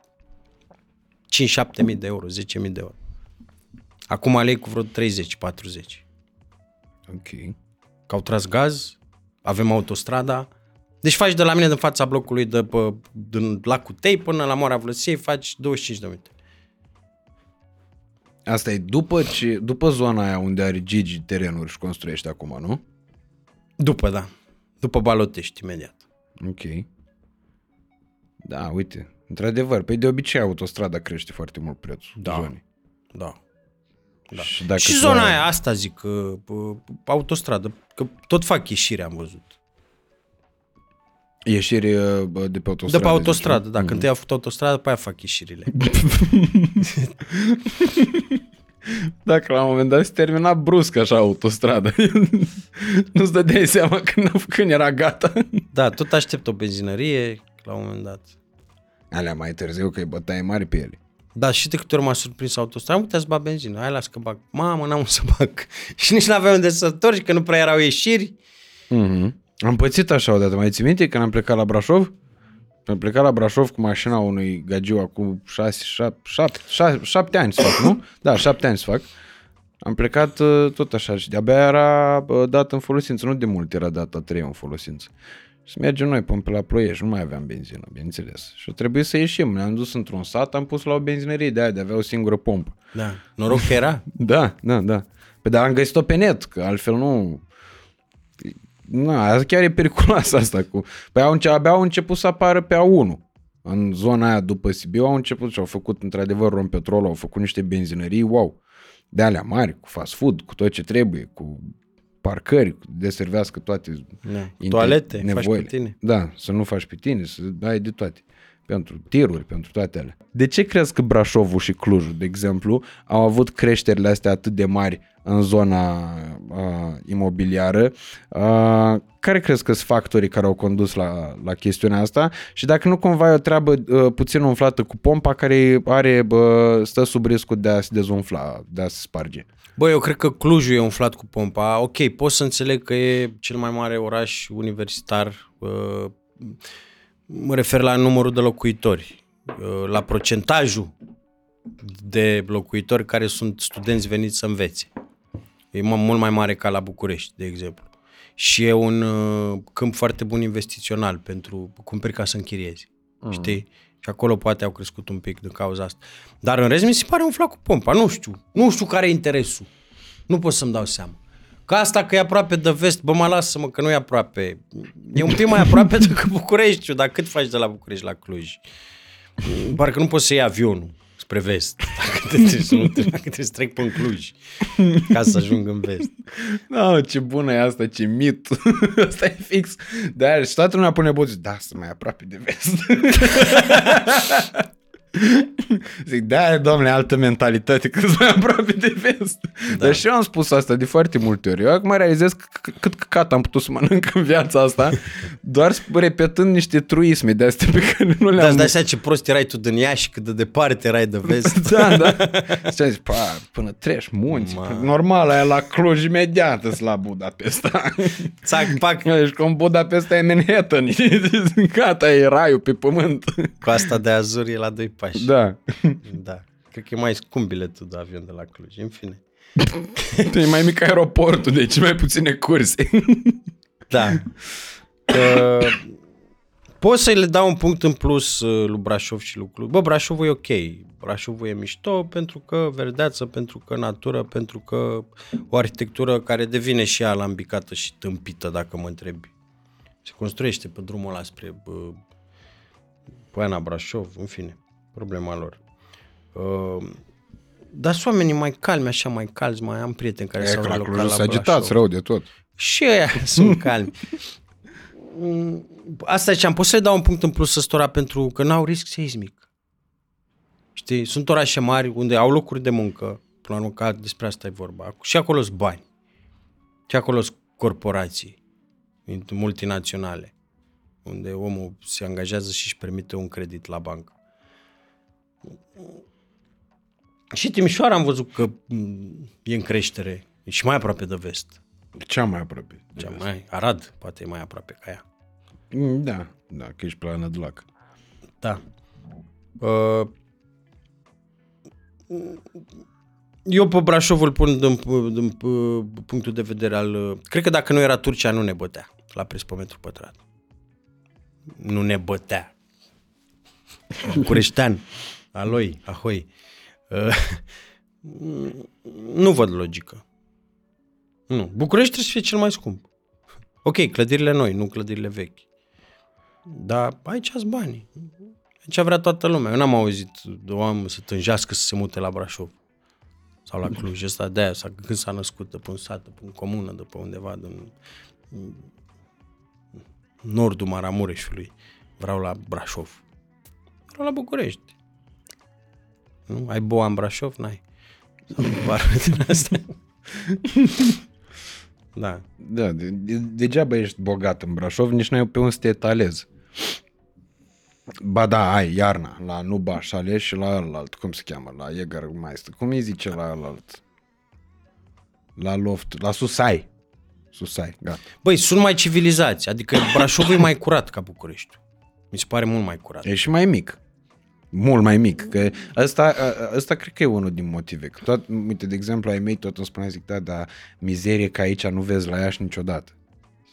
5-7 mii de euro, 10 mii de euro. Acum alei cu vreo 30-40. Ok. Că au tras gaz, avem autostrada. Deci faci de la mine, din fața blocului, de pe, din lacul Tei până la Moara Vlăsiei, faci 25 de minute. Asta e după, ce, după zona aia unde are Gigi terenuri și construiește acum, nu? După, da. După Balotești, imediat. Ok. Da, uite, într-adevăr, pe de obicei autostrada crește foarte mult prețul Da. zonei. Da. Da. Și, dacă Și tu zona ai- aia, asta zic, că, pă, autostradă, că tot fac ieșire, am văzut. Ieșiri uh, bă, de pe autostradă. De pe autostradă, zici, da, nu? când te-ai făcut autostradă, pe aia fac ieșirile. Dacă la un moment dat se termina brusc așa autostrada. Nu-ți dădeai seama când, când era gata. Da, tot aștept o benzinărie la un moment dat. Alea mai târziu că e bătaie mari pe ele. Da, și de câte ori m-a surprins autostrada, am putea să bag benzină, hai las că bag. Mamă, n-am să bag. și nici n-aveam unde să întorci, că nu prea erau ieșiri. Mm-hmm. Am pățit așa odată, mai ții minte când am plecat la Brașov? Am plecat la Brașov cu mașina unui gagiu acum 6, 7, 7, 7, 7 ani să fac, nu? Da, 7 ani să fac. Am plecat uh, tot așa și de-abia era uh, dat în folosință, nu de mult era dat a treia în folosință. Și mergem noi până pe la Ploiești, nu mai aveam benzină, bineînțeles. Și trebuie să ieșim. Ne-am dus într-un sat, am pus la o benzinărie de aia, de avea o singură pompă. Da, noroc că era. Da, da, da. Pe dar am găsit-o pe net, că altfel nu... Na, asta chiar e periculoasă asta cu... Păi au, înce- abia au început să apară pe A1. În zona aia după Sibiu au început și au făcut într-adevăr Rompetrol, au făcut niște benzinării, wow. De alea mari, cu fast food, cu tot ce trebuie, cu parcări, cu deservească toate Da. inte- Toalete, faci pe tine. Da, să nu faci pe tine, să ai de toate. Pentru tiruri, pentru toate alea. De ce crezi că Brașovul și Clujul, de exemplu, au avut creșterile astea atât de mari în zona uh, imobiliară? Uh, care crezi că sunt factorii care au condus la, la chestiunea asta? Și dacă nu cumva e o treabă uh, puțin umflată cu pompa care are, uh, stă sub riscul de a se dezumfla, de a se sparge? Bă, eu cred că Clujul e umflat cu pompa. Ok, pot să înțeleg că e cel mai mare oraș universitar. uh, Mă refer la numărul de locuitori, uh, la procentajul de locuitori care sunt studenți veniți să învețe. E mă- mult mai mare ca la București, de exemplu. Și e un uh, câmp foarte bun investițional pentru cumperi ca să închiriezi. Mm. Știi? Și acolo poate au crescut un pic din cauza asta. Dar în rest mi se pare umflat cu pompa. Nu știu. Nu știu care e interesul. Nu pot să-mi dau seama. Că asta că e aproape de vest, bă, mă lasă-mă că nu e aproape. E un pic mai aproape decât București, dar cât faci de la București la Cluj? Parcă nu poți să iei avionul spre vest, dacă te trebuie să, nu, dacă trebuie să trec pe Cluj ca să ajung în vest. Da, ce bună e asta, ce mit. asta e fix. Da, și toată lumea pune boții. Da, sunt mai aproape de vest. Zic, da, domnule, altă mentalitate, că sunt mai aproape de vest. Da. Dar și eu am spus asta de foarte multe ori. Eu acum realizez c- cât căcat am putut să mănânc în viața asta, doar repetând niște truisme de astea pe care nu Dar le-am... îți dai seama ce prost erai tu din ea și cât de departe erai de vest. da, da. Și am zis, pa, până treci munți. Ma. Normal, aia la Cluj imediat îs la Budapesta. Țac, pac, Deci cum Budapesta e Manhattan. Gata, e raiul pe pământ. coasta de Azur e la doi pași. Da. da. Cred că e mai scump biletul de avion de la Cluj. În fine. E mai mic aeroportul, deci mai puține curse. Da. Uh, pot să le dau un punct în plus uh, lui Brașov și lui Cluj. Bă, Brașovul e ok. Brașovul e mișto pentru că verdeață, pentru că natură, pentru că o arhitectură care devine și ea alambicată și tâmpită, dacă mă întrebi. Se construiește pe drumul ăla spre bă, Poiana Brașov, în fine, problema lor. Uh, dar sunt oamenii mai calmi, așa mai calzi, mai am prieteni care E s-au că la relocat Cluj la s-a agitat Brașov. rău de tot. Și ăia sunt calmi. Mm, Asta ziceam, pot să le dau un punct în plus săstora pentru că n-au risc seismic. Știi, sunt orașe mari unde au locuri de muncă, până la urmă, că despre asta e vorba. Și acolo sunt bani. Și acolo sunt corporații multinaționale, unde omul se angajează și își permite un credit la bancă. Și Timișoara am văzut că mm, e în creștere, e și mai aproape de vest. Cea mai aproape. Cea mai, Arad poate e mai aproape ca ea. Mm, Da, da, că ești pe la Nădlac. Da. Uh, eu pe Brașov îl pun din, din uh, punctul de vedere al... uh, Cred că dacă nu era Turcia, nu ne bătea la preț pe metru pătrat. Nu ne bătea. Cureștean. Aloi, ahoi. Uh, nu văd logică. Nu. București trebuie să fie cel mai scump. Ok, clădirile noi, nu clădirile vechi. Dar aici sunt banii. Aici vrea toată lumea. Eu n-am auzit de oameni să tânjească să se mute la Brașov. Sau la Cluj. Ăsta de aia, sau când s-a născut, de pe un sat, de pe un comună, de pe undeva din nordul Maramureșului. Vreau la Brașov. Vreau la București. Nu? Ai boa în Brașov? N-ai. Sau vară din asta. da. Da, de, de, degeaba ești bogat în Brașov, nici n-ai pe unde să te etalezi. Ba da, ai iarna, la Nuba Șale și la alt, cum se cheamă, la Jägermeister, cum îi zice la alt? La Loft, la Susai. Susai, gata. Băi, sunt mai civilizați. Adică Brașovul e mai curat ca București. Mi se pare mult mai curat. E și mai mic. Mult mai mic. Că ăsta, a- ăsta cred că e unul din motive. Că tot, uite, de exemplu, ai mei tot îmi spunea, zic, da, dar mizerie ca aici nu vezi la Iași niciodată.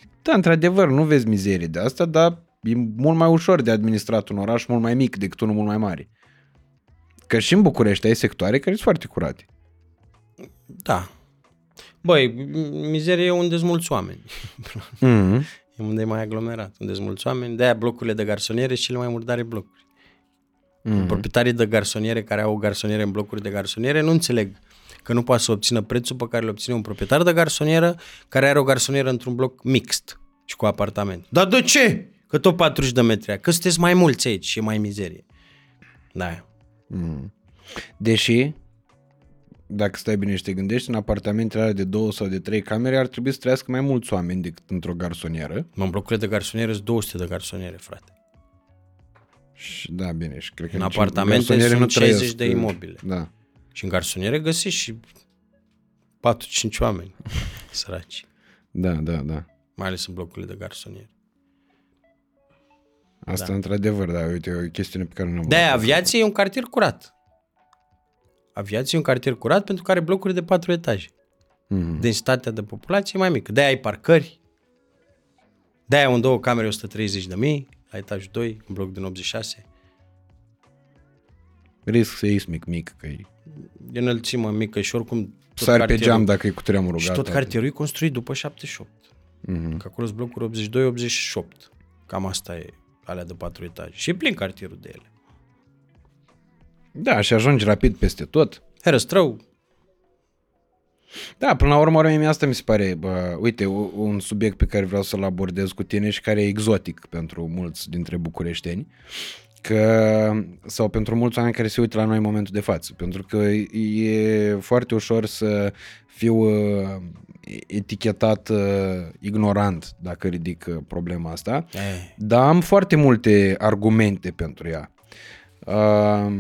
Zic, Da, într-adevăr, nu vezi mizerie de asta, dar e mult mai ușor de administrat un oraș mult mai mic decât unul mult mai mare. Că și în București ai sectoare care sunt foarte curate. Da. Băi, mizerie e unde sunt mulți oameni. Mm-hmm. E unde e mai aglomerat, unde sunt mulți oameni. De-aia blocurile de garsoniere și cele mai murdare blocuri. Mm-hmm. Proprietarii de garsoniere care au o garsoniere în blocuri de garsoniere nu înțeleg că nu poate să obțină prețul pe care îl obține un proprietar de garsonieră care are o garsonieră într-un bloc mixt și cu apartament. Dar de ce? Că tot 40 de metri. Că sunteți mai mulți aici și e mai mizerie. Da. Deși, dacă stai bine și te gândești, în apartamentele alea de două sau de trei camere ar trebui să trăiască mai mulți oameni decât într-o garsonieră. În blocurile de garsoniere sunt 200 de garsoniere, frate. Și da, bine, și cred că În nici apartamente garsoniere sunt nu trăiesc, 60 de imobile. Da. Și în garsoniere găsești și 4-5 oameni săraci. Da, da, da. Mai ales în blocurile de garsoniere. Asta da. într-adevăr, da, uite, e o chestiune pe care nu am De-aia aviație e un cartier curat. Aviație e un cartier curat pentru că are blocuri de 4 etaje. Mhm. Densitatea de populație e mai mică. De-aia ai parcări. De-aia un două camere 130 de mii, la etajul 2, un bloc din 86. Risc seismic mic, că e... E înălțimă mică și oricum tot Sari pe cartierul- geam dacă e cu tremurul, Și gata. tot cartierul e construit după 78. Mhm. Că acolo sunt blocuri 82-88. Cam asta e alea de patru etaje. Și e plin cartierul de ele. Da, și ajungi rapid peste tot. Herăstrău, Da, până la urmă, mie asta mi se pare, bă, uite, u- un subiect pe care vreau să-l abordez cu tine și care e exotic pentru mulți dintre bucureșteni, că, sau pentru mulți oameni care se uită la noi în momentul de față, pentru că e foarte ușor să fiu uh, etichetat uh, ignorant dacă ridic uh, problema asta, E, dar am foarte multe argumente pentru ea. Uh,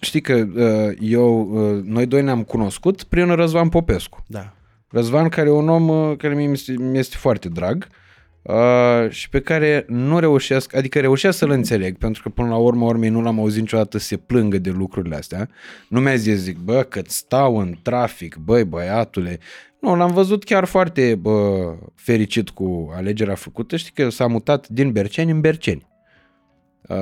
știi că uh, eu, uh, noi doi ne-am cunoscut prin Răzvan Popescu. da. Răzvan care e un om uh, care mi este, mi este foarte drag uh, și pe care nu reușesc, adică reușesc să-l înțeleg, pentru că până la urmă urmei nu l-am auzit niciodată să se plângă de lucrurile astea. Nu mi-a zis, zic, bă, că stau în trafic, băi, băiatule. Nu, l-am văzut chiar foarte bă, fericit cu alegerea făcută. Știi că s-a mutat din Berceni în Berceni. Uh,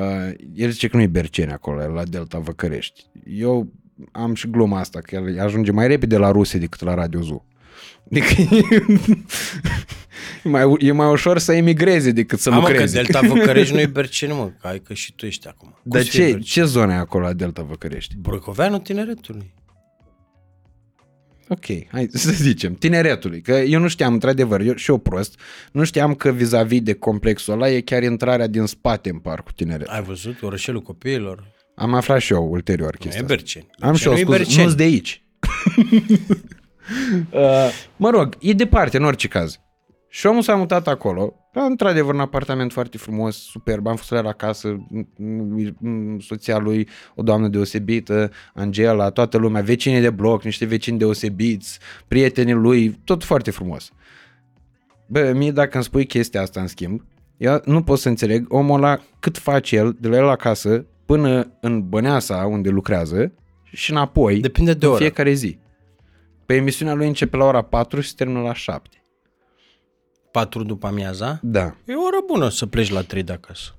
el zice că nu e Berceni acolo, e la Delta Văcărești. Eu am și gluma asta, că el ajunge mai repede la Rusie decât la Radio Zoo. Adică e, mai, e mai ușor să emigreze decât să Am că lucreze. Delta Văcărești nu e Berceni, mă, că ai că și tu ești acum. Cum Dar să fie ce, Berceni? ce zonă e acolo la Delta Văcărești? Brăcoveanul tineretului. Ok, hai să zicem, tineretului, că eu nu știam, într-adevăr, eu, și eu prost, nu știam că vis-a-vis de complexul ăla e chiar intrarea din spate în parcul tineret. Ai văzut? Orășelul copiilor. Am aflat și eu ulterior Nu chestia e asta. Berceni. Am și eu, Berceni nu e scuze, nu de aici. uh, mă rog, e departe în orice caz. Și omul s-a mutat acolo, într-adevăr un apartament foarte frumos, superb, am fost la el acasă, m- m- m- soția lui, o doamnă deosebită, Angela, toată lumea, vecinii de bloc, niște vecini deosebiți, prietenii lui, tot foarte frumos. Bă, mie dacă îmi spui chestia asta în schimb, eu nu pot să înțeleg omul ăla cât face el de la el acasă până în Băneasa unde lucrează și înapoi Depinde de în oră. fiecare zi. Pe emisiunea lui începe la ora 4 și se termină la 7. 4 după amiaza. Da. E o oră bună să pleci la 3 de acasă.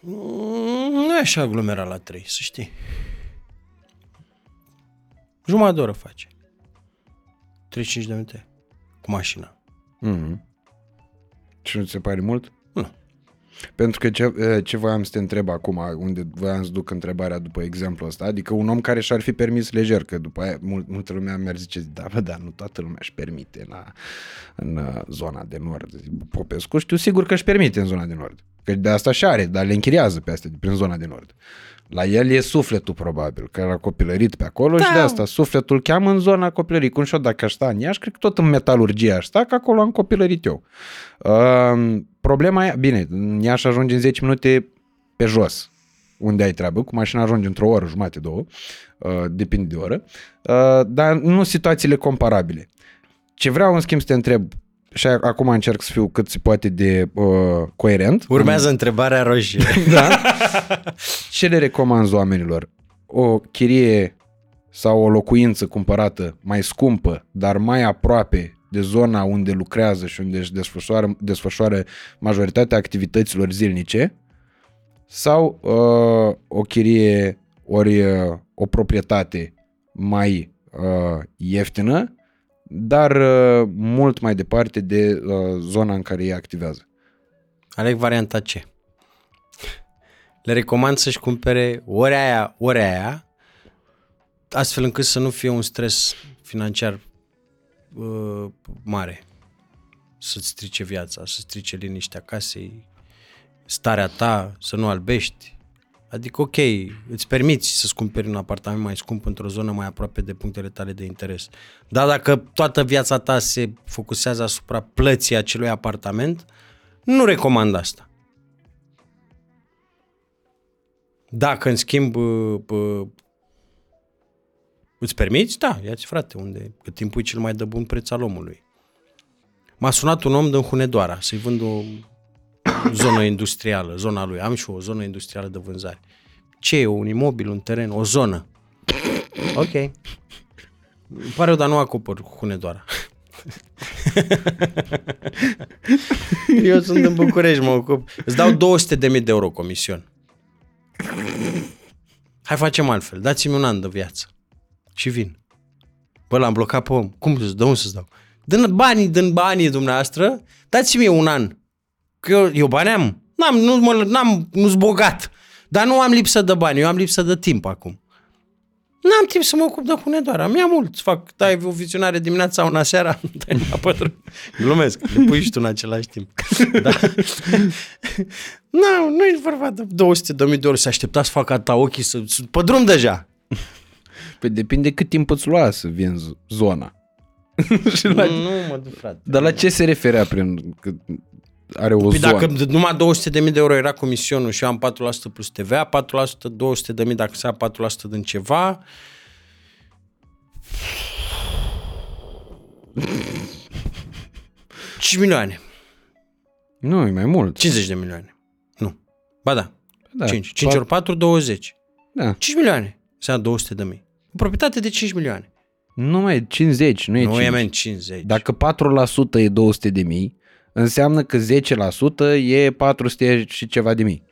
Mm, Nu e așa aglomerat la 3, să știi. Jumătate de oră face. 35 de minute. Cu mașina. Mm-hmm. Și nu ți se pare mult? Nu. Pentru că ce, eh, ce voiam să te întreb acum, unde voiam să duc întrebarea după exemplul ăsta, adică un om care și-ar fi permis lejer, că după aia mult, multă lumea mi-ar zice, da, bă, da, nu toată lumea își permite la, în uh, zona de nord. Zic, Popescu știu sigur că își permite în zona de nord. Că de asta și are, dar le închiriază pe astea prin zona de nord. La el e sufletul probabil, că a copilărit pe acolo da. și de asta sufletul îl cheamă în zona copilării. Cum și eu dacă aș sta în Iași, cred că tot în metalurgie aș sta, că acolo am copilărit eu. Uh, problema e, bine, în Iași ajungi în 10 minute pe jos, unde ai treabă, cu mașina ajungi într-o oră, jumate, două, uh, depinde de oră, uh, dar nu situațiile comparabile. Ce vreau în schimb să te întreb, și a- acum încerc să fiu cât se poate de uh, coerent. Urmează întrebarea roșie. Da? Ce le recomanzi oamenilor? O chirie sau o locuință cumpărată mai scumpă, dar mai aproape de zona unde lucrează și unde își desfășoară, desfășoară majoritatea activităților zilnice sau uh, o chirie ori uh, o proprietate mai uh, ieftină, dar uh, mult mai departe de uh, zona în care ei activează. Aleg varianta C. Le recomand să-și cumpere ori aia, ori aia, astfel încât să nu fie un stres financiar uh, mare. Să-ți strice viața, să strice liniștea casei, starea ta, să nu albești. Adică, ok, îți permiți să-ți cumperi un apartament mai scump într-o zonă mai aproape de punctele tale de interes. Dar dacă toată viața ta se focusează asupra plății acelui apartament, nu recomand asta. Dacă, în schimb, bă, bă, îți permiți, da, ia-ți frate, unde, cât timpul e cel mai de bun preț al omului. M-a sunat un om din Hunedoara să-i vând o zonă industrială, zona lui. Am și eu o zonă industrială de vânzare. Ce e? Un imobil, un teren, o zonă. Ok. Îmi pare rău, dar nu acopăr Hunedoara. Eu sunt în București, mă ocup. Îți dau 200 de mii de euro comision. Hai facem altfel. Dați-mi un an de viață. Și vin. Bă, l-am blocat pe om. Cum să-ți dau? Unde să-ți dau? Dă banii, dă banii dumneavoastră, dați-mi eu un an. Că eu, eu bani am. N-am, nu, mă, n-am, nu-s bogat. Dar nu am lipsă de bani, eu am lipsă de timp acum. N-am timp să mă ocup de Hunedoara. Mi-a mult. Fac, dai o vizionare dimineața, una seara, dai la patru. Glumesc, le pui și tu în același timp. Da. nu, nu e vorba de 200 de mii de ori. Se aștepta să facă atâta ochii, să, să, pe drum deja. Păi depinde cât timp îți lua să vinzi zona. Și la, Nu mă duc, frate. dar la ce se referea prin că are o Păi zonă? dacă numai 200 de mii de euro era comisionul și eu am 4% plus TVA, 4%, 200 de mii dacă se ia 4% din ceva, Cinci milioane. Nu, e mai mult. 50 de milioane. Nu. Ba da. Da, 5. 5 ori 4, 20. Da. 5 milioane. Înseamnă 200 de mii. O proprietate de 5 milioane. Nu mai e 50, nu e Nu 5. e men 50. Dacă 4% e 200 de mii, înseamnă că 10% e 400 și ceva de mii.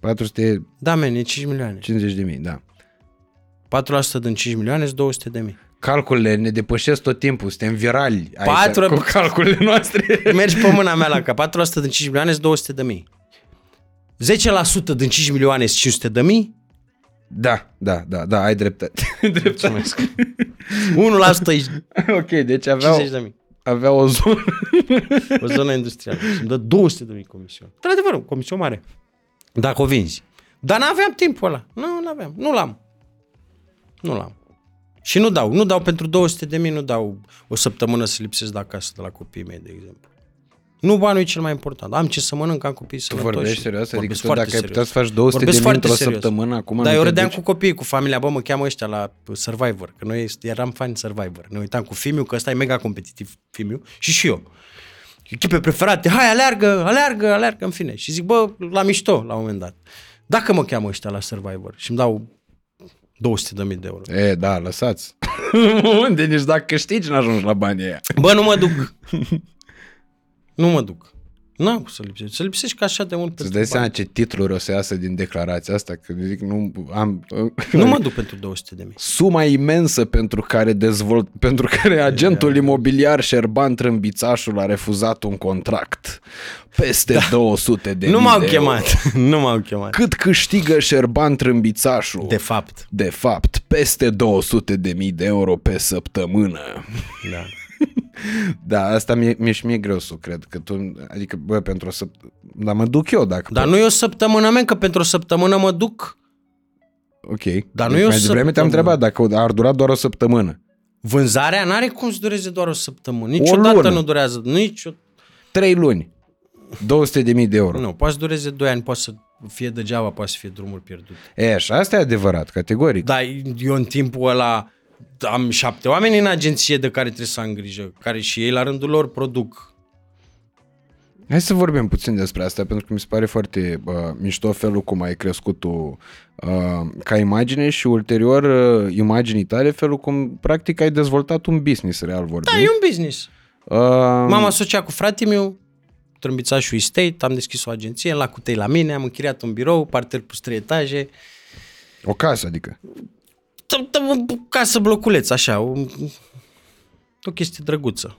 450 Da, men, e 5 milioane. de mii, da. 4% din 5 milioane sunt 200 de mii. Calculele ne depășesc tot timpul, suntem virali aici Patru- cu calculele noastre. Mergi pe mâna mea la cap. 4% din 5 milioane sunt 200 de mii. 10% din 5 milioane sunt 500 de mii. Da, da, da, da, ai dreptate. dreptate. 1% e ok, deci aveau, 50 de mii. avea o zonă. O zonă industrială. Și îmi dă 200 de mii comision. Într-adevăr, o comision mare. Dacă o vinzi. Dar n-aveam timpul ăla. Nu, n-aveam. Nu l-am. Nu l-am. Și nu dau. Nu dau pentru 200 de mii, nu dau o săptămână să lipsesc de acasă de la copiii mei, de exemplu. Nu banul e cel mai important. Am ce să mănânc, am copii Tu sănătoși. vorbești serios? Adică Vorbesc tu foarte dacă ai serios. putea să faci 200 Vorbesc de mii foarte într-o serios. săptămână, acum Dar nu eu te râdeam duci? cu copiii, cu familia, bă, mă cheamă ăștia la Survivor, că noi eram fani Survivor. Ne uitam cu Fimiu, că ăsta e mega competitiv, Fimiu, și și eu. Echipe preferate, hai, aleargă, aleargă, aleargă, în fine. Și zic, bă, la mișto, la un moment dat. Dacă mă cheamă ăștia la Survivor și îmi dau 200 de mii de euro. E, da, lăsați. Unde nici dacă câștigi n-ajungi la banii aia. Bă, nu mă duc. nu mă duc. N-am cum să lipsești. Să lipsești ca așa de mult Îți pentru dai bani. seama ce titluri o să iasă din declarația asta? Că zic, nu am... Nu mă duc pentru 200 de mii. Suma imensă pentru care dezvolt, pentru care agentul imobiliar Șerban Trâmbițașul a refuzat un contract. Peste da. 200 de Nu mii m-au de chemat. nu m-au chemat. Cât câștigă Șerban Trâmbițașul? De fapt. De fapt, peste 200 de mii de euro pe săptămână. Da. Da, asta mi-e, mi-e și mie greu să cred. Că tu, adică, bă, pentru o săptămână... Dar mă duc eu dacă... Dar nu e o săptămână, men, că pentru o săptămână mă duc. Ok. Dar nu Deci e o mai devreme te-am săptămână. întrebat dacă ar dura doar o săptămână. Vânzarea n-are cum să dureze doar o săptămână. Niciodată lună. nu durează. Nici o... Trei luni. 200 de mii de euro. Nu, poate să dureze 2 ani, poate să fie degeaba, poate să fie drumul pierdut. E, și asta e adevărat, categoric. Dar eu în timpul ăla am șapte oameni în agenție de care trebuie să am grijă, care și ei la rândul lor produc. Hai să vorbim puțin despre asta, pentru că mi se pare foarte uh, mișto felul cum ai crescut tu uh, ca imagine și ulterior uh, imaginii tale, felul cum practic ai dezvoltat un business real vorbind. Da, e un business. uh, M-am asociat cu fratele meu, Trâmbițașul Estate, am deschis o agenție, la Cutei la mine, am închiriat un birou, parter plus trei etaje, O casă, adică. Tă- tă- o casă bloculeț, așa, o, o chestie drăguță,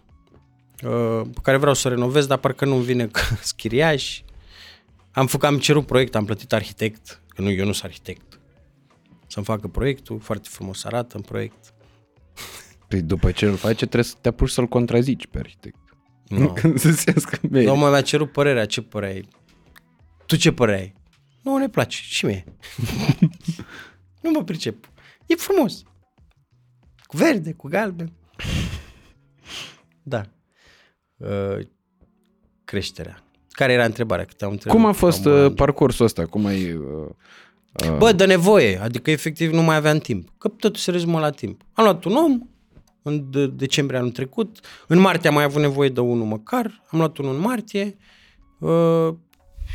uh, pe care vreau să o renovez, dar parcă nu vine că schiriaș. Am făcut, am cerut proiect, am plătit arhitect, că nu, eu nu sunt arhitect. Să-mi facă proiectul, foarte frumos arată în proiect. Păi după ce îl face, trebuie să te apuci să-l contrazici pe arhitect. Nu. Când să se iască mail. No. mi-a cerut părerea, ce părere ai? Tu ce părere ai? Nu, ne place, și mie. nu mă pricep. E frumos. Cu verde, cu galben. Da. Uh, creșterea. Care era întrebarea? Că te-am întrebat. Cum a fost Am- uh, parcursul ăsta? Cum ai... Uh, Bă, de nevoie, adică efectiv nu mai aveam timp. Că totul se rezumă la timp. Am luat un om în de- decembrie anul trecut, în martie am mai avut nevoie de unul măcar, am luat unul în martie uh,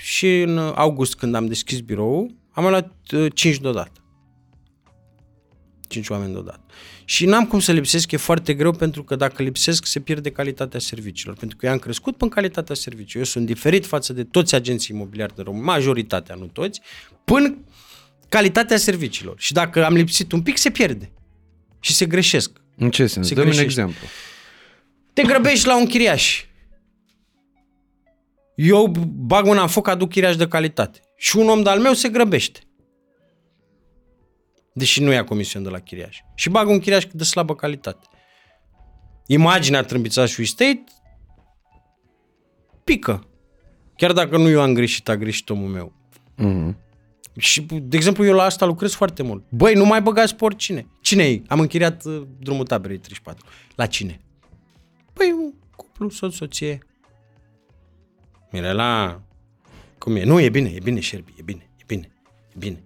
și în august când am deschis biroul, am mai luat uh, 5 deodată. 5 oameni deodată. Și n-am cum să lipsesc, e foarte greu pentru că dacă lipsesc se pierde calitatea serviciilor. Pentru că eu am crescut până calitatea serviciilor. Eu sunt diferit față de toți agenții imobiliari de România, majoritatea, nu toți, până calitatea serviciilor. Și dacă am lipsit un pic, se pierde. Și se greșesc. în ce sens? Se Dă-mi un greșește. exemplu. Te grăbești la un chiriaș. Eu bag mâna în foc, aduc chiriaș de calitate. Și un om de-al meu se grăbește. Deși nu ia comision de la chiriaș. Și bagă un chiriaș de slabă calitate. Imaginea trâmbițașului state pică. Chiar dacă nu eu am greșit, a greșit omul meu. Mhm. Și, de exemplu, eu la asta lucrez foarte mult. Băi, nu mai băgați pe oricine. Cine e? Am închiriat uh, drumul taberei 34. La cine? Păi, un cuplu, soț, soție. Mirela, cum e? Nu, e bine, e bine, Șerbi, e bine, e bine, e bine.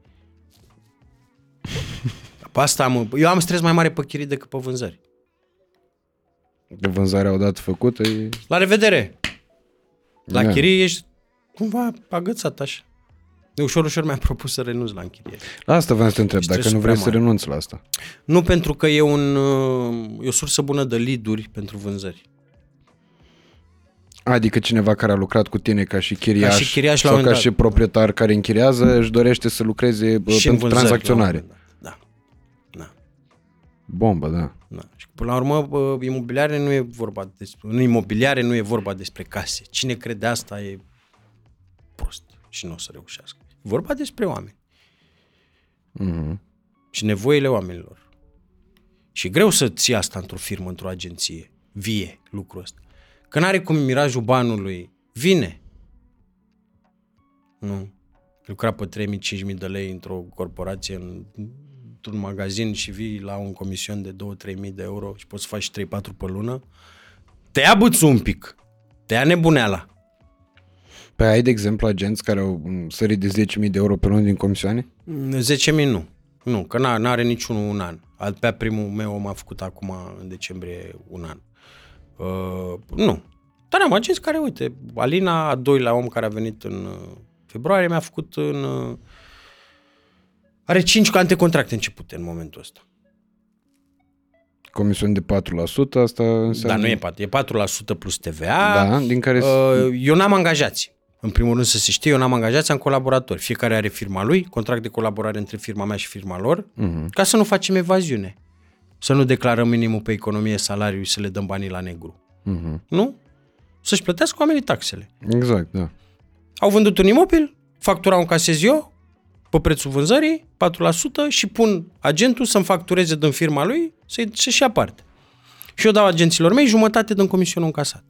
Pe asta am, eu am stres mai mare pe chirii decât pe vânzări. De vânzare odată făcută e... La revedere! La Da. chirii ești cumva agățat așa. De ușor, ușor mi-am propus să renunț la închiriere. La asta vreau să te întreb, Și dacă nu stresul vrei să prea mare. renunți la asta. Nu pentru că e, un, uh, e o sursă bună de lead pentru vânzări. Adică cineva care a lucrat cu tine ca și chiriaș, Ca și chiriaș la sau un ca moment și dat. proprietar care închiriază, își dorește să lucreze bă, și în pentru vânzări, tranzacționare. Bombă, da. da. Și până la urmă, bă, imobiliare nu e vorba despre, nu imobiliare nu e vorba despre case. Cine crede asta e prost și nu o să reușească. E vorba despre oameni. Mhm. și nevoile oamenilor. Și e greu să ții asta într-o firmă, într-o agenție, vie lucrul ăsta. Că n-are cum mirajul banului, vine. Nu. Lucra pe 3.000-5.000 de lei într-o corporație, în, într-un magazin și vii la un comision de 2-3.000 de euro și poți să faci 3-4 pe lună, te ia bâțul un pic. Te ia nebuneala. Pe ai, de exemplu, agenți care au mm, sărit de 10.000 de euro pe lună din comisioane? 10.000 nu. Nu, că n- n-are niciunul un an. Al pe primul meu m-a făcut acum în decembrie un an. Uh, nu. Dar am agenți care, uite, Alina, a doilea om care a venit în uh, februarie, mi-a făcut în... Uh, are 5 antecontracte începute în momentul ăsta. Comision de 4%, asta înseamnă... Dar nu e 4, e 4% plus TVA. Da, din care... Uh, eu n-am angajați. În primul rând să se știe, eu n-am angajați, am colaboratori. Fiecare are firma lui, contract de colaborare între firma mea și firma lor, Mhm. ca să nu facem evaziune. Să nu declarăm minimul pe economie salariul și să le dăm banii la negru. Mhm. Nu? Să-și plătească oamenii taxele. Exact, da. Au vândut un imobil, factura un casez eu, pe prețul vânzării, 4% și pun agentul să-mi factureze din firma lui să-i, să-și ia parte. Și eu dau agenților mei jumătate din comisionul încasat.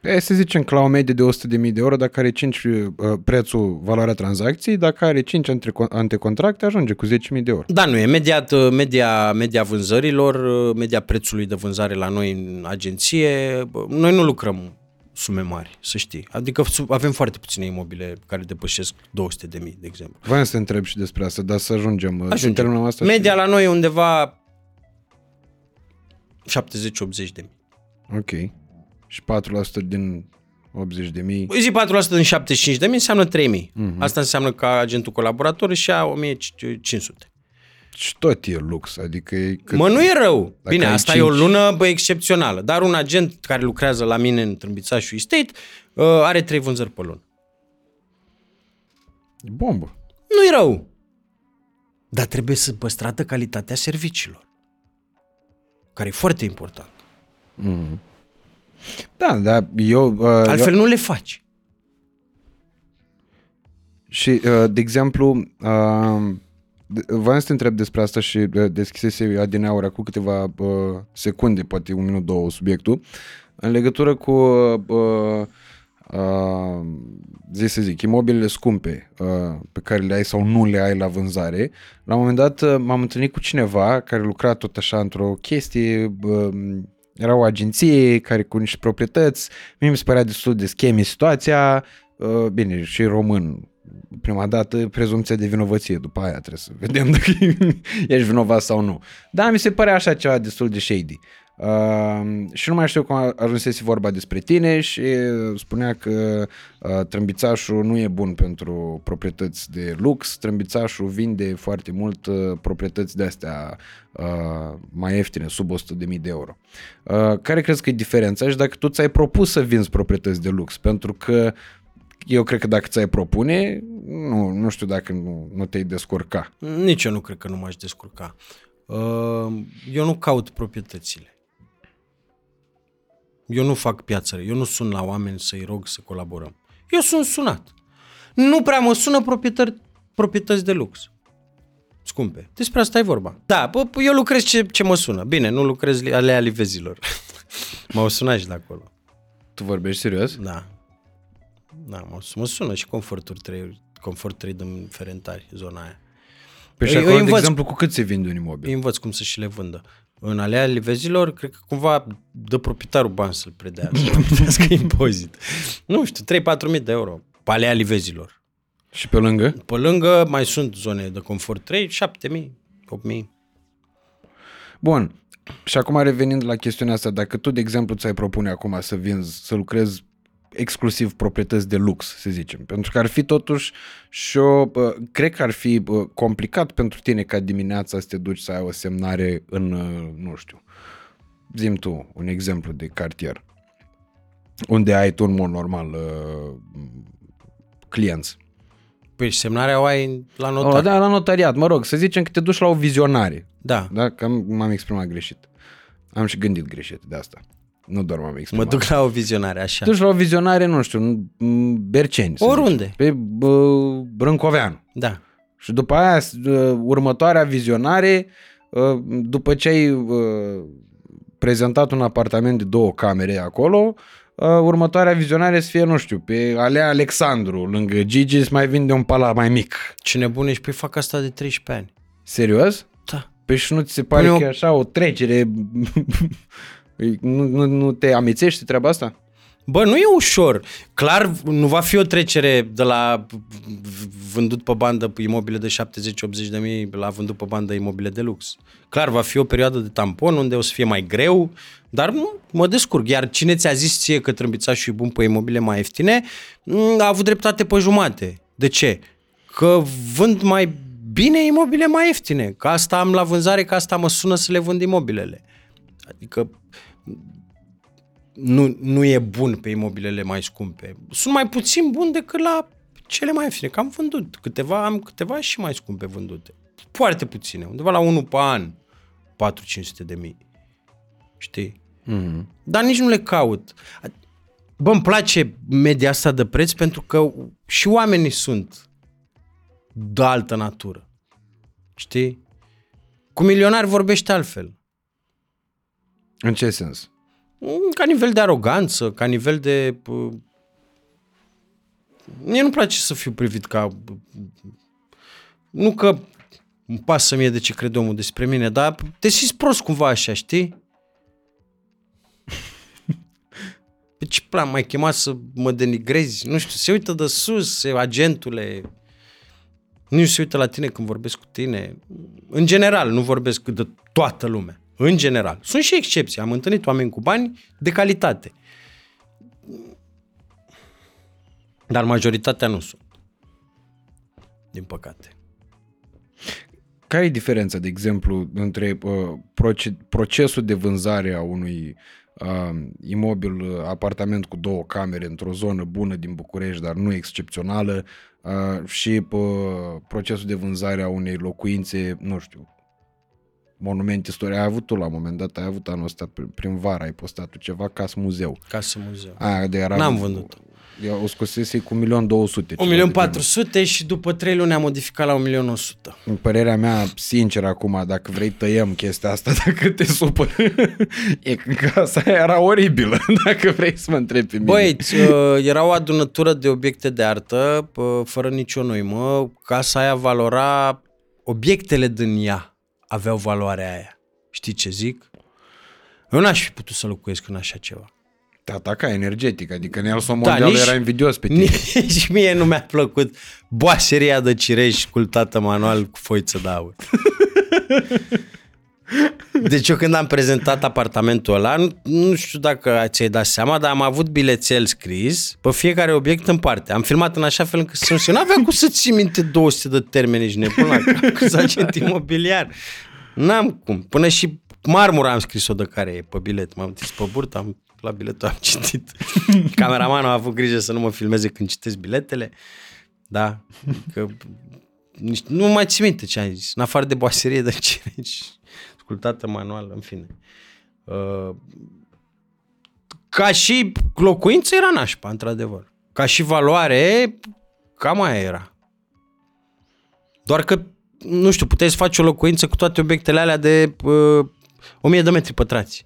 E, să zicem că la o medie de 100.000 de euro, dacă are 5 uh, prețul, valoarea tranzacției, dacă are 5 antre- antecontracte, ajunge cu 10.000 de euro. Da, nu e. Media, media, media vânzărilor, media prețului de vânzare la noi în agenție, bă, noi nu lucrăm sume mari, să știi. Adică sub- avem foarte puține imobile care depășesc 200 de mii, de exemplu. Vreau să te întreb și despre asta, dar să ajungem. Să Ajungem. terminăm asta Media la noi e undeva 70-80 de mii. Și... Ok. Și 4% din 80 de mii. Zi 4% din 75 de mii înseamnă 3 mii. Asta înseamnă că agentul colaborator își ia 1500. Și tot e lux, adică e cât... Mă, nu e rău. Dacă Bine, ai asta e o cinci- lună bă, excepțională. Dar un agent care lucrează la mine în Trâmbițașul Estate uh, are trei vânzări pe lună. E bombă. nu e rău. Dar trebuie să păstrată calitatea serviciilor. Care e foarte important. Da, dar eu... Uh, Altfel nu le faci. Și, uh, de exemplu, uh, de- voiam să te întreb despre asta și uh, deschisese adineaura cu câteva uh, secunde, poate un minut, două, subiectul, în legătură cu, uh, uh, zi să zic, imobilele scumpe uh, pe care le ai sau nu le ai la vânzare. La un moment dat uh, m-am întâlnit cu cineva care lucra tot așa într-o chestie, uh, era o agenție care cu niște proprietăți, mie mi se părea destul de scheme situația, uh, bine, și român, prima dată prezumția de vinovăție, după aia trebuie să vedem dacă ești vinovat sau nu. Dar mi se părea așa ceva destul de shady. Uh, și nu mai știu cum a- ajunsese vorba despre tine și uh, spunea că uh, trâmbițașul nu e bun pentru proprietăți de lux, trâmbițașul vinde foarte mult uh, proprietăți de astea uh, mai ieftine, sub 100.000 de euro. Uh, care crezi că e diferența și dacă tu ți-ai propus să vinzi proprietăți de lux? Pentru că eu cred că dacă ți-ai propune, nu, nu știu dacă nu, nu te-ai descurca. Nici eu nu cred că nu m-aș descurca. Uh, Eu nu caut proprietățile. Eu nu fac piață, eu nu sun la oameni să-i rog să colaborăm. Eu sunt sunat. Nu prea mă sună proprietări, proprietăți de lux. scumpe. Despre asta e vorba. Da, bă, eu lucrez ce, ce mă sună. Bine, nu lucrez li- alea livezilor. M-au sunat și de acolo. Tu vorbești serios? Da. Da, mă, mă sună și conforturi 3, confort 3 din Ferentari, zona aia. Pe și Eu- acolo, eu de învăț- exemplu, cu cât se vinde un imobil? Îi învăț cum să și le vândă. În alea livezilor, cred că cumva dă proprietarul bani să-l predea, să plătească impozit. Nu știu, 3-4 mii de euro pe alea livezilor. Și pe lângă? Pe lângă mai sunt zone de confort 3, 7 mii, 8 mii. Bun. Și acum revenind la chestiunea asta, dacă tu, de exemplu, ți-ai propune acum să vinzi, să lucrezi exclusiv proprietăți de lux, să zicem, pentru că ar fi totuși și o, bă, cred că ar fi bă, complicat pentru tine ca dimineața să te duci să ai o semnare în, uh, nu știu, zim tu un exemplu de cartier, unde ai tu în mod normal uh, clienți. Păi și semnarea o ai la Oh, notar. da, la notariat, mă rog, să zicem că te duci la o vizionare, da. da? Că am- m-am exprimat greșit. Am și gândit greșit de asta. Nu doar m-am Mă exprimat. duc la o vizionare, așa. Te duci la o vizionare, nu știu, în în Berceni. să Oriunde. zicem, Pe bă, Brâncoveanu. Da. Și după aia, s- uh, următoarea vizionare, uh, după ce ai uh, prezentat un apartament de două camere acolo, uh, următoarea vizionare să fie, nu știu, pe Alea Alexandru, lângă Gigi, să mai vinde un palat mai mic. Ce nebun ești, păi fac asta de 13 ani. Serios? Da. Păi și nu ți se pare Pune o- că e așa o trecere? nu, nu, nu te amețești treaba asta? Bă, nu e ușor. Clar, nu va fi o trecere de la vândut pe bandă pe imobile de 70-80 de mii la vândut pe bandă imobile de lux. Clar, va fi o perioadă de tampon unde o să fie mai greu, dar nu, mă descurc. Iar cine ți-a zis ție că trâmbițașul e bun pe imobile mai ieftine, m, a avut dreptate pe jumate. De ce? Că vând mai bine imobile mai ieftine. Că asta am la vânzare, că asta mă sună să le vând imobilele. Adică nu, nu e bun pe imobilele mai scumpe. Sunt mai puțin bun decât la cele mai ieftine. Că am vândut câteva, am câteva și mai scumpe vândute. Foarte puține, undeva la 1 pe an, 4-500 de mii. Știi? Mm-hmm. Dar nici nu le caut. Bă, îmi place media asta de preț pentru că și oamenii sunt de altă natură. Știi? Cu milionari vorbește altfel. În ce sens? Mm, Ca nivel de aroganță, ca nivel de... pă, Mie nu place să fiu privit ca... Nu că îmi pasă mie de ce crede omul despre mine, dar te simți prost cumva așa, știi? Pe ce plan mai chemat să mă denigrezi? Nu știu, se uită de sus, se, agentule, nu se uită la tine când vorbesc cu tine. În general, nu vorbesc de toată lumea. În general. Sunt și excepții. Am întâlnit oameni cu bani de calitate. Dar majoritatea nu sunt. Din păcate. Care e diferența, de exemplu, între uh, proce- procesul de vânzare a unui uh, imobil, uh, apartament cu două camere într-o zonă bună din București, dar nu excepțională, uh, și uh, procesul de vânzare a unei locuințe, nu știu, monument istoric. Ai avut tu la un moment dat, ai avut anul ăsta, pr- prin vară, ai postat tu ceva, casă muzeu. Casă muzeu. Aia de era, N-am vândut. Eu o scosese cu 1.200.000. 1.400.000 și după 3 luni am modificat la 1.100.000. În părerea mea, sincer acum, dacă vrei tăiem chestia asta, dacă te supăr, e că asta era oribilă, dacă vrei să mă întrebi pe mine. Băi, ți- uh, era o adunătură de obiecte de artă, pă, fără nicio noimă. Casa aia valora, obiectele din ea aveau valoarea aia. Știi ce zic? Eu n-aș fi putut să locuiesc în așa ceva. Tata ca energetic, adică Nelson Da, Mondial nici- era invidios pe tine. Nici mie nu mi-a plăcut boaseria de cireș cultată manual cu foiță de aur. Deci eu când am prezentat apartamentul ăla, nu, nu știu dacă ți-ai dat seama, dar am avut bilețel scris pe fiecare obiect în parte. Am filmat în așa fel încât să nu se... N-aveam cum să ții minte 200 de termeni și nebun la cap, câți agent imobiliar. N-am cum. Până și marmura am scris-o de care e pe bilet. M-am întins pe burtă, am, la biletul am citit. Cameramanul a avut grijă să nu mă filmeze când citesc biletele. Da, că nici- nu mai țin minte ce am zis. În afară de boaserie de cireș, ascultată manual, în fine. Uh, ca și locuință era nașpa, într-adevăr. Ca și valoare, cam aia era. Doar că nu știu, puteai să faci o locuință cu toate obiectele alea de uh, 1000 de metri pătrați.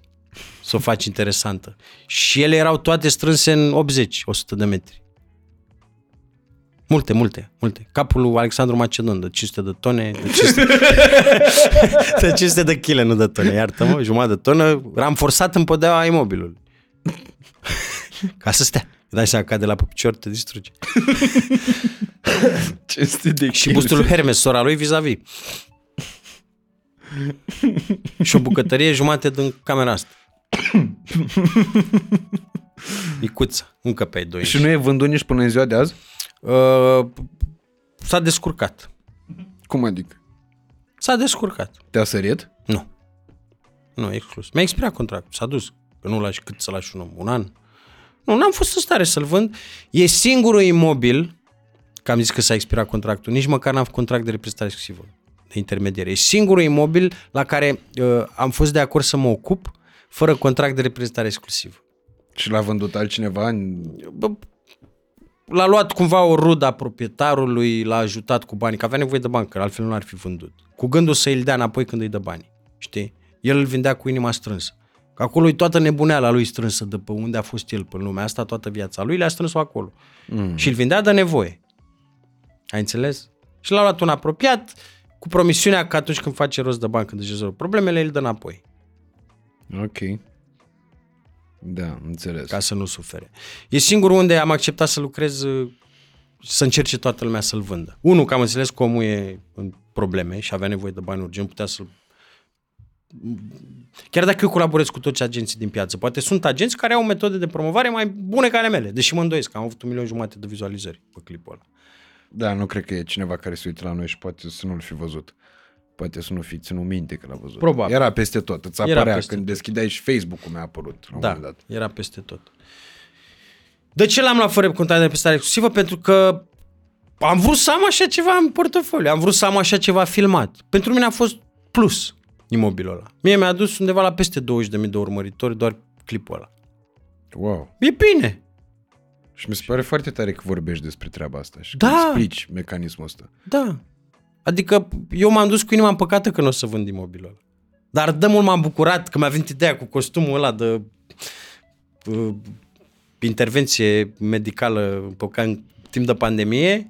Să o faci interesantă. Și ele erau toate strânse în 80, 100 de metri. Multe, multe, multe. Capul lui Alexandru Macedon de 500 de tone, de 500 de, 500 de kg, nu de tone, iartă-mă, jumătate de tonă, ramforsat în podeaua imobilului. Ca să stea. Dai seama, cade la pe picior, te distruge. Ce este de Și bustul lui Hermes, sora lui, vis-a-vis. și o bucătărie jumate din camera asta. Micuță, încă pe ai doi. Și nu e vândut nici până în ziua de azi? Uh, s-a descurcat. Cum adică? S-a descurcat. Te-a sărit? Nu. Nu, exclus. Mi-a expirat contractul, s-a dus. Că nu lași cât să lași un om, un an. Nu, n-am fost în stare să-l vând. E singurul imobil, că am zis că s-a expirat contractul, nici măcar n-am făcut contract de reprezentare exclusivă, de intermediere. E singurul imobil la care uh, am fost de acord să mă ocup fără contract de reprezentare exclusivă. Și l-a vândut altcineva? În... Bă, l-a luat cumva o rudă a proprietarului, l-a ajutat cu banii, că avea nevoie de bani, că altfel nu ar fi vândut. Cu gândul să îl dea înapoi când îi dă banii, știi? El îl vindea cu inima strânsă. Că acolo e toată nebuneala lui strânsă de pe unde a fost el pe lumea asta, toată viața lui, le-a strâns-o acolo. Mm. Și îl vindea de nevoie. Ai înțeles? Și l-a luat un apropiat cu promisiunea că atunci când face rost de bani, când își rezolvă problemele, îl dă înapoi. Ok. Da, înțeles. ca să nu sufere. E singurul unde am acceptat să lucrez uh, să încerce toată lumea să-l vândă. Unul, că am înțeles că omul e în probleme și avea nevoie de bani urgent, putea să Chiar dacă eu colaborez cu toți agenții din piață, poate sunt agenți care au metode de promovare mai bune ca ale mele, deși mă îndoiesc că am avut un milion jumate de vizualizări pe clipul ăla. Da, nu cred că e cineva care se uită la noi și poate să nu-l fi văzut. Poate să nu fi ținut minte că l-a văzut. Probabil. Era peste tot. Îți Era apărea peste când tot. deschideai și Facebook-ul mi-a apărut la un Da, moment dat. era peste tot. De ce l-am luat fără contract de prestare exclusivă? Pentru că am vrut să am așa ceva în portofoliu, am vrut să am așa ceva filmat. Pentru mine a fost plus imobilul ăla. Mie mi-a adus undeva la peste 20.000 de urmăritori doar clipul ăla. Wow. E bine. Și mi se pare foarte tare că vorbești despre treaba asta și Da. că explici mecanismul ăsta. Da. Adică eu m-am dus cu inima împăcată că nu o să vând imobilul ăla. Dar de mult m-am bucurat că mi-a venit ideea cu costumul ăla de uh, intervenție medicală pe în timp de pandemie.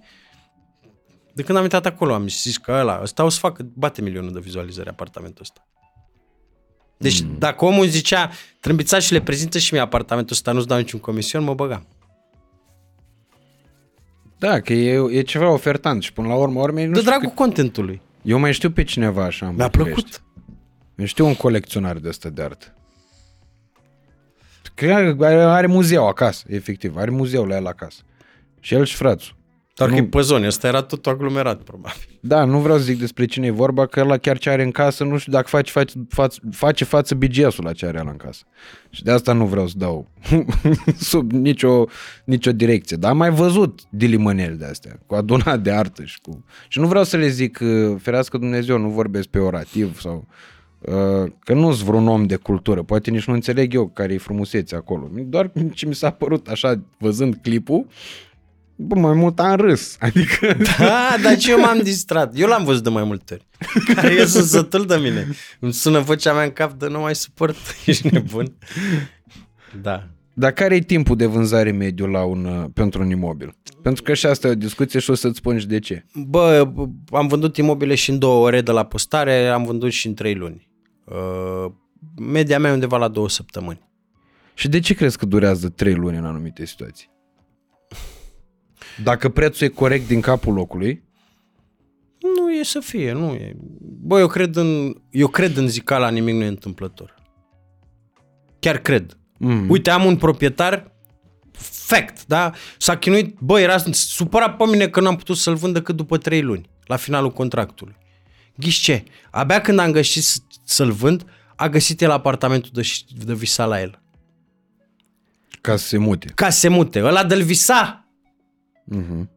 De când am intrat acolo am zis că ăla, ăsta o să facă, bate milionul de vizualizări apartamentul ăsta. Deci mm. dacă omul zicea, trâmbița și le prezintă și mie apartamentul ăsta, nu-ți dau niciun comision, mă băgam. Da, că e, e ceva ofertant și până la urmă urmei nu De știu dragul cât- contentului. Eu mai știu pe cineva așa în Mi-a București. plăcut. Eu știu un colecționar de ăsta de artă. Că are, are muzeu acasă, efectiv. Are muzeul la el acasă. Și el și frațul. Doar că Nu. e pe zone, ăsta era tot aglomerat, probabil. Da, nu vreau să zic despre cine e vorba, că la chiar ce are în casă, nu știu dacă face, face, face, face față BGS-ul la ce are el în casă. Și de asta nu vreau să dau sub nicio, nicio direcție. Dar am mai văzut dilimăneli de astea, cu adunat de artă și cu... Și nu vreau să le zic, uh, ferească Dumnezeu, nu vorbesc pe orativ sau... uh, Că nu sunt vreun om de cultură, poate nici nu înțeleg eu care e frumusețe acolo. Doar ce mi s-a părut așa, văzând clipul, bă, mai mult am râs. Adică Da, dar ce eu m-am distrat. Eu l-am văzut de mai multe ori. Care eu sunt sătul de mine. Îmi sună vocea mea în cap de nu mai suport. Ești nebun? Da. Dar care e timpul de vânzare mediu la un, uh, pentru un imobil? Pentru că și asta e o discuție și o să-ți spun și de ce. Bă, am vândut imobile și în două ore de la postare, am vândut și în trei luni. Uh, media mea e undeva la două săptămâni. Și de ce crezi că durează 3 luni în anumite situații? Dacă prețul e corect din capul locului, Nu e să fie, nu e. Bă, eu cred în, eu cred în zicala, nimic nu e întâmplător. Chiar cred. Mm. Uite, am un proprietar fact, da? S-a chinuit, bă, era supărat pe mine că n-am putut să-l vând decât după trei luni, la finalul contractului. Ghiși ce? Abia când am găsit să- să-l vând, a găsit el apartamentul de, de visa la el. ca să se mute. Ca să se mute. Ăla de-l visa Mm-hmm.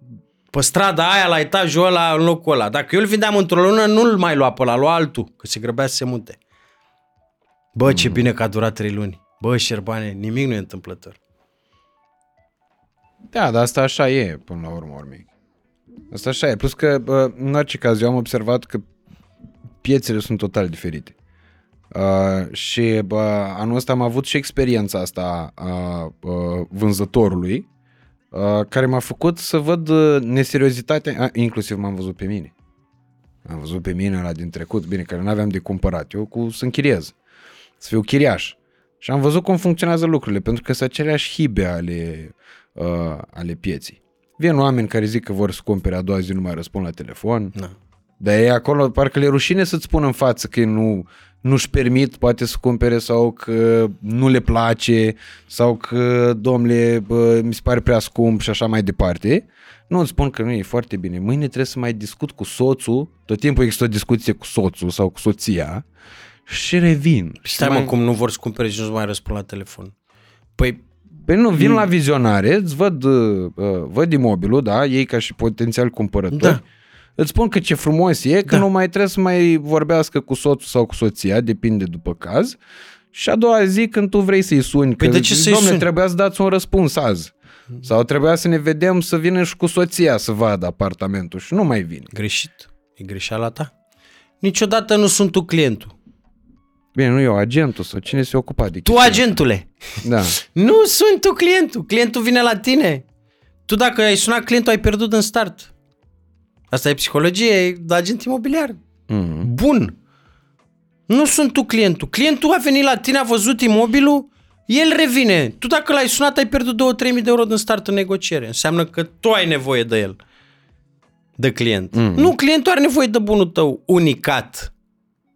pe strada aia, la etajul ăla, în locul ăla. Dacă eu îl vindeam într-o lună, nu-l mai lua pe ăla, lua altul, că se grăbea să se mute. Bă, ce bine că a durat trei luni. Bă, Șerbane, nimic nu e întâmplător. Da, dar asta așa e până la urmă urmei. Asta așa e. Plus că, bă, în orice caz, eu am observat că piețele sunt total diferite. Uh, și bă, anul ăsta am avut și experiența asta a uh, vânzătorului, uh, care m-a făcut să văd uh, neseriozitatea, uh, inclusiv m-am văzut pe mine. Am văzut pe mine la din trecut, bine, care nu aveam de cumpărat. Eu cu să închiriez, să fiu chiriaș. Și am văzut cum funcționează lucrurile, pentru că sunt aceleași hibe ale, uh, ale pieții. Vin oameni care zic că vor să cumpere a doua zi, nu mai răspund la telefon. Da. Dar e acolo, parcă le rușine să-ți spună în față că nu, nu-și permit poate să cumpere sau că nu le place sau că, domnule, bă, mi se pare prea scump și așa mai departe. Nu îți spun că nu e foarte bine. Mâine trebuie să mai discut cu soțul, tot timpul există o discuție cu soțul sau cu soția și revin. Stai mai... mă, cum nu vor să cumpere și nu-ți mai răspund la telefon. Păi, Păi nu, vin la vizionare, îți văd, uh, uh, văd imobilul, da, ei ca și potențial cumpărători. Da. Îți spun că ce frumos e, că Da. nu mai trebuie să mai vorbească cu soțul sau cu soția, depinde după caz. Și a doua zi când tu vrei să-i suni, Păi că, de ce să-i domne, suni? trebuia să dați un răspuns azi. Sau trebuia să ne vedem să vină și cu soția să vadă apartamentul și nu mai vine. greșit. E greșeala ta. Niciodată nu sunt tu clientul. Bine, nu eu, agentul sau cine se ocupa de Tu, chestia agentule. asta. Da. Nu sunt tu clientul. Clientul vine la tine. Tu dacă ai sunat clientul, ai pierdut în start. Asta e psihologie, e de agent imobiliar. Mm. Bun. Nu sunt tu clientul. Clientul a venit la tine, a văzut imobilul, el revine. Tu dacă l-ai sunat, ai pierdut 2-3 mii de euro din start în negociere. Înseamnă că tu ai nevoie de el. De client. Mm. Nu, clientul are nevoie de bunul tău unicat.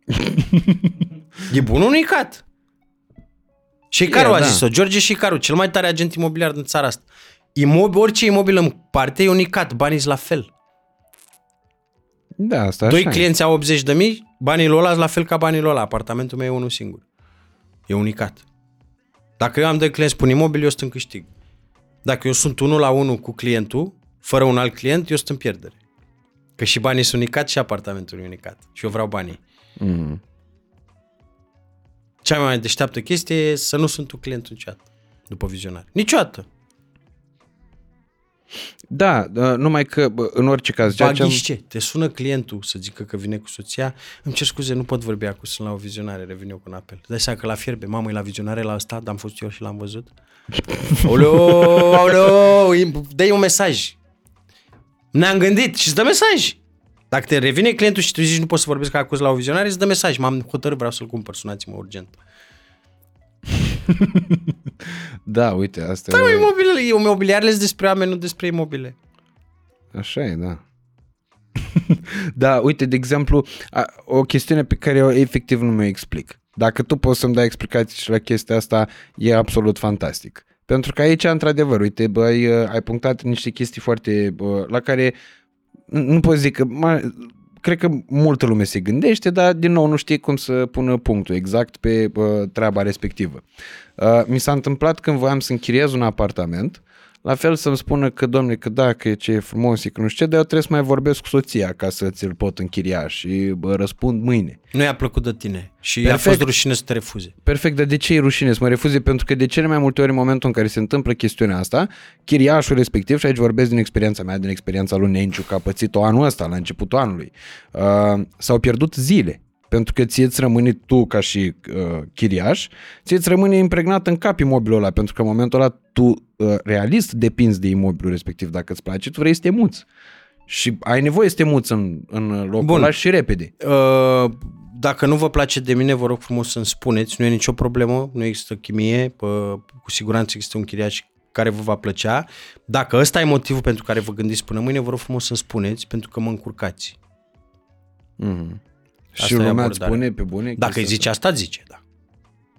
e bun unicat. Și Caru E, a da. zis-o, George Șicaru, cel mai tare agent imobiliar din țara asta. Imobil, orice imobil în parte e unicat, banii sunt la fel. Da, asta Doi așa e. clienți au 80 de mii, banii lui ăla sunt la fel ca banii lui ăla. Apartamentul meu e unul singur. E unicat. Dacă eu am doi clienți pe un imobil, eu sunt în câștig. Dacă eu sunt unul la unul cu clientul, fără un alt client, eu sunt în pierdere. Că și banii sunt unicat și apartamentul e unicat. Și eu vreau banii. Mm. Cea mai deșteaptă chestie e să nu sunt un client niciodată. După vizionare. Niciodată. Da, uh, numai că bă, în orice caz, ceea ce am... Baghiște. Te sună clientul să zică că vine cu soția. Îmi cer scuze, nu pot vorbi acum, sunt la o vizionare, revin eu cu un apel. Îți Dai seama că la fierbe, mamă, e la vizionare la ăsta, dar am fost eu și l-am văzut. Aoleo, aoleo, dă un mesaj. Ne-am gândit și îți dă mesaj. Dacă te revine clientul și tu zici nu pot să vorbesc acum la o vizionare, îți dă mesaj. M-am hotărât, vreau să-l cumpăr, sunați-mă urgent. Da, uite, asta Da, e... imobilele, imobiliarele sunt despre oameni, nu despre imobile. Așa e, da. da, uite, de exemplu, a, o chestiune pe care eu efectiv nu mi-o explic. Dacă tu poți să-mi dai explicații și la chestia asta, e absolut fantastic. Pentru că aici, într-adevăr, uite, bă, ai, uh, ai punctat niște chestii foarte, bă, la care nu nu pot zic că, ma, cred că multă lume se gândește, dar din nou nu știe cum să pună punctul exact pe bă, treaba respectivă. Uh, mi s-a întâmplat când voiam să închiriez un apartament, la fel să-mi spună că, domne, că da, că ce e frumos, e că nu știu ce, dar eu trebuie să mai vorbesc cu soția ca să ți-l pot închiria și bă, răspund mâine. Nu i-a plăcut de tine și Perfect. a fost rușine să te refuze. Perfect, dar de ce e rușine să mă refuze? Pentru că de cele mai multe ori în momentul în care se întâmplă chestiunea asta, chiriașul respectiv, și aici vorbesc din experiența mea, din experiența lui Nenciu, că a pățit-o anul ăsta, la începutul anului, uh, s-au pierdut zile. Pentru că ție îți rămâne tu ca și uh, chiriaș, ție îți rămâne impregnat în cap imobilul ăla, pentru că în momentul ăla tu uh, realist depinzi de imobilul respectiv. Dacă îți place, tu vrei să te muți. Și ai nevoie să te muți în, în locul Bun. ăla și repede. Uh, dacă nu vă place de mine, vă rog frumos să-mi spuneți, nu e nicio problemă, nu există chimie, pă, cu siguranță există un chiriaș care vă va plăcea. Dacă ăsta e motivul pentru care vă gândiți până mâine, vă rog frumos să-mi spuneți, pentru că mă încurcați. Mm-hmm. Asta Și e lumea îți abordarea. spune pe bune Dacă îi chestia zice asta, zice, da.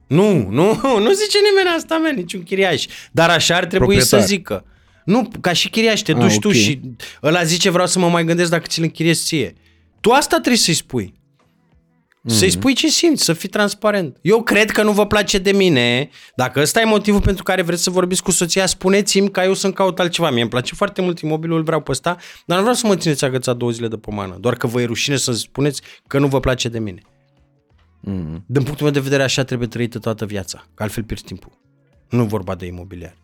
Nu, nu, nu zice nimeni asta, mea, niciun chiriaș. Dar așa ar trebui Proprietar. să zică. Nu, ca și chiriaș, te Ah, duci tu ok. și ăla zice vreau să mă mai gândesc dacă ți-l închiriezi ție. Tu asta trebuie să-i spui. Să-i spui ce simți, să fii transparent. Eu cred că nu vă place de mine. Dacă ăsta e motivul pentru care vreți să vorbiți cu soția, spuneți-mi ca eu să-mi caut altceva. Mie îmi place foarte mult imobilul, îl vreau pe ăsta, dar nu vreau să mă țineți agățat două zile de pomană. Doar că vă e rușine să spuneți că nu vă place de mine. Mm. Din punctul meu de vedere, așa trebuie trăită toată viața, că altfel pierzi timpul. Nu vorba de imobiliar.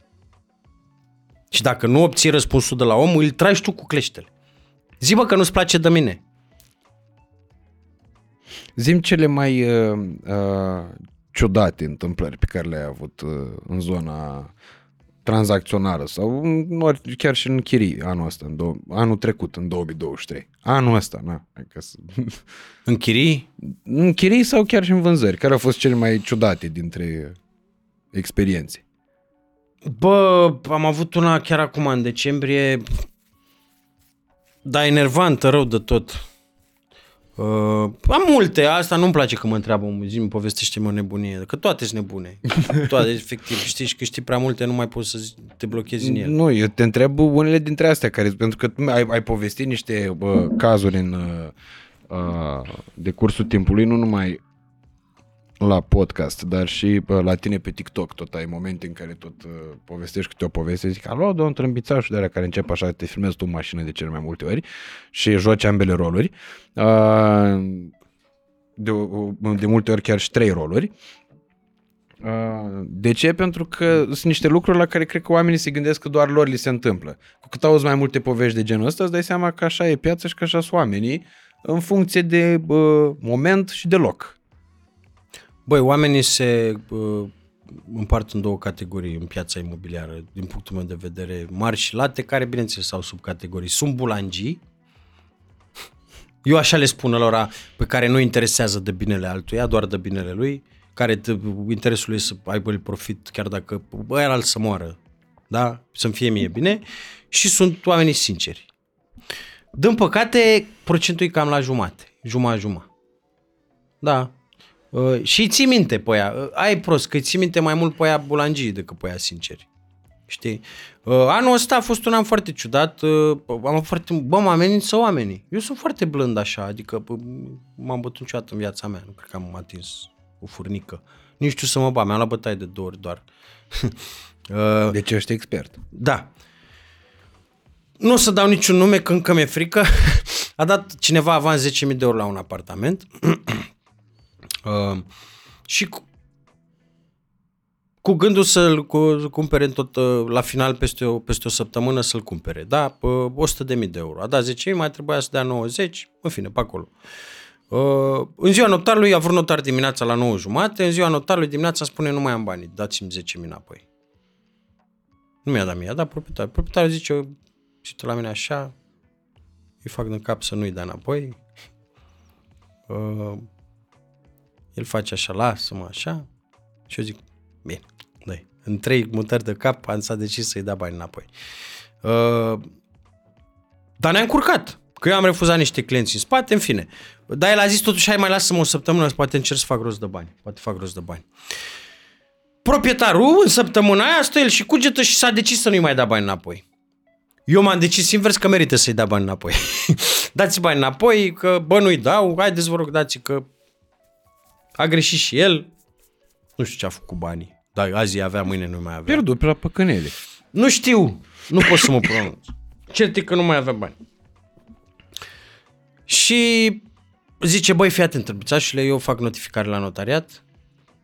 Și dacă nu obții răspunsul de la om, îl tragi tu cu cleștele. Zi bă că nu-ți place de mine. Zim cele mai uh, uh, ciudate întâmplări pe care le-ai avut uh, în zona tranzacțională sau în, ori chiar și în chirii anul ăsta, în dou- anul trecut, în 2023. Anul ăsta, na. Adică, să- În chirii? în chirii sau chiar și în vânzări? Care au fost cele mai ciudate dintre experiențe? Bă, am avut una chiar acum în decembrie, dar enervantă rău de tot. Uh, am multe, asta nu-mi place că mă întreabă omul, zi, povestește-mi o nebunie, că toate sunt nebune. Toate, efectiv, știi și că știi prea multe, nu mai poți să zi- te blochezi în ele. Nu, eu te întreb unele dintre astea, care, pentru că tu ai, ai povestit niște bă, cazuri în uh, uh, de cursul timpului, nu numai la podcast, dar și bă, la tine pe TikTok tot ai momente în care tot uh, povestești câte o poveste, zic, alo, domnul trâmbițaș de alea care încep așa, te filmezi tu în mașină de cele mai multe ori și joci ambele roluri. Uh, de, de multe ori chiar și trei roluri. Uh, De ce? Pentru că sunt niște lucruri la care cred că oamenii se gândesc că doar lor li se întâmplă. Cu cât auzi mai multe povești de genul ăsta, îți dai seama că așa e piața și că așa sunt oamenii în funcție de bă, moment și de loc. Băi, oamenii se uh, împart în două categorii în piața imobiliară, din punctul meu de vedere, mari și late, care, bineînțeles, au subcategorii. Sunt bulangii, eu așa le spun lor pe care nu interesează de binele altuia, doar de binele lui, care te, interesul lui e să aibă profit, chiar dacă bă, el să moară, da? Să-mi fie mie bine. Și sunt oamenii sinceri. Din păcate, procentul e cam la jumate, jumătate-jumătate. Da. Uh, și ții minte pe aia. Uh, ai prost, că ții minte mai mult pe aia bulangii decât pe aia sinceri. Știi? Uh, anul ăsta a fost un an foarte ciudat. Uh, am avut foarte... Bă, mă amenință oamenii. Eu sunt foarte blând așa, adică bă, m-am bătut niciodată în viața mea. Nu cred că am atins o furnică. Nici știu să mă bat, mi-am luat bătaie de două ori doar. uh, Deci ești expert. da. Nu o să dau niciun nume, că încă mi-e frică. A dat cineva avans 10.000 de euro la un apartament. uh, și cu, cu gândul să-l cu, cumpere în tot, uh, la final, peste o, peste o săptămână, să-l cumpere. Da, uh, 100.000 de euro. A dat 10.000, mai trebuia să dea 90, în fine, pe acolo. Uh, în ziua notarului, a vrut notar dimineața la 9 jumate, în ziua notarului dimineața spune nu mai am bani, dați-mi 10.000 înapoi. Nu mi-a dat mie, a dat proprietarul. Proprietarul zice, și la mine așa, îi fac din cap să nu-i dea înapoi. Uh, el face așa, lasă-mă așa. Și eu zic, bine, dă În trei mutări de cap am s-a decis să-i dea bani înapoi. Uh, dar ne-a încurcat. Că eu am refuzat niște clienți în spate, în fine. Dar el a zis totuși, hai mai lasă-mă o săptămână, poate încerc să fac rost de bani. Poate fac rost de bani. Proprietarul, în săptămâna aia, stă el și cugetă și s-a decis să nu-i mai da bani înapoi. Eu m-am decis invers că merită să-i dea bani înapoi. dați bani înapoi, că bă nu-i dau, haideți vă rog dați că a greșit și el. Nu știu ce a făcut cu banii. Dar azi avea, mâine nu mai avea. Pierdut pe la păcănele. Nu știu, nu pot să mă pronunț. Cert e că nu mai avea bani. Și zice, băi, fii atent, trâmbițașule, eu fac notificare la notariat,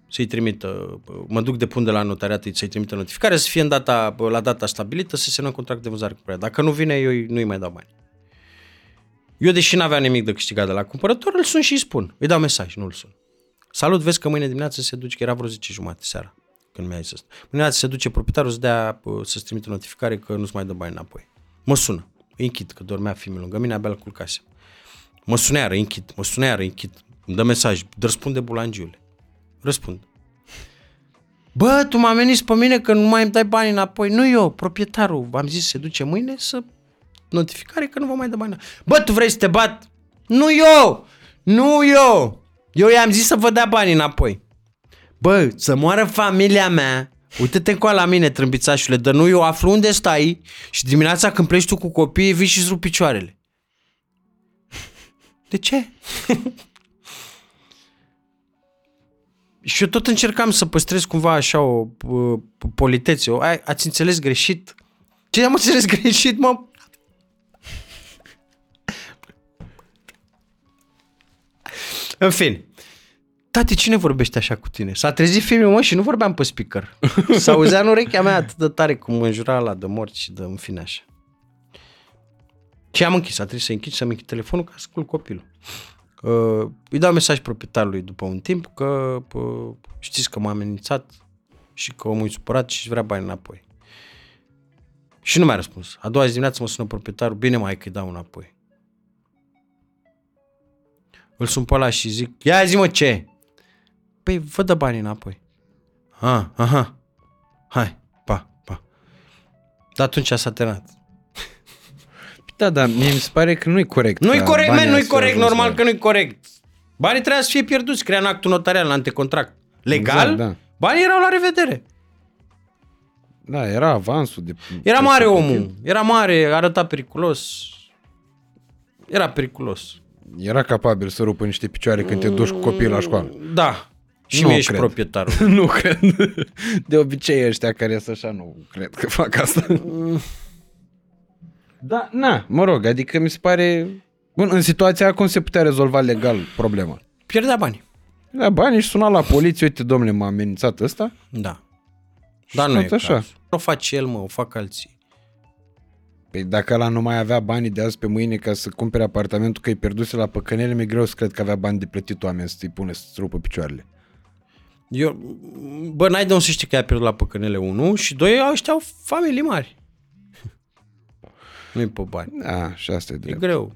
să-i trimită, mă duc depun de la notariat, să-i trimită notificare, să fie în data, la data stabilită, să se semnă contract de vânzare cu prea. Dacă nu vine, eu nu-i mai dau bani. Eu, deși n-aveam nimic de câștigat de la cumpărător, îl sun și îi spun. Îi dau mesaj, nu îl sun. Salut, vezi că mâine dimineață se duce, că era vreo 10 jumate seara, când mi-a zis asta. Mâine dimineață se duce proprietarul să dea, să-ți trimite notificare că nu-ți mai dă bani înapoi. Mă sună. Îi închid, că dormea fiul lângă mine, abia îl culcase. Mă sună iară, închid, mă sună iară, închid. Îmi dă mesaj, răspunde bulangiule. Răspund. Bă, tu m-a venit pe mine că nu mai îmi dai bani înapoi. Nu eu, proprietarul. V-am zis se duce mâine să notificare că nu vă mai dă bani înapoi. Bă, tu vrei să te bat? Nu eu! Nu eu! Eu i-am zis să vă dea bani înapoi. Bă, să moară familia mea, uite-te încoa la mine, trâmbițașule, dar nu eu aflu unde stai și dimineața când pleci tu cu copiii, vii și rup picioarele. De ce? și eu tot încercam să păstrez cumva așa o uh, politețe. O, ai, ați înțeles greșit? Ce am înțeles greșit, mă? În fine. Tati, cine vorbește așa cu tine? S-a trezit filmul, mă, și nu vorbeam pe speaker. S-auzea în urechea mea atât de tare cum mă înjura la de morți și de în fine așa. Și am închis, a trebuit să închid, să-mi închid telefonul ca să culc copilul. Uh, îi dau mesaj proprietarului după un timp că uh, știți că m-a amenințat și că omul e supărat și vrea bani înapoi. Și nu mi-a răspuns. A doua zi dimineață mă sună proprietarul, bine mai că îi dau înapoi. Îl sun pe ăla și zic, ia zi mă ce? Păi vă dă banii înapoi. Ah, aha, hai, pa, pa. Dar atunci s-a terminat. Da, dar mie mi se pare că nu-i corect. Nu-i ca corect, banii man, nu-i să corect, ajungă normal la- că nu-i corect. Banii trebuia să fie pierduți, crea în actul notarial, în antecontract. Legal, Exact, da. banii erau la revedere. Da, era avansul de... Era mare de- omul, era mare, arăta periculos. Era periculos. Era capabil să rupă niște picioare când te duci cu copiii la școală. Da. Și Nu mie și cred. proprietarul. nu cred. De obicei ăștia care sunt așa nu cred că fac asta. da, na, mă rog, adică mi se pare... Bun, în situația aia cum se putea rezolva legal problema? Pierdea bani. Da, banii și suna la poliție, uite, domnule, m-a amenințat ăsta. Da. Dar nu tot e așa. așa. O face el, mă, o fac alții. Păi dacă ăla nu mai avea banii de azi pe mâine ca să cumpere apartamentul că îi pierduse la păcănele, mi-e greu să cred că avea bani de plătit oameni să-i pune să rupă picioarele. Eu, bă, n-ai de unde să știi că ai pierdut la păcănele 1 și doi ăștia au familii mari. Nu-i pe bani. Da, și asta e E drept. greu.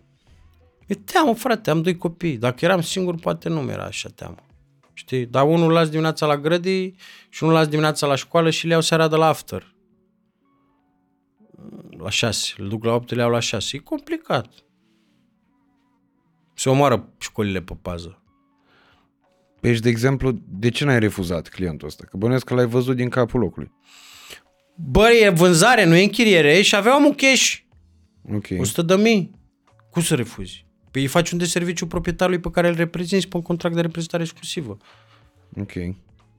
E teamă, frate, am doi copii. Dacă eram singur, poate nu mi-era așa teamă. Știi? Dar unul îl las dimineața la grădii și unul îl las dimineața la școală și le iau seara de la after. La șase. Îl duc la 8, le iau la șase. E complicat. Se omoară școlile pe pază. Păi și, de exemplu, de ce n-ai refuzat clientul ăsta? Că bănuiesc că l-ai văzut din capul locului. Bă, e vânzare, nu e închiriere și avea un cash. Ok. 100 de mii. Cum să refuzi? Păi îi faci un de serviciu proprietarului pe care îl reprezinți pe un contract de reprezentare exclusivă. Ok.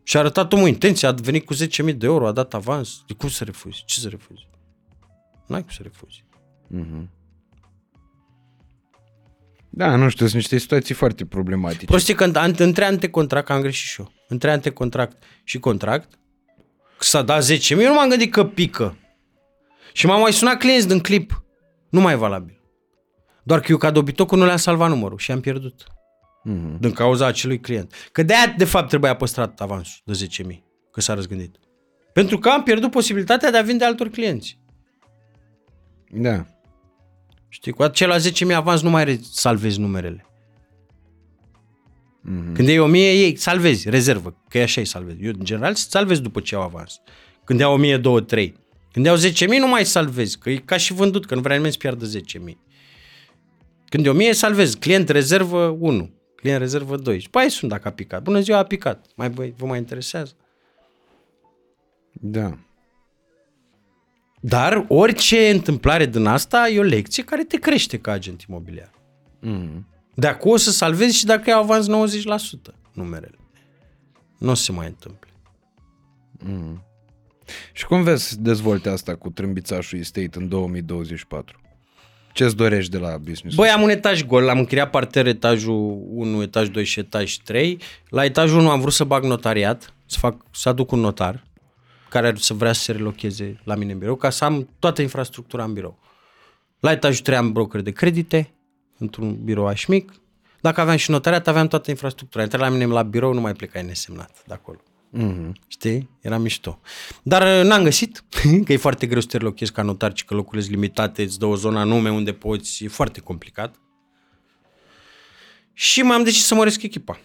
Și a arătat omul intenție, a venit cu 10.000 de euro, a dat avans. De cum să refuzi? Ce să refuzi? N-ai cum să refuzi. Da, nu știu, sunt niște situații foarte problematice. Prostie că în- între antecontract, că am greșit și eu, între antecontract și contract, că s-a dat 10.000, eu nu m-am gândit că pică. Și m-au mai sunat clienți din clip. Nu mai e valabil. Doar că eu ca dobitocul nu le-am salvat numărul și am pierdut. Mm-hmm. Din cauza acelui client. Că de-aia, de fapt, trebuia păstrat avansul de 10.000, că s-a răzgândit. Pentru că am pierdut posibilitatea de a vinde altor clienți. Da. Știi, cu acela 10.000 avans nu mai re- salvezi numerele. Mm-hmm. Când iei 1000, ei salvezi, rezervă, că e așa îi salvezi. Eu, în general, salvezi după ce iau avans. Când iau 1000, 2, 3. Când iau 10.000, nu mai salvezi, că e ca și vândut, că nu vrea nimeni să piardă 10.000. Când e 1000, salvezi. Client rezervă 1, client rezervă 2. Și păi sunt dacă a picat. Bună ziua, a picat. Mai, băi, vă mai interesează? Da. Dar orice întâmplare din asta e o lecție care te crește ca agent imobiliar. Mm. De acum o să salvezi și dacă ai avans 90% numerele. Nu o să se mai întâmple. Și cum vezi să dezvolte asta cu trâmbițașul estate în 2024? Ce-ți dorești de la business? Băi, am un etaj gol, am închiriat parter etajul 1, etaj 2 și etaj 3. La etajul 1 am vrut să bag notariat, să, fac, să aduc un notar care ar să vrea să se relocheze la mine în birou, ca să am toată infrastructura în birou. La etajul 3 am broker de credite, într-un birou mic. Dacă aveam și notariat, aveam toată infrastructura. Intrai la mine la birou, nu mai plecai nesemnat de acolo. Mm-hmm. Știi? Era mișto. Dar uh, n-am găsit, că e foarte greu să te relochezi ca notar, ci că locurile sunt limitate, îți dă o zonă anume unde poți, e foarte complicat. Și m-am decis să măresc echipa.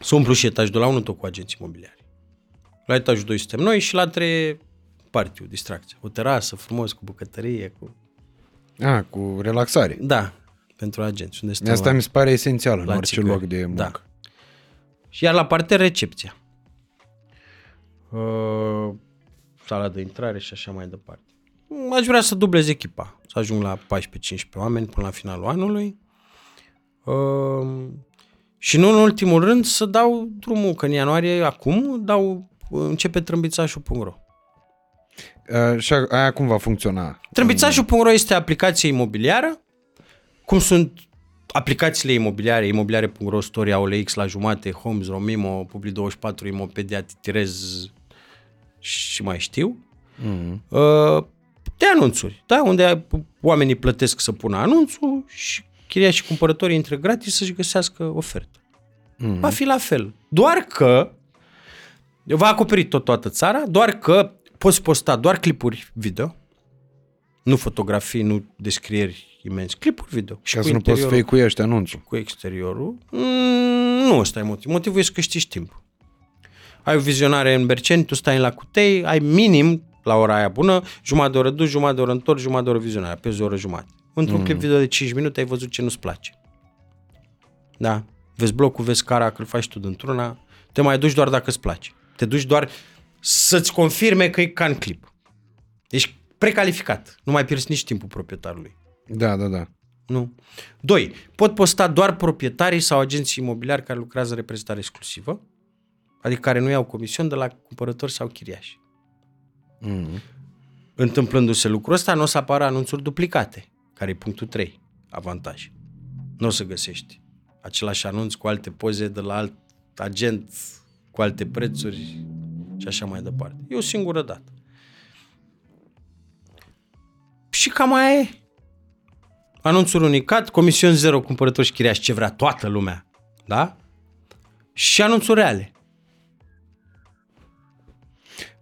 Să umplu și etajul de la 1 tot cu agenții imobiliari. La etajul 2 suntem noi și la 3 partiu, distracție. O terasă frumos, cu bucătărie, cu... Ah, cu relaxare. Da, pentru agenți. Unde stăm Asta la- mi se pare esențial în la orice țigări. loc de muncă. Da. Și iar la parter recepția. Uh, sala de intrare și așa mai departe. Aș vrea să dublez echipa, să ajung la 14-15 oameni până la finalul anului. Uh, și nu în ultimul rând să dau drumul, că în ianuarie acum dau, începe trâmbițașul.ro. Uh, și a- aia cum va funcționa? Trâmbițașul.ro este aplicație imobiliară, cum sunt aplicațiile imobiliare, imobiliare.ro, Storia, OLX la jumate, Homes, Romimo, Publi24, Imopedia, Titirez și mai știu. Mm-hmm. Uh, de anunțuri, da? unde oamenii plătesc să pună anunțul și chiria și cumpărătorii intră gratis să-și găsească ofertă. Mm. Va fi la fel. Doar că va acoperi tot toată țara, doar că poți posta doar clipuri video, nu fotografii, nu descrieri imense, clipuri video. Și Ca să nu poți fake-uiești anunțul. Cu exteriorul. Mm, nu ăsta e motiv. Motivul este că știi timp. Ai o vizionare în Berceni, tu stai la Cutei, ai minim la ora aia bună, jumătate de oră dus, jumătate de oră întorc, jumătate de oră vizionare, pe o oră jumătate. Într-un mm. clip video de 5 minute ai văzut ce nu-ți place. Da? Vezi blocul, vezi cara, că îl faci tu dintr-una, te mai duci doar dacă îți place. Te duci doar să-ți confirme că e ca în clip. Ești precalificat. Nu mai pierzi nici timpul proprietarului. Da, da, da. Nu. Doi, pot posta doar proprietarii sau agenții imobiliari care lucrează în reprezentare exclusivă, adică care nu iau comision de la cumpărători sau chiriași. Mm. Întâmplându-se lucrul ăsta, nu o să apară anunțuri duplicate, care e punctul 3, avantaj. Nu o să găsești același anunț cu alte poze de la alt agent, cu alte prețuri și așa mai departe. E o singură dată. Și cam aia e. Anunțul unicat, comision zero, cumpărător și chiriaș, ce vrea toată lumea. Da? Și anunțuri reale.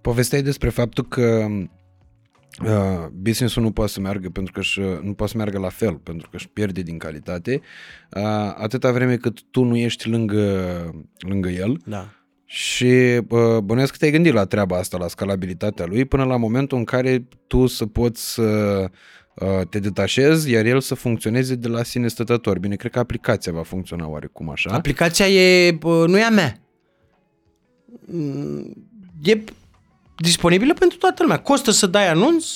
Povesteai despre faptul că uh, business-ul nu poate să meargă pentru că își, nu poate să meargă la fel, pentru că își pierde din calitate, uh, atâta vreme cât tu nu ești lângă, lângă el. Da. Și uh, bănuiesc că te-ai gândit la treaba asta, la scalabilitatea lui, până la momentul în care tu să poți să uh, te detașezi, iar el să funcționeze de la sine stătător. Bine, cred că aplicația va funcționa oarecum așa. Aplicația e, nu e a mea. Mm, e disponibilă pentru toată lumea. Costă să dai anunț,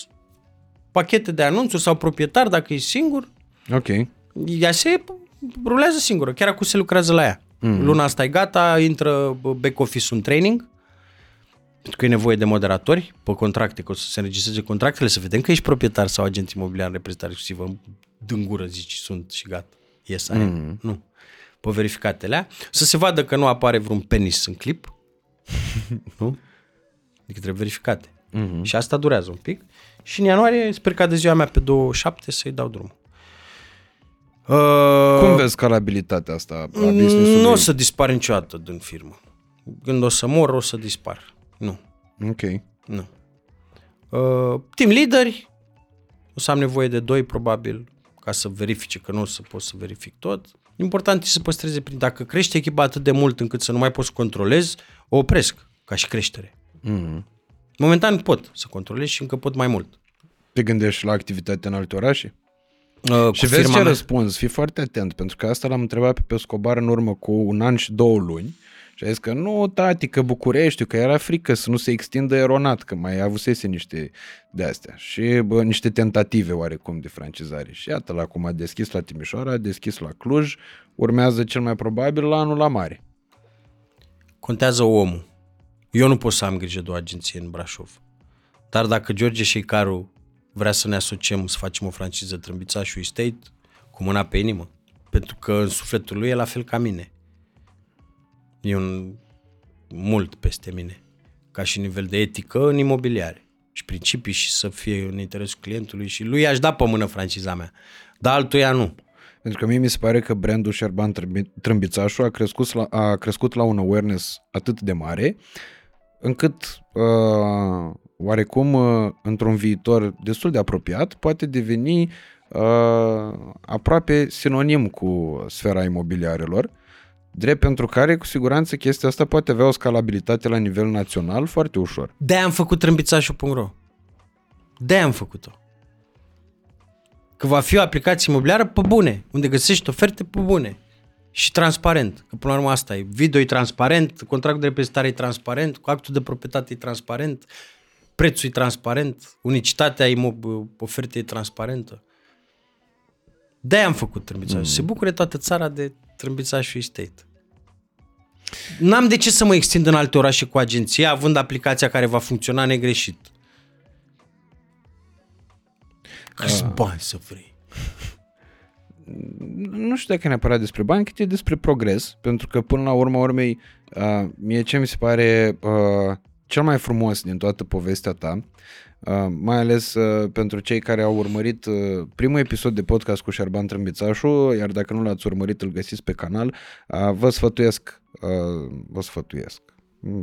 pachete de anunțuri sau proprietar dacă e singur. Ok. Ea se rulează singură. Chiar acum se lucrează la ea. Mm. Luna asta e gata, intră back office un training, pentru că e nevoie de moderatori pe contracte, că o să se înregistreze contractele, să vedem că ești proprietar sau agent imobiliar în reprezentare exclusivă. Din gură zici, sunt și gata. Yes, I mm. Nu. Pe verificatele Să se vadă că nu apare vreun penis în clip. nu? Adică trebuie verificate. Mm-hmm. Și asta durează un pic. Și în ianuarie sper ca de ziua mea pe 27 să-i dau drumul. Uh, Cum vezi scalabilitatea asta a business-ului? Nu o să dispar niciodată din firmă. Când o să mor, o să dispar. Nu. Ok. Nu. Uh, team leaderi, o să am nevoie de doi probabil ca să verifice, că nu o să pot să verific tot. Important e să păstreze prin. Dacă crește echipa atât de mult încât să nu mai poți să controlezi, o opresc ca și creștere. Mm-hmm. Momentan pot să controlez și încă pot mai mult. Te gândești la activitatea în alte orașe? Uh, și vezi ce mea. răspuns, fii foarte atent, pentru că asta l-am întrebat pe Pescobar în urmă cu un an și două luni și a zis că nu, tati, că București, că era frică să nu se extindă eronat, că mai avusese niște de astea și bă, niște tentative oarecum de francizare. Și iată, la cum a deschis la Timișoara, a deschis la Cluj, urmează cel mai probabil la anul la mare. Contează omul. Eu nu pot să am grijă de o agenție în Brașov. Dar dacă George Șeicaru vrea să ne asociem, să facem o franciză Trâmbițașul Estate cu mâna pe inimă. Pentru că în sufletul lui e la fel ca mine. E un mult peste mine. Ca și nivel de etică în imobiliare. Și principii și să fie în interesul clientului și lui aș da pe mână franciza mea. Dar altuia nu. Pentru că mie mi se pare că brandul Șerban Trâmbițașul a crescut la, a crescut la un awareness atât de mare încât uh, oarecum uh, într-un viitor destul de apropiat poate deveni uh, aproape sinonim cu sfera imobiliarelor, drept pentru care cu siguranță chestia asta poate avea o scalabilitate la nivel național foarte ușor. de am făcut trâmbițașul.ro de am făcut-o. Că va fi o aplicație imobiliară pe bune, unde găsești oferte pe bune și transparent. Că până la urmă asta e. Video e transparent, contractul de reprezentare e transparent, cu actul de proprietate e transparent, prețul e transparent, unicitatea imob- ofertei e transparentă. de am făcut Trâmbițaș. Mm. Se bucure toată țara de Trâmbițașul Estate. N-am de ce să mă extind în alte orașe cu agenția, având aplicația care va funcționa negreșit. Câți ah. bani să vrei? Nu știu dacă e neapărat despre bani, cât e despre progres, pentru că până la urma urmei, uh, mie ce mi se pare uh, cel mai frumos din toată povestea ta Uh, mai ales uh, pentru cei care au urmărit uh, primul episod de podcast cu Șerban Trâmbițașu, iar dacă nu l-ați urmărit, îl găsiți pe canal, uh, vă sfătuiesc, uh, vă sfătuiesc,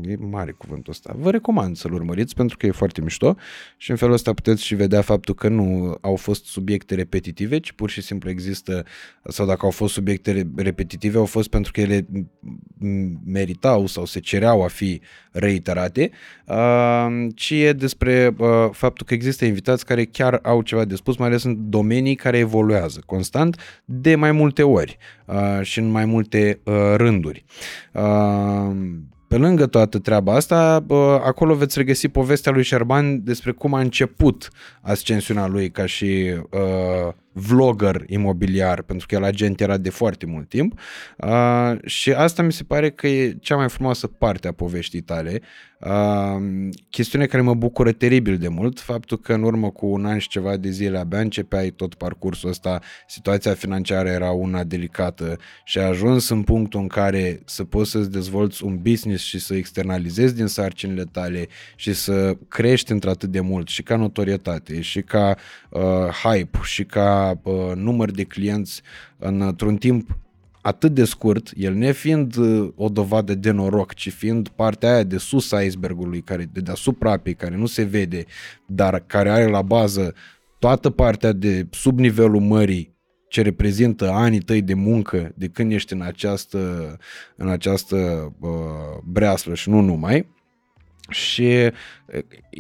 e mare cuvântul ăsta. Vă recomand să-l urmăriți pentru că e foarte mișto și în felul ăsta puteți și vedea faptul că nu au fost subiecte repetitive, ci pur și simplu există, sau dacă au fost subiecte repetitive, au fost pentru că ele meritau sau se cereau a fi reiterate, uh, ci e despre uh, faptul că există invitați care chiar au ceva de spus, mai ales în domenii care evoluează constant de mai multe ori uh, și în mai multe rânduri. Pe lângă toată treaba asta, acolo veți regăsi povestea lui Șerban despre cum a început ascensiunea lui ca și uh, vlogger imobiliar, pentru că el agent era de foarte mult timp uh, și asta mi se pare că e cea mai frumoasă parte a poveștii tale. Uh, chestiune care mă bucură teribil de mult, faptul că în urmă cu un an și ceva de zile abia începeai tot parcursul ăsta, situația financiară era una delicată și a ajuns în punctul în care să poți să-ți dezvolți un business și să externalizezi din sarcinile tale și să crești într-atât de mult și ca notorietate și ca uh, hype și ca uh, număr de clienți într-un timp atât de scurt, el nefiind uh, o dovadă de noroc, ci fiind partea aia de sus a icebergului, care de deasupra apei, care nu se vede, dar care are la bază toată partea de sub nivelul mării ce reprezintă anii tăi de muncă de când ești în această, în această uh, breaslă și nu numai, și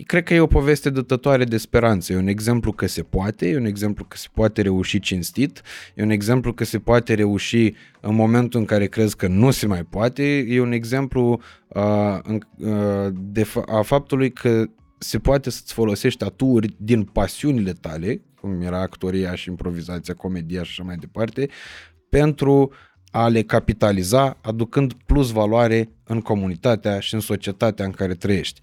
cred că e o poveste dătătoare de speranță. E un exemplu că se poate, e un exemplu că se poate reuși cinstit, e un exemplu că se poate reuși în momentul în care crezi că nu se mai poate, e un exemplu uh, uh, de fa- a faptului că se poate să-ți folosești aturi din pasiunile tale, cum era actoria și improvizația, comedia și așa mai departe, pentru a le capitaliza, aducând plus valoare în comunitatea și în societatea în care trăiești.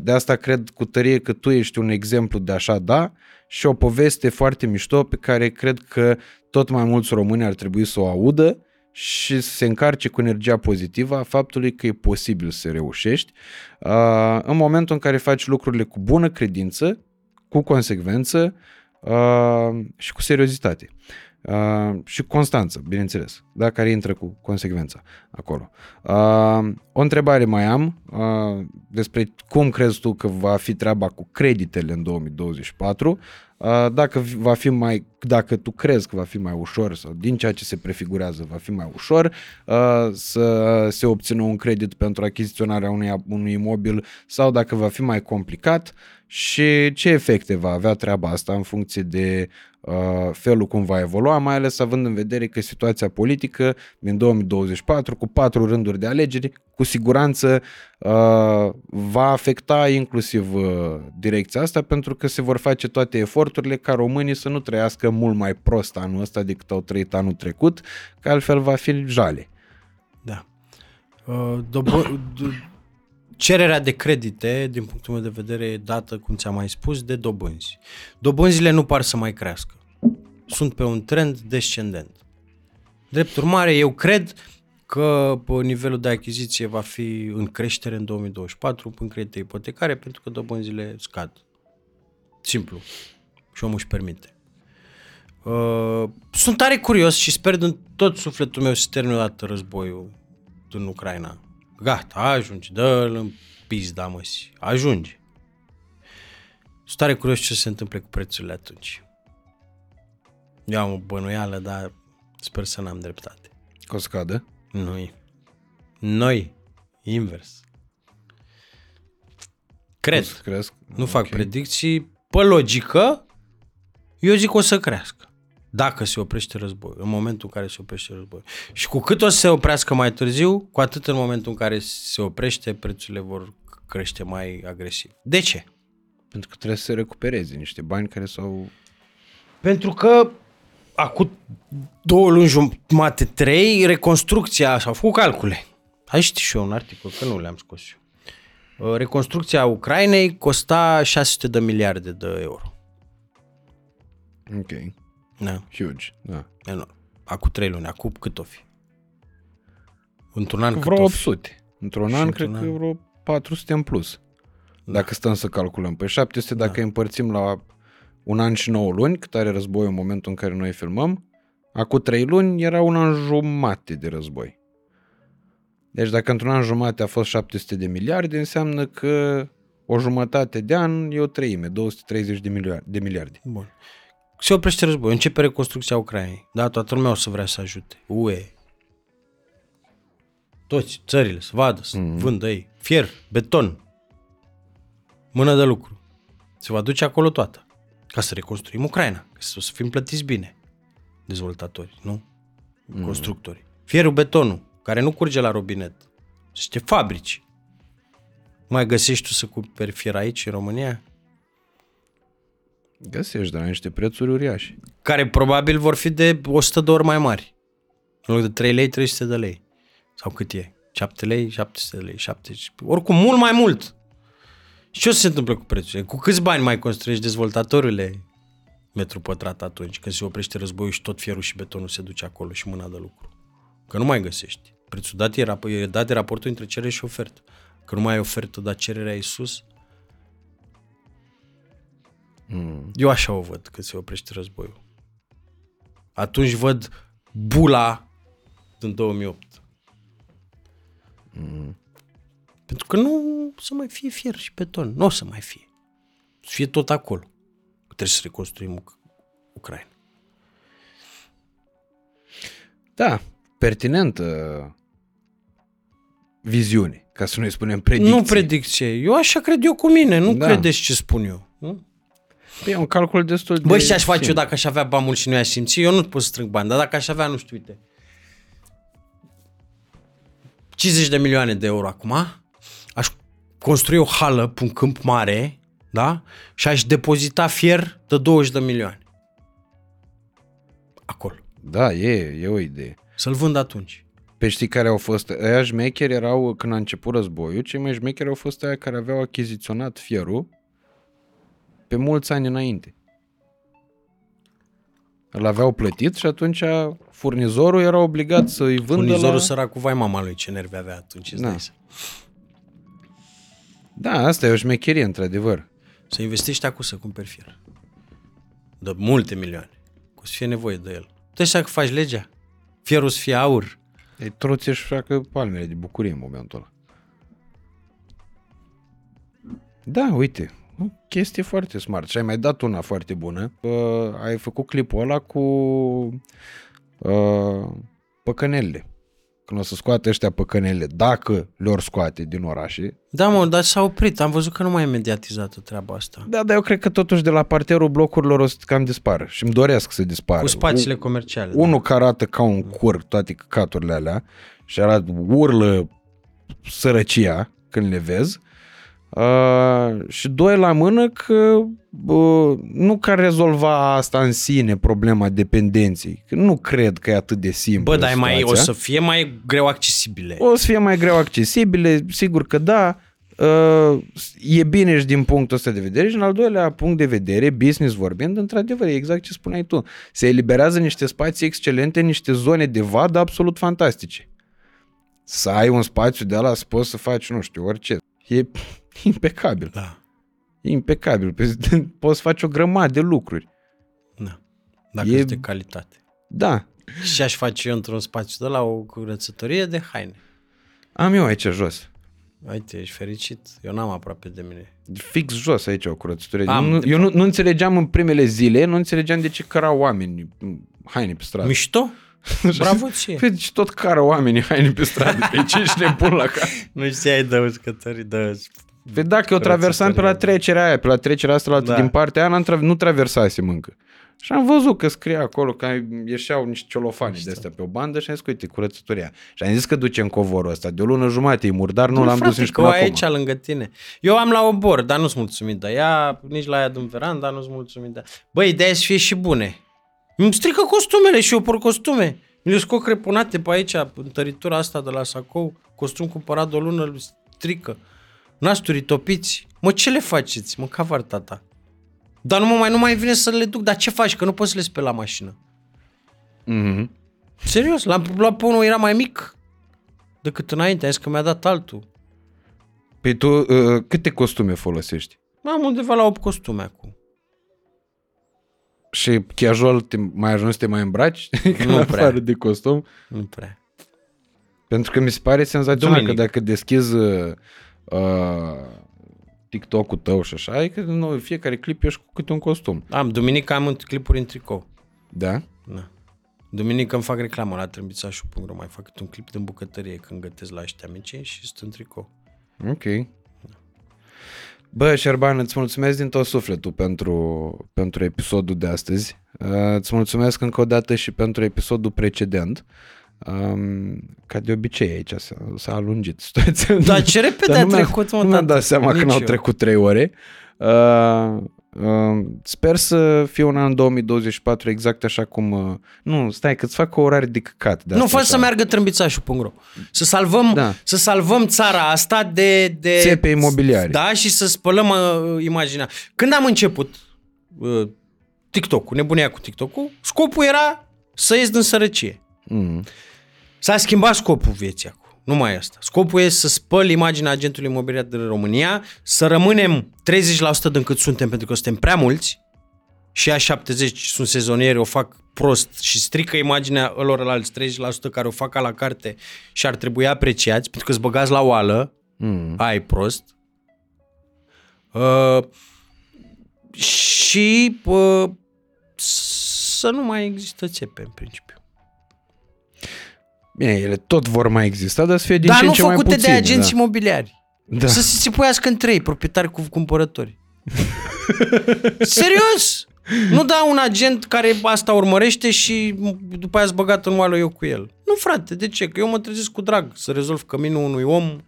De asta cred cu tărie că tu ești un exemplu de așa da și o poveste foarte mișto pe care cred că tot mai mulți români ar trebui să o audă și să se încarce cu energia pozitivă a faptului că e posibil să reușești în momentul în care faci lucrurile cu bună credință, cu consecvență și cu seriozitate. Uh, și Constanță, bineînțeles, da, care intră cu consecvența acolo. Uh, o întrebare mai am uh, despre cum crezi tu că va fi treaba cu creditele în 2024, uh, dacă va fi mai, dacă tu crezi că va fi mai ușor sau din ceea ce se prefigurează va fi mai ușor uh, să se obțină un credit pentru achiziționarea unui, unui imobil sau dacă va fi mai complicat și ce efecte va avea treaba asta în funcție de uh, felul cum va evolua, mai ales având în vedere că situația politică din 2024, cu patru rânduri de alegeri, cu siguranță uh, va afecta inclusiv uh, direcția asta, pentru că se vor face toate eforturile ca românii să nu trăiască mult mai prost anul ăsta decât au trăit anul trecut, că altfel va fi jale. Da. Uh, Cererea de credite, din punctul meu de vedere, e dată, cum ți-am mai spus, de dobânzi. Dobânzile nu par să mai crească. Sunt pe un trend descendent. Drept urmare, eu cred că nivelul de achiziție va fi în creștere în 2024 în credite ipotecare pentru că dobânzile scad. Simplu. Și omul își permite. Uh, sunt tare curios și sper din tot sufletul meu să termin odată războiul în Ucraina Gata, ajungi, dă-l în pizda, măsi. Ajunge. Sunt tare curios ce se întâmplă cu prețurile atunci. Eu am o bănuială, dar sper să n-am dreptate. Că o scadă? Noi. Noi. Invers. Cred. cresc? Nu okay. fac predicții. Pe logică, eu zic o să crească dacă se oprește război, în momentul în care se oprește război. Și cu cât o să se oprească mai târziu, cu atât în momentul în care se oprește, prețurile vor crește mai agresiv. De ce? Pentru că trebuie să se recupereze niște bani care s-au... Pentru că acum două luni jumate, trei, reconstrucția, s-au făcut calcule. Ai ști și eu un articol, că nu le-am scos eu. Reconstrucția Ucrainei costa 600 de miliarde de euro. Ok. Da. Huge, da. Enorm. Acum trei luni, acum cât o fi? Într-un an vreo 800. Într-un an, cred an... că vreo 400 în plus. Dacă stăm să calculăm. Păi 700 dacă îi împărțim la un an și 9 luni, cât are războiul în momentul în care noi filmăm, acum 3 luni era un an jumate de război. Deci dacă într-un an jumate a fost 700 de miliarde, înseamnă că o jumătate de an e o treime, 230 de miliarde. De miliarde. Bun. Se oprește războiul, începe reconstrucția Ucrainei. Da, toată lumea o să vrea să ajute. UE. Toți, țările, să vadă, să mm-hmm. vândă ei. Fier, beton, mână de lucru. Se va duce acolo toată. Ca să reconstruim Ucraina. Ca să, să fim plătiți bine. Dezvoltatori, nu? Mm. Constructori. Fierul, betonul, care nu curge la robinet. Niște fabrici. Mai găsești tu să cumperi fier aici, în România? Găsești, dar la niște prețuri uriașe. Care probabil vor fi de 100 de ori mai mari. În loc de 3 lei, 300 de lei. Sau cât e? 7 lei, 700 de lei, 70. Oricum, mult mai mult. Și ce o să se întâmple cu prețurile? Cu câți bani mai construiești dezvoltatorile metru pătrat atunci, când se oprește războiul și tot fierul și betonul se duce acolo și mâna de lucru? Că nu mai găsești. Prețul dat e, rap- e dat de raportul între cerere și ofertă. Că nu mai ai ofertă, dar cererea e sus. Mm. Eu așa o văd că se oprește războiul. Atunci văd bula din 2008. Mm. Pentru că nu o să mai fie fier și beton. Nu o să mai fie. Să fie tot acolo. Trebuie să reconstruim Ucraina. Da, pertinentă viziune, ca să nu-i spunem predicție. Nu predicție. Eu așa cred eu cu mine. Nu Da. credeți ce spun eu. Nu? Păi e un calcul destul de... Băi, și aș face eu simplu. dacă aș avea bani mulți și nu i-aș simți? Eu nu pot să strâng bani, dar dacă aș avea, nu știu, uite, 50 de milioane de euro acum, aș construi o hală pe un câmp mare, da? Și aș depozita fier de 20 de milioane. Acolo. Da, e, e o idee. Să-l vând atunci. Pe știi care au fost? Aia șmecheri erau, când a început războiul, cei mai șmecheri au fost aia care aveau achiziționat fierul pe mulți ani înainte. Îl aveau plătit și atunci furnizorul era obligat să-i vândă Furnizorul la... săracul, vai mama lui, ce nervi avea atunci. îți Da. dai seama. Da, asta e o șmecherie, într-adevăr. Să investești acum să cumperi fier. De multe milioane. Că o să fie nevoie de el. Tu așa că faci legea. Fierul să fie aur. Ei troți și facă palmele de bucurie în momentul ăla. Da, uite, o chestie foarte smart. Și ai mai dat una foarte bună. Uh, ai făcut clipul ăla cu uh, păcănelele. Când o să scoată ăștia păcănelele, dacă le-or scoate din orașe. Da, mă, dar s-a oprit. Am văzut că nu mai e mediatizată treaba asta. Da, dar eu cred că totuși de la parterul blocurilor o să cam dispară. Și îmi doresc să dispară. Cu spațiile comerciale. Unul care arată ca un cur toate căcaturile alea și arată, urlă sărăcia când le vezi. Uh, și doi la mână că uh, nu că ar rezolva asta în sine problema dependenței. Că nu cred că e atât de simplu. Bă, dar e mai, o situația. să fie mai greu accesibile. O să fie mai greu accesibile, sigur că da, uh, e bine și din punctul ăsta de vedere și în al doilea punct de vedere, business vorbind, într-adevăr, e exact ce spuneai tu. Se eliberează niște spații excelente, niște zone de vad absolut fantastice. Să ai un spațiu de ala să poți să faci, nu știu, orice. E impecabil. Da, E impecabil. Pe- Poți să faci o grămadă de lucruri. da. Dacă E- e de calitate. Da. Și aș face eu într-un spațiu de la o curățătorie de haine. Am eu aici jos. Uite, ești fericit. Eu n-am aproape de mine. Fix jos aici o curățătorie. Am, nu, de eu nu, nu înțelegeam în primele zile, nu înțelegeam de ce cărau oameni haine pe stradă. Mișto? Bravo ție. Păi, deci tot cară oamenii haine pe stradă. Pe ce ești nebun la cap? Nu știai de uscătorii de... Păi dacă eu traversam pe la trecerea aia, pe la trecerea asta la Da. din partea aia, n-am tra- nu traversasem încă. Și am văzut că scria acolo că ieșeau niște ciolofani de astea pe o bandă și am zis că uite, curățătoria. Și am zis că ducem covorul ăsta. De o lună jumate e murdar, nu l-am dus frate, nici că până o ai acum. aici lângă tine. Eu am la obor, dar nu-s mulțumit de ea, nici la ea din veranda, nu-s mulțumit de ea. Băi, ideea e să fie și bune. Îmi strică costumele și eu por costume. Mi le scot crepunate pe aici, întăritura asta de la Sacou, costum cumpărat de o lună, îl strică. Nasturi topiți. Mă, ce le faceți? Mă, cavar tata. Dar nu mă mai, nu mai vine să le duc. Dar ce faci? Că nu poți să le speli la mașină. Mhm. Serios, l-am luat pe unul, era mai mic decât înainte, am zis că mi-a dat altul. Păi tu uh, câte costume folosești? Am undeva la 8 costume acum. Și casual te mai ajungi să te mai îmbraci? Nu în prea. afară de costum? Nu prea. Pentru că mi se pare senzațional Duminic. că dacă deschizi uh, uh, TikTok-ul tău și așa, e că nu, fiecare clip ești cu câte un costum. Am, duminică am clipuri în tricou. Da? Da. Duminică îmi fac reclamă la trâmbițașul.ro, mai fac câte un clip din bucătărie când gătesc la ăștia mici și sunt în tricou. Ok. Bă, Șerban, îți mulțumesc din tot sufletul pentru, pentru episodul de astăzi. Uh, îți mulțumesc încă o dată și pentru episodul precedent. Um, ca de obicei aici s-a, s-a alungit situația. Dar ce repede Dar a nu mi-am- trecut, mă, Nu mi-am tată. dat seama Nici când au eu. trecut trei ore. Uh, uh, sper să fie un an 2024 exact așa cum... Uh, nu, stai, că-ți fac o orare de căcat. De Nu, asta fă așa. să meargă trâmbițașul.ro. Să salvăm, Da. da. să salvăm țara asta de... de Țepe imobiliare. Da, și să spălăm uh, imaginea. Când am început uh, TikTok-ul, nebunia cu TikTok-ul, scopul era să ies din sărăcie. Mm. S-a schimbat scopul vieții acum. Nu mai e asta. Scopul e să spăl imaginea agentului imobiliar din România, să rămânem 30% din cât suntem, pentru că suntem prea mulți, și a 70 sunt sezonieri, o fac prost și strică imaginea alorlalți 30% care o fac ca la carte și ar trebui apreciați, pentru că îți băgați la oală, Mm. ai prost. Uh, și uh, să nu mai există țepe în principiu. Bine, ele tot vor mai exista, dar să fie din Dar ce nu în ce mai făcute puține, de agenți da. imobiliari. Da. Să se țipuiască în trei, proprietari cu cumpărători. Serios! Nu da un agent care asta urmărește și după aia s băgat în oală eu cu el. Nu, frate, de ce? Că eu mă trezesc cu drag să rezolv căminul unui om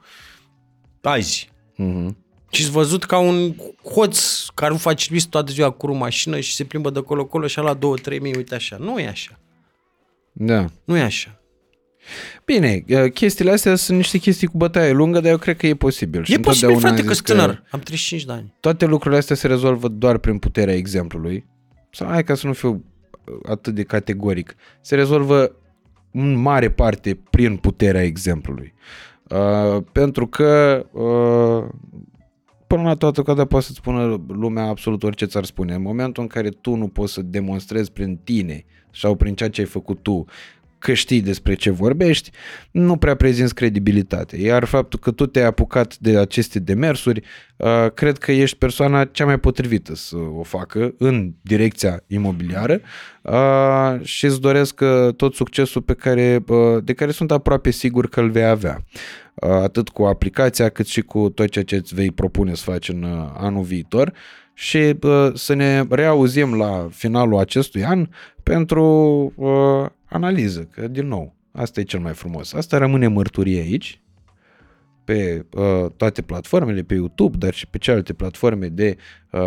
azi. Mhm. Și-s văzut ca un hoț care nu face vis toată ziua cu o mașină și se plimbă de colo-colo și a la 2-3 mii, uite așa. Nu e așa. Da. Nu e așa. Bine, uh, chestiile astea sunt niște chestii cu bătaie lungă, dar eu cred că e posibil. Și E posibil, întotdeauna frate, am că zis sunt tânăr. Am 35 de ani. Toate lucrurile astea se rezolvă doar prin puterea exemplului. Sau hai ca să nu fiu uh, atât de categoric. Se rezolvă în mare parte prin puterea exemplului. Uh, pentru că uh, până la toată coada poate să-ți spună lumea absolut orice ți-ar spune. În momentul în care tu nu poți să demonstrezi prin tine sau prin ceea ce ai făcut tu că știi despre ce vorbești, nu prea prezinți credibilitate. Iar faptul că tu te-ai apucat de aceste demersuri, uh, cred că ești persoana cea mai potrivită să o facă în direcția imobiliară uh, și îți doresc uh, tot succesul pe care, uh, de care sunt aproape sigur că îl vei avea. Uh, Atât cu aplicația cât și cu tot ceea ce îți vei propune să faci în uh, anul viitor și uh, să ne reauzim la finalul acestui an pentru uh, analiză, că din nou, asta e cel mai frumos. Asta rămâne mărturie aici, pe uh, toate platformele, pe YouTube, dar și pe celelalte platforme de uh,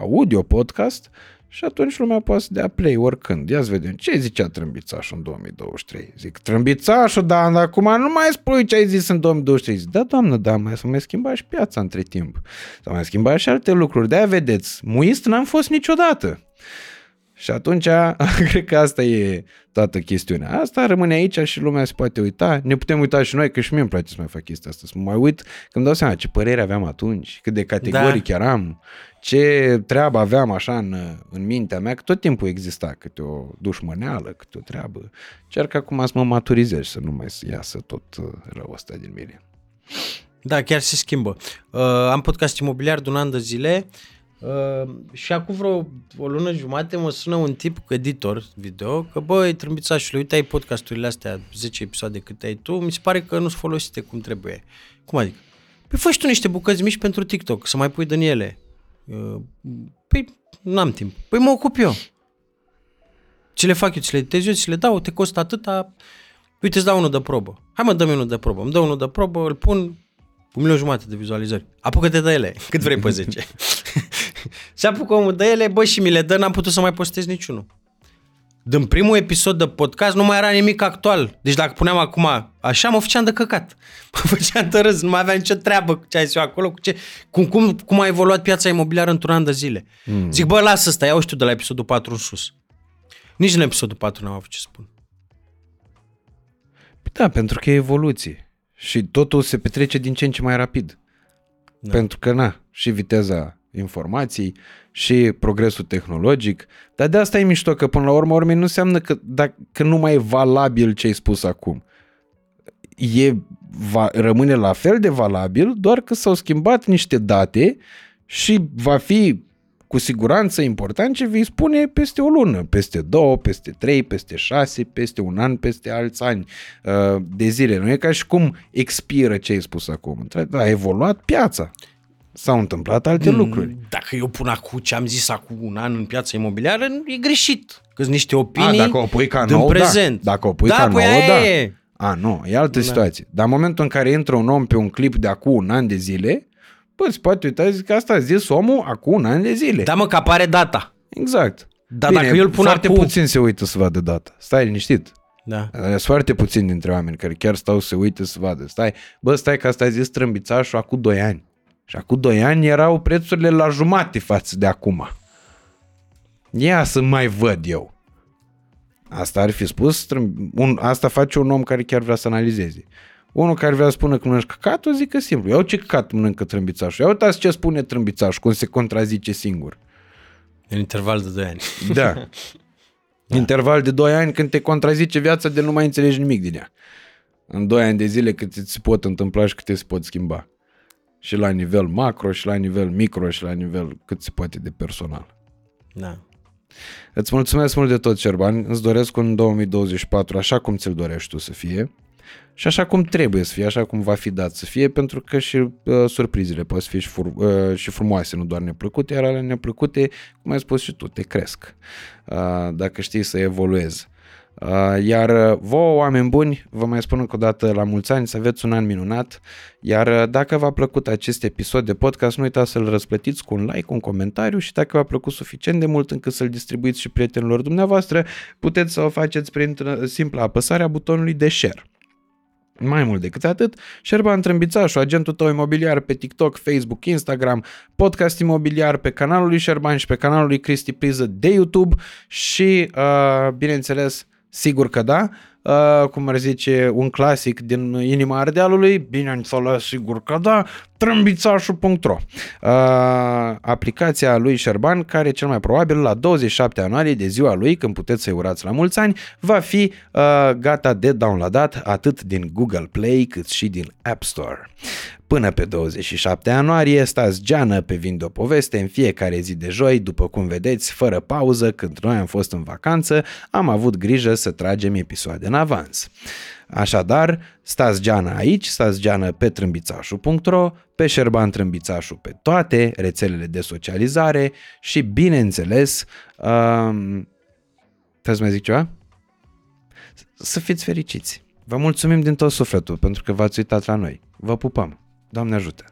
audio podcast și atunci lumea poate să dea play oricând. Ia să vedem ce zicea Trâmbițașul în 2023. Zic, Trâmbițașul, dar acum nu mai spui ce ai zis în 2023. Zic, da, doamnă, da, mai s-a mai schimbat și piața între timp. S-au mai schimbat și alte lucruri. De-aia vedeți, muist n-am fost niciodată. Și atunci, cred că asta e toată chestiunea. Asta rămâne aici și lumea se poate uita. Ne putem uita și noi, că și mie îmi place să mai fac chestia asta. Să mă mai uit, când dau seama ce părere aveam atunci, cât de categoric da. eram, ce treabă aveam așa în, în mintea mea, că tot timpul exista câte o dușmăneală, câte o treabă. Încerc acum să mă maturizez și să nu mai iasă tot uh, răul ăsta din mine. Da, chiar se schimbă. Uh, am podcast imobiliar de un an de zile uh, și acum vreo o lună jumate mă sună un tip cu editor video că băi, trâmbițașule, uite ai podcasturile astea, 10 episoade cât ai tu, mi se pare că nu sunt folosite cum trebuie. Cum adică? Păi fă și tu niște bucăți mici pentru TikTok, să mai pui din ele. Uh, păi n-am timp. Păi mă ocup eu. Ce le fac eu? Ți le editez eu, ți le dau, te costă atâta. Uite, îți dau unul de probă. Hai mă, dă-mi unul de probă. Îmi dă unul de probă, îl pun un milion jumate de vizualizări. Apucă-te de ele, cât vrei pe 10. și apucă omul de ele, bă, și mi le dă, n-am putut să mai postez niciunul. Din primul episod de podcast nu mai era nimic actual. Deci dacă puneam acum așa, mă făceam de căcat. Mă făceam de râs, nu mai aveam nicio treabă cu ce ai zis eu acolo, cu ce, cum, cum, cum a evoluat piața imobiliară într-un an de zile. Mm. Zic, bă, lasă ăsta, iau știu de la episodul 4 în sus. Nici în episodul 4 n-am avut ce spun. Păi da, pentru că e evoluție. Și totul se petrece din ce în ce mai rapid. Da. Pentru că, na, și viteza informației și progresul tehnologic, dar de asta e mișto, că până la urmă urmei nu înseamnă că, dacă, că nu mai e valabil ce ai spus acum. E, va, rămâne la fel de valabil, doar că s-au schimbat niște date și va fi cu siguranță important ce vei spune peste o lună, peste două, peste trei, peste șase, peste un an, peste alți ani uh, de zile. Nu e ca și cum expiră ce ai spus acum. A evoluat piața. S-au întâmplat alte mm, lucruri. Dacă eu pun acum ce am zis acum un an în piața imobiliară, e greșit. Că sunt niște opinii A, dacă o pui ca nou, da. prezent. Da. Dacă o pui da, ca păi nouă, da. E. A, nu, e altă da. situație. Dar în momentul în care intră un om pe un clip de acum un an de zile, Bă, îți poate uita, zic că asta a zis omul acum un an de zile. Da, mă, că apare data. Exact. Dar Bine, dacă eu îl pun foarte acum... puțin se uită să vadă data. Stai liniștit. Da. Sunt foarte puțin dintre oameni care chiar stau să uite să vadă. Stai, bă, stai că asta a zis trâmbițașul acum 2 ani. Și acum 2 ani erau prețurile la jumate față de acum. Ia să mai văd eu. Asta ar fi spus, un, asta face un om care chiar vrea să analizeze. Unul care vrea să spună că mănânci căcatul, zică simplu. Iau ce căcat mănâncă trâmbițașul. Ia uitați ce spune trâmbițașul, cum se contrazice singur. În interval de 2 ani. Da. da. Interval de 2 ani când te contrazice viața de nu mai înțelegi nimic din ea. În 2 ani de zile cât se pot întâmpla și cât se pot schimba. Și la nivel macro, și la nivel micro, și la nivel cât se poate de personal. Da. Îți mulțumesc mult de tot, Cerban. Îți doresc un 2024 așa cum ți-l dorești tu să fie și așa cum trebuie să fie, așa cum va fi dat să fie, pentru că și uh, surprizele pot să fie și, fur, uh, și frumoase, nu doar neplăcute, iar ale neplăcute, cum ai spus și tu, te cresc, uh, dacă știi să evoluezi. Uh, iar uh, vouă, oameni buni, vă mai spun încă o dată la mulți ani să aveți un an minunat, iar uh, dacă v-a plăcut acest episod de podcast, nu uitați să-l răsplătiți cu un like, un comentariu și dacă v-a plăcut suficient de mult încât să-l distribuiți și prietenilor dumneavoastră, puteți să o faceți prin simpla apăsare a butonului de share. Mai mult decât atât, Șerban Trâmbițașu, agentul tău imobiliar pe TikTok, Facebook, Instagram, podcast imobiliar pe canalul lui Șerban și pe canalul lui Cristi Priză de YouTube și, uh, bineînțeles, sigur că da, uh, cum ar zice un clasic din inima Ardealului, bineînțeles, sigur că da, trâmbițașul.ro uh, aplicația lui Șerban, care cel mai probabil la 27 ianuarie de ziua lui, când puteți să-i urați la mulți ani, va fi uh, gata de downloadat atât din Google Play cât și din App Store. Până pe 27 ianuarie stați geană pe Vind o poveste în fiecare zi de joi, după cum vedeți, fără pauză, când noi am fost în vacanță, am avut grijă să tragem episoade în avans. Așadar, stați geană aici, stați geană pe trâmbițașu.ro, pe Șerban Trâmbițașu pe toate rețelele de socializare și, bineînțeles, um, trebuie să mai zic ceva? Să fiți fericiți! Vă mulțumim din tot sufletul pentru că v-ați uitat la noi. Vă pupăm! Doamne ajută!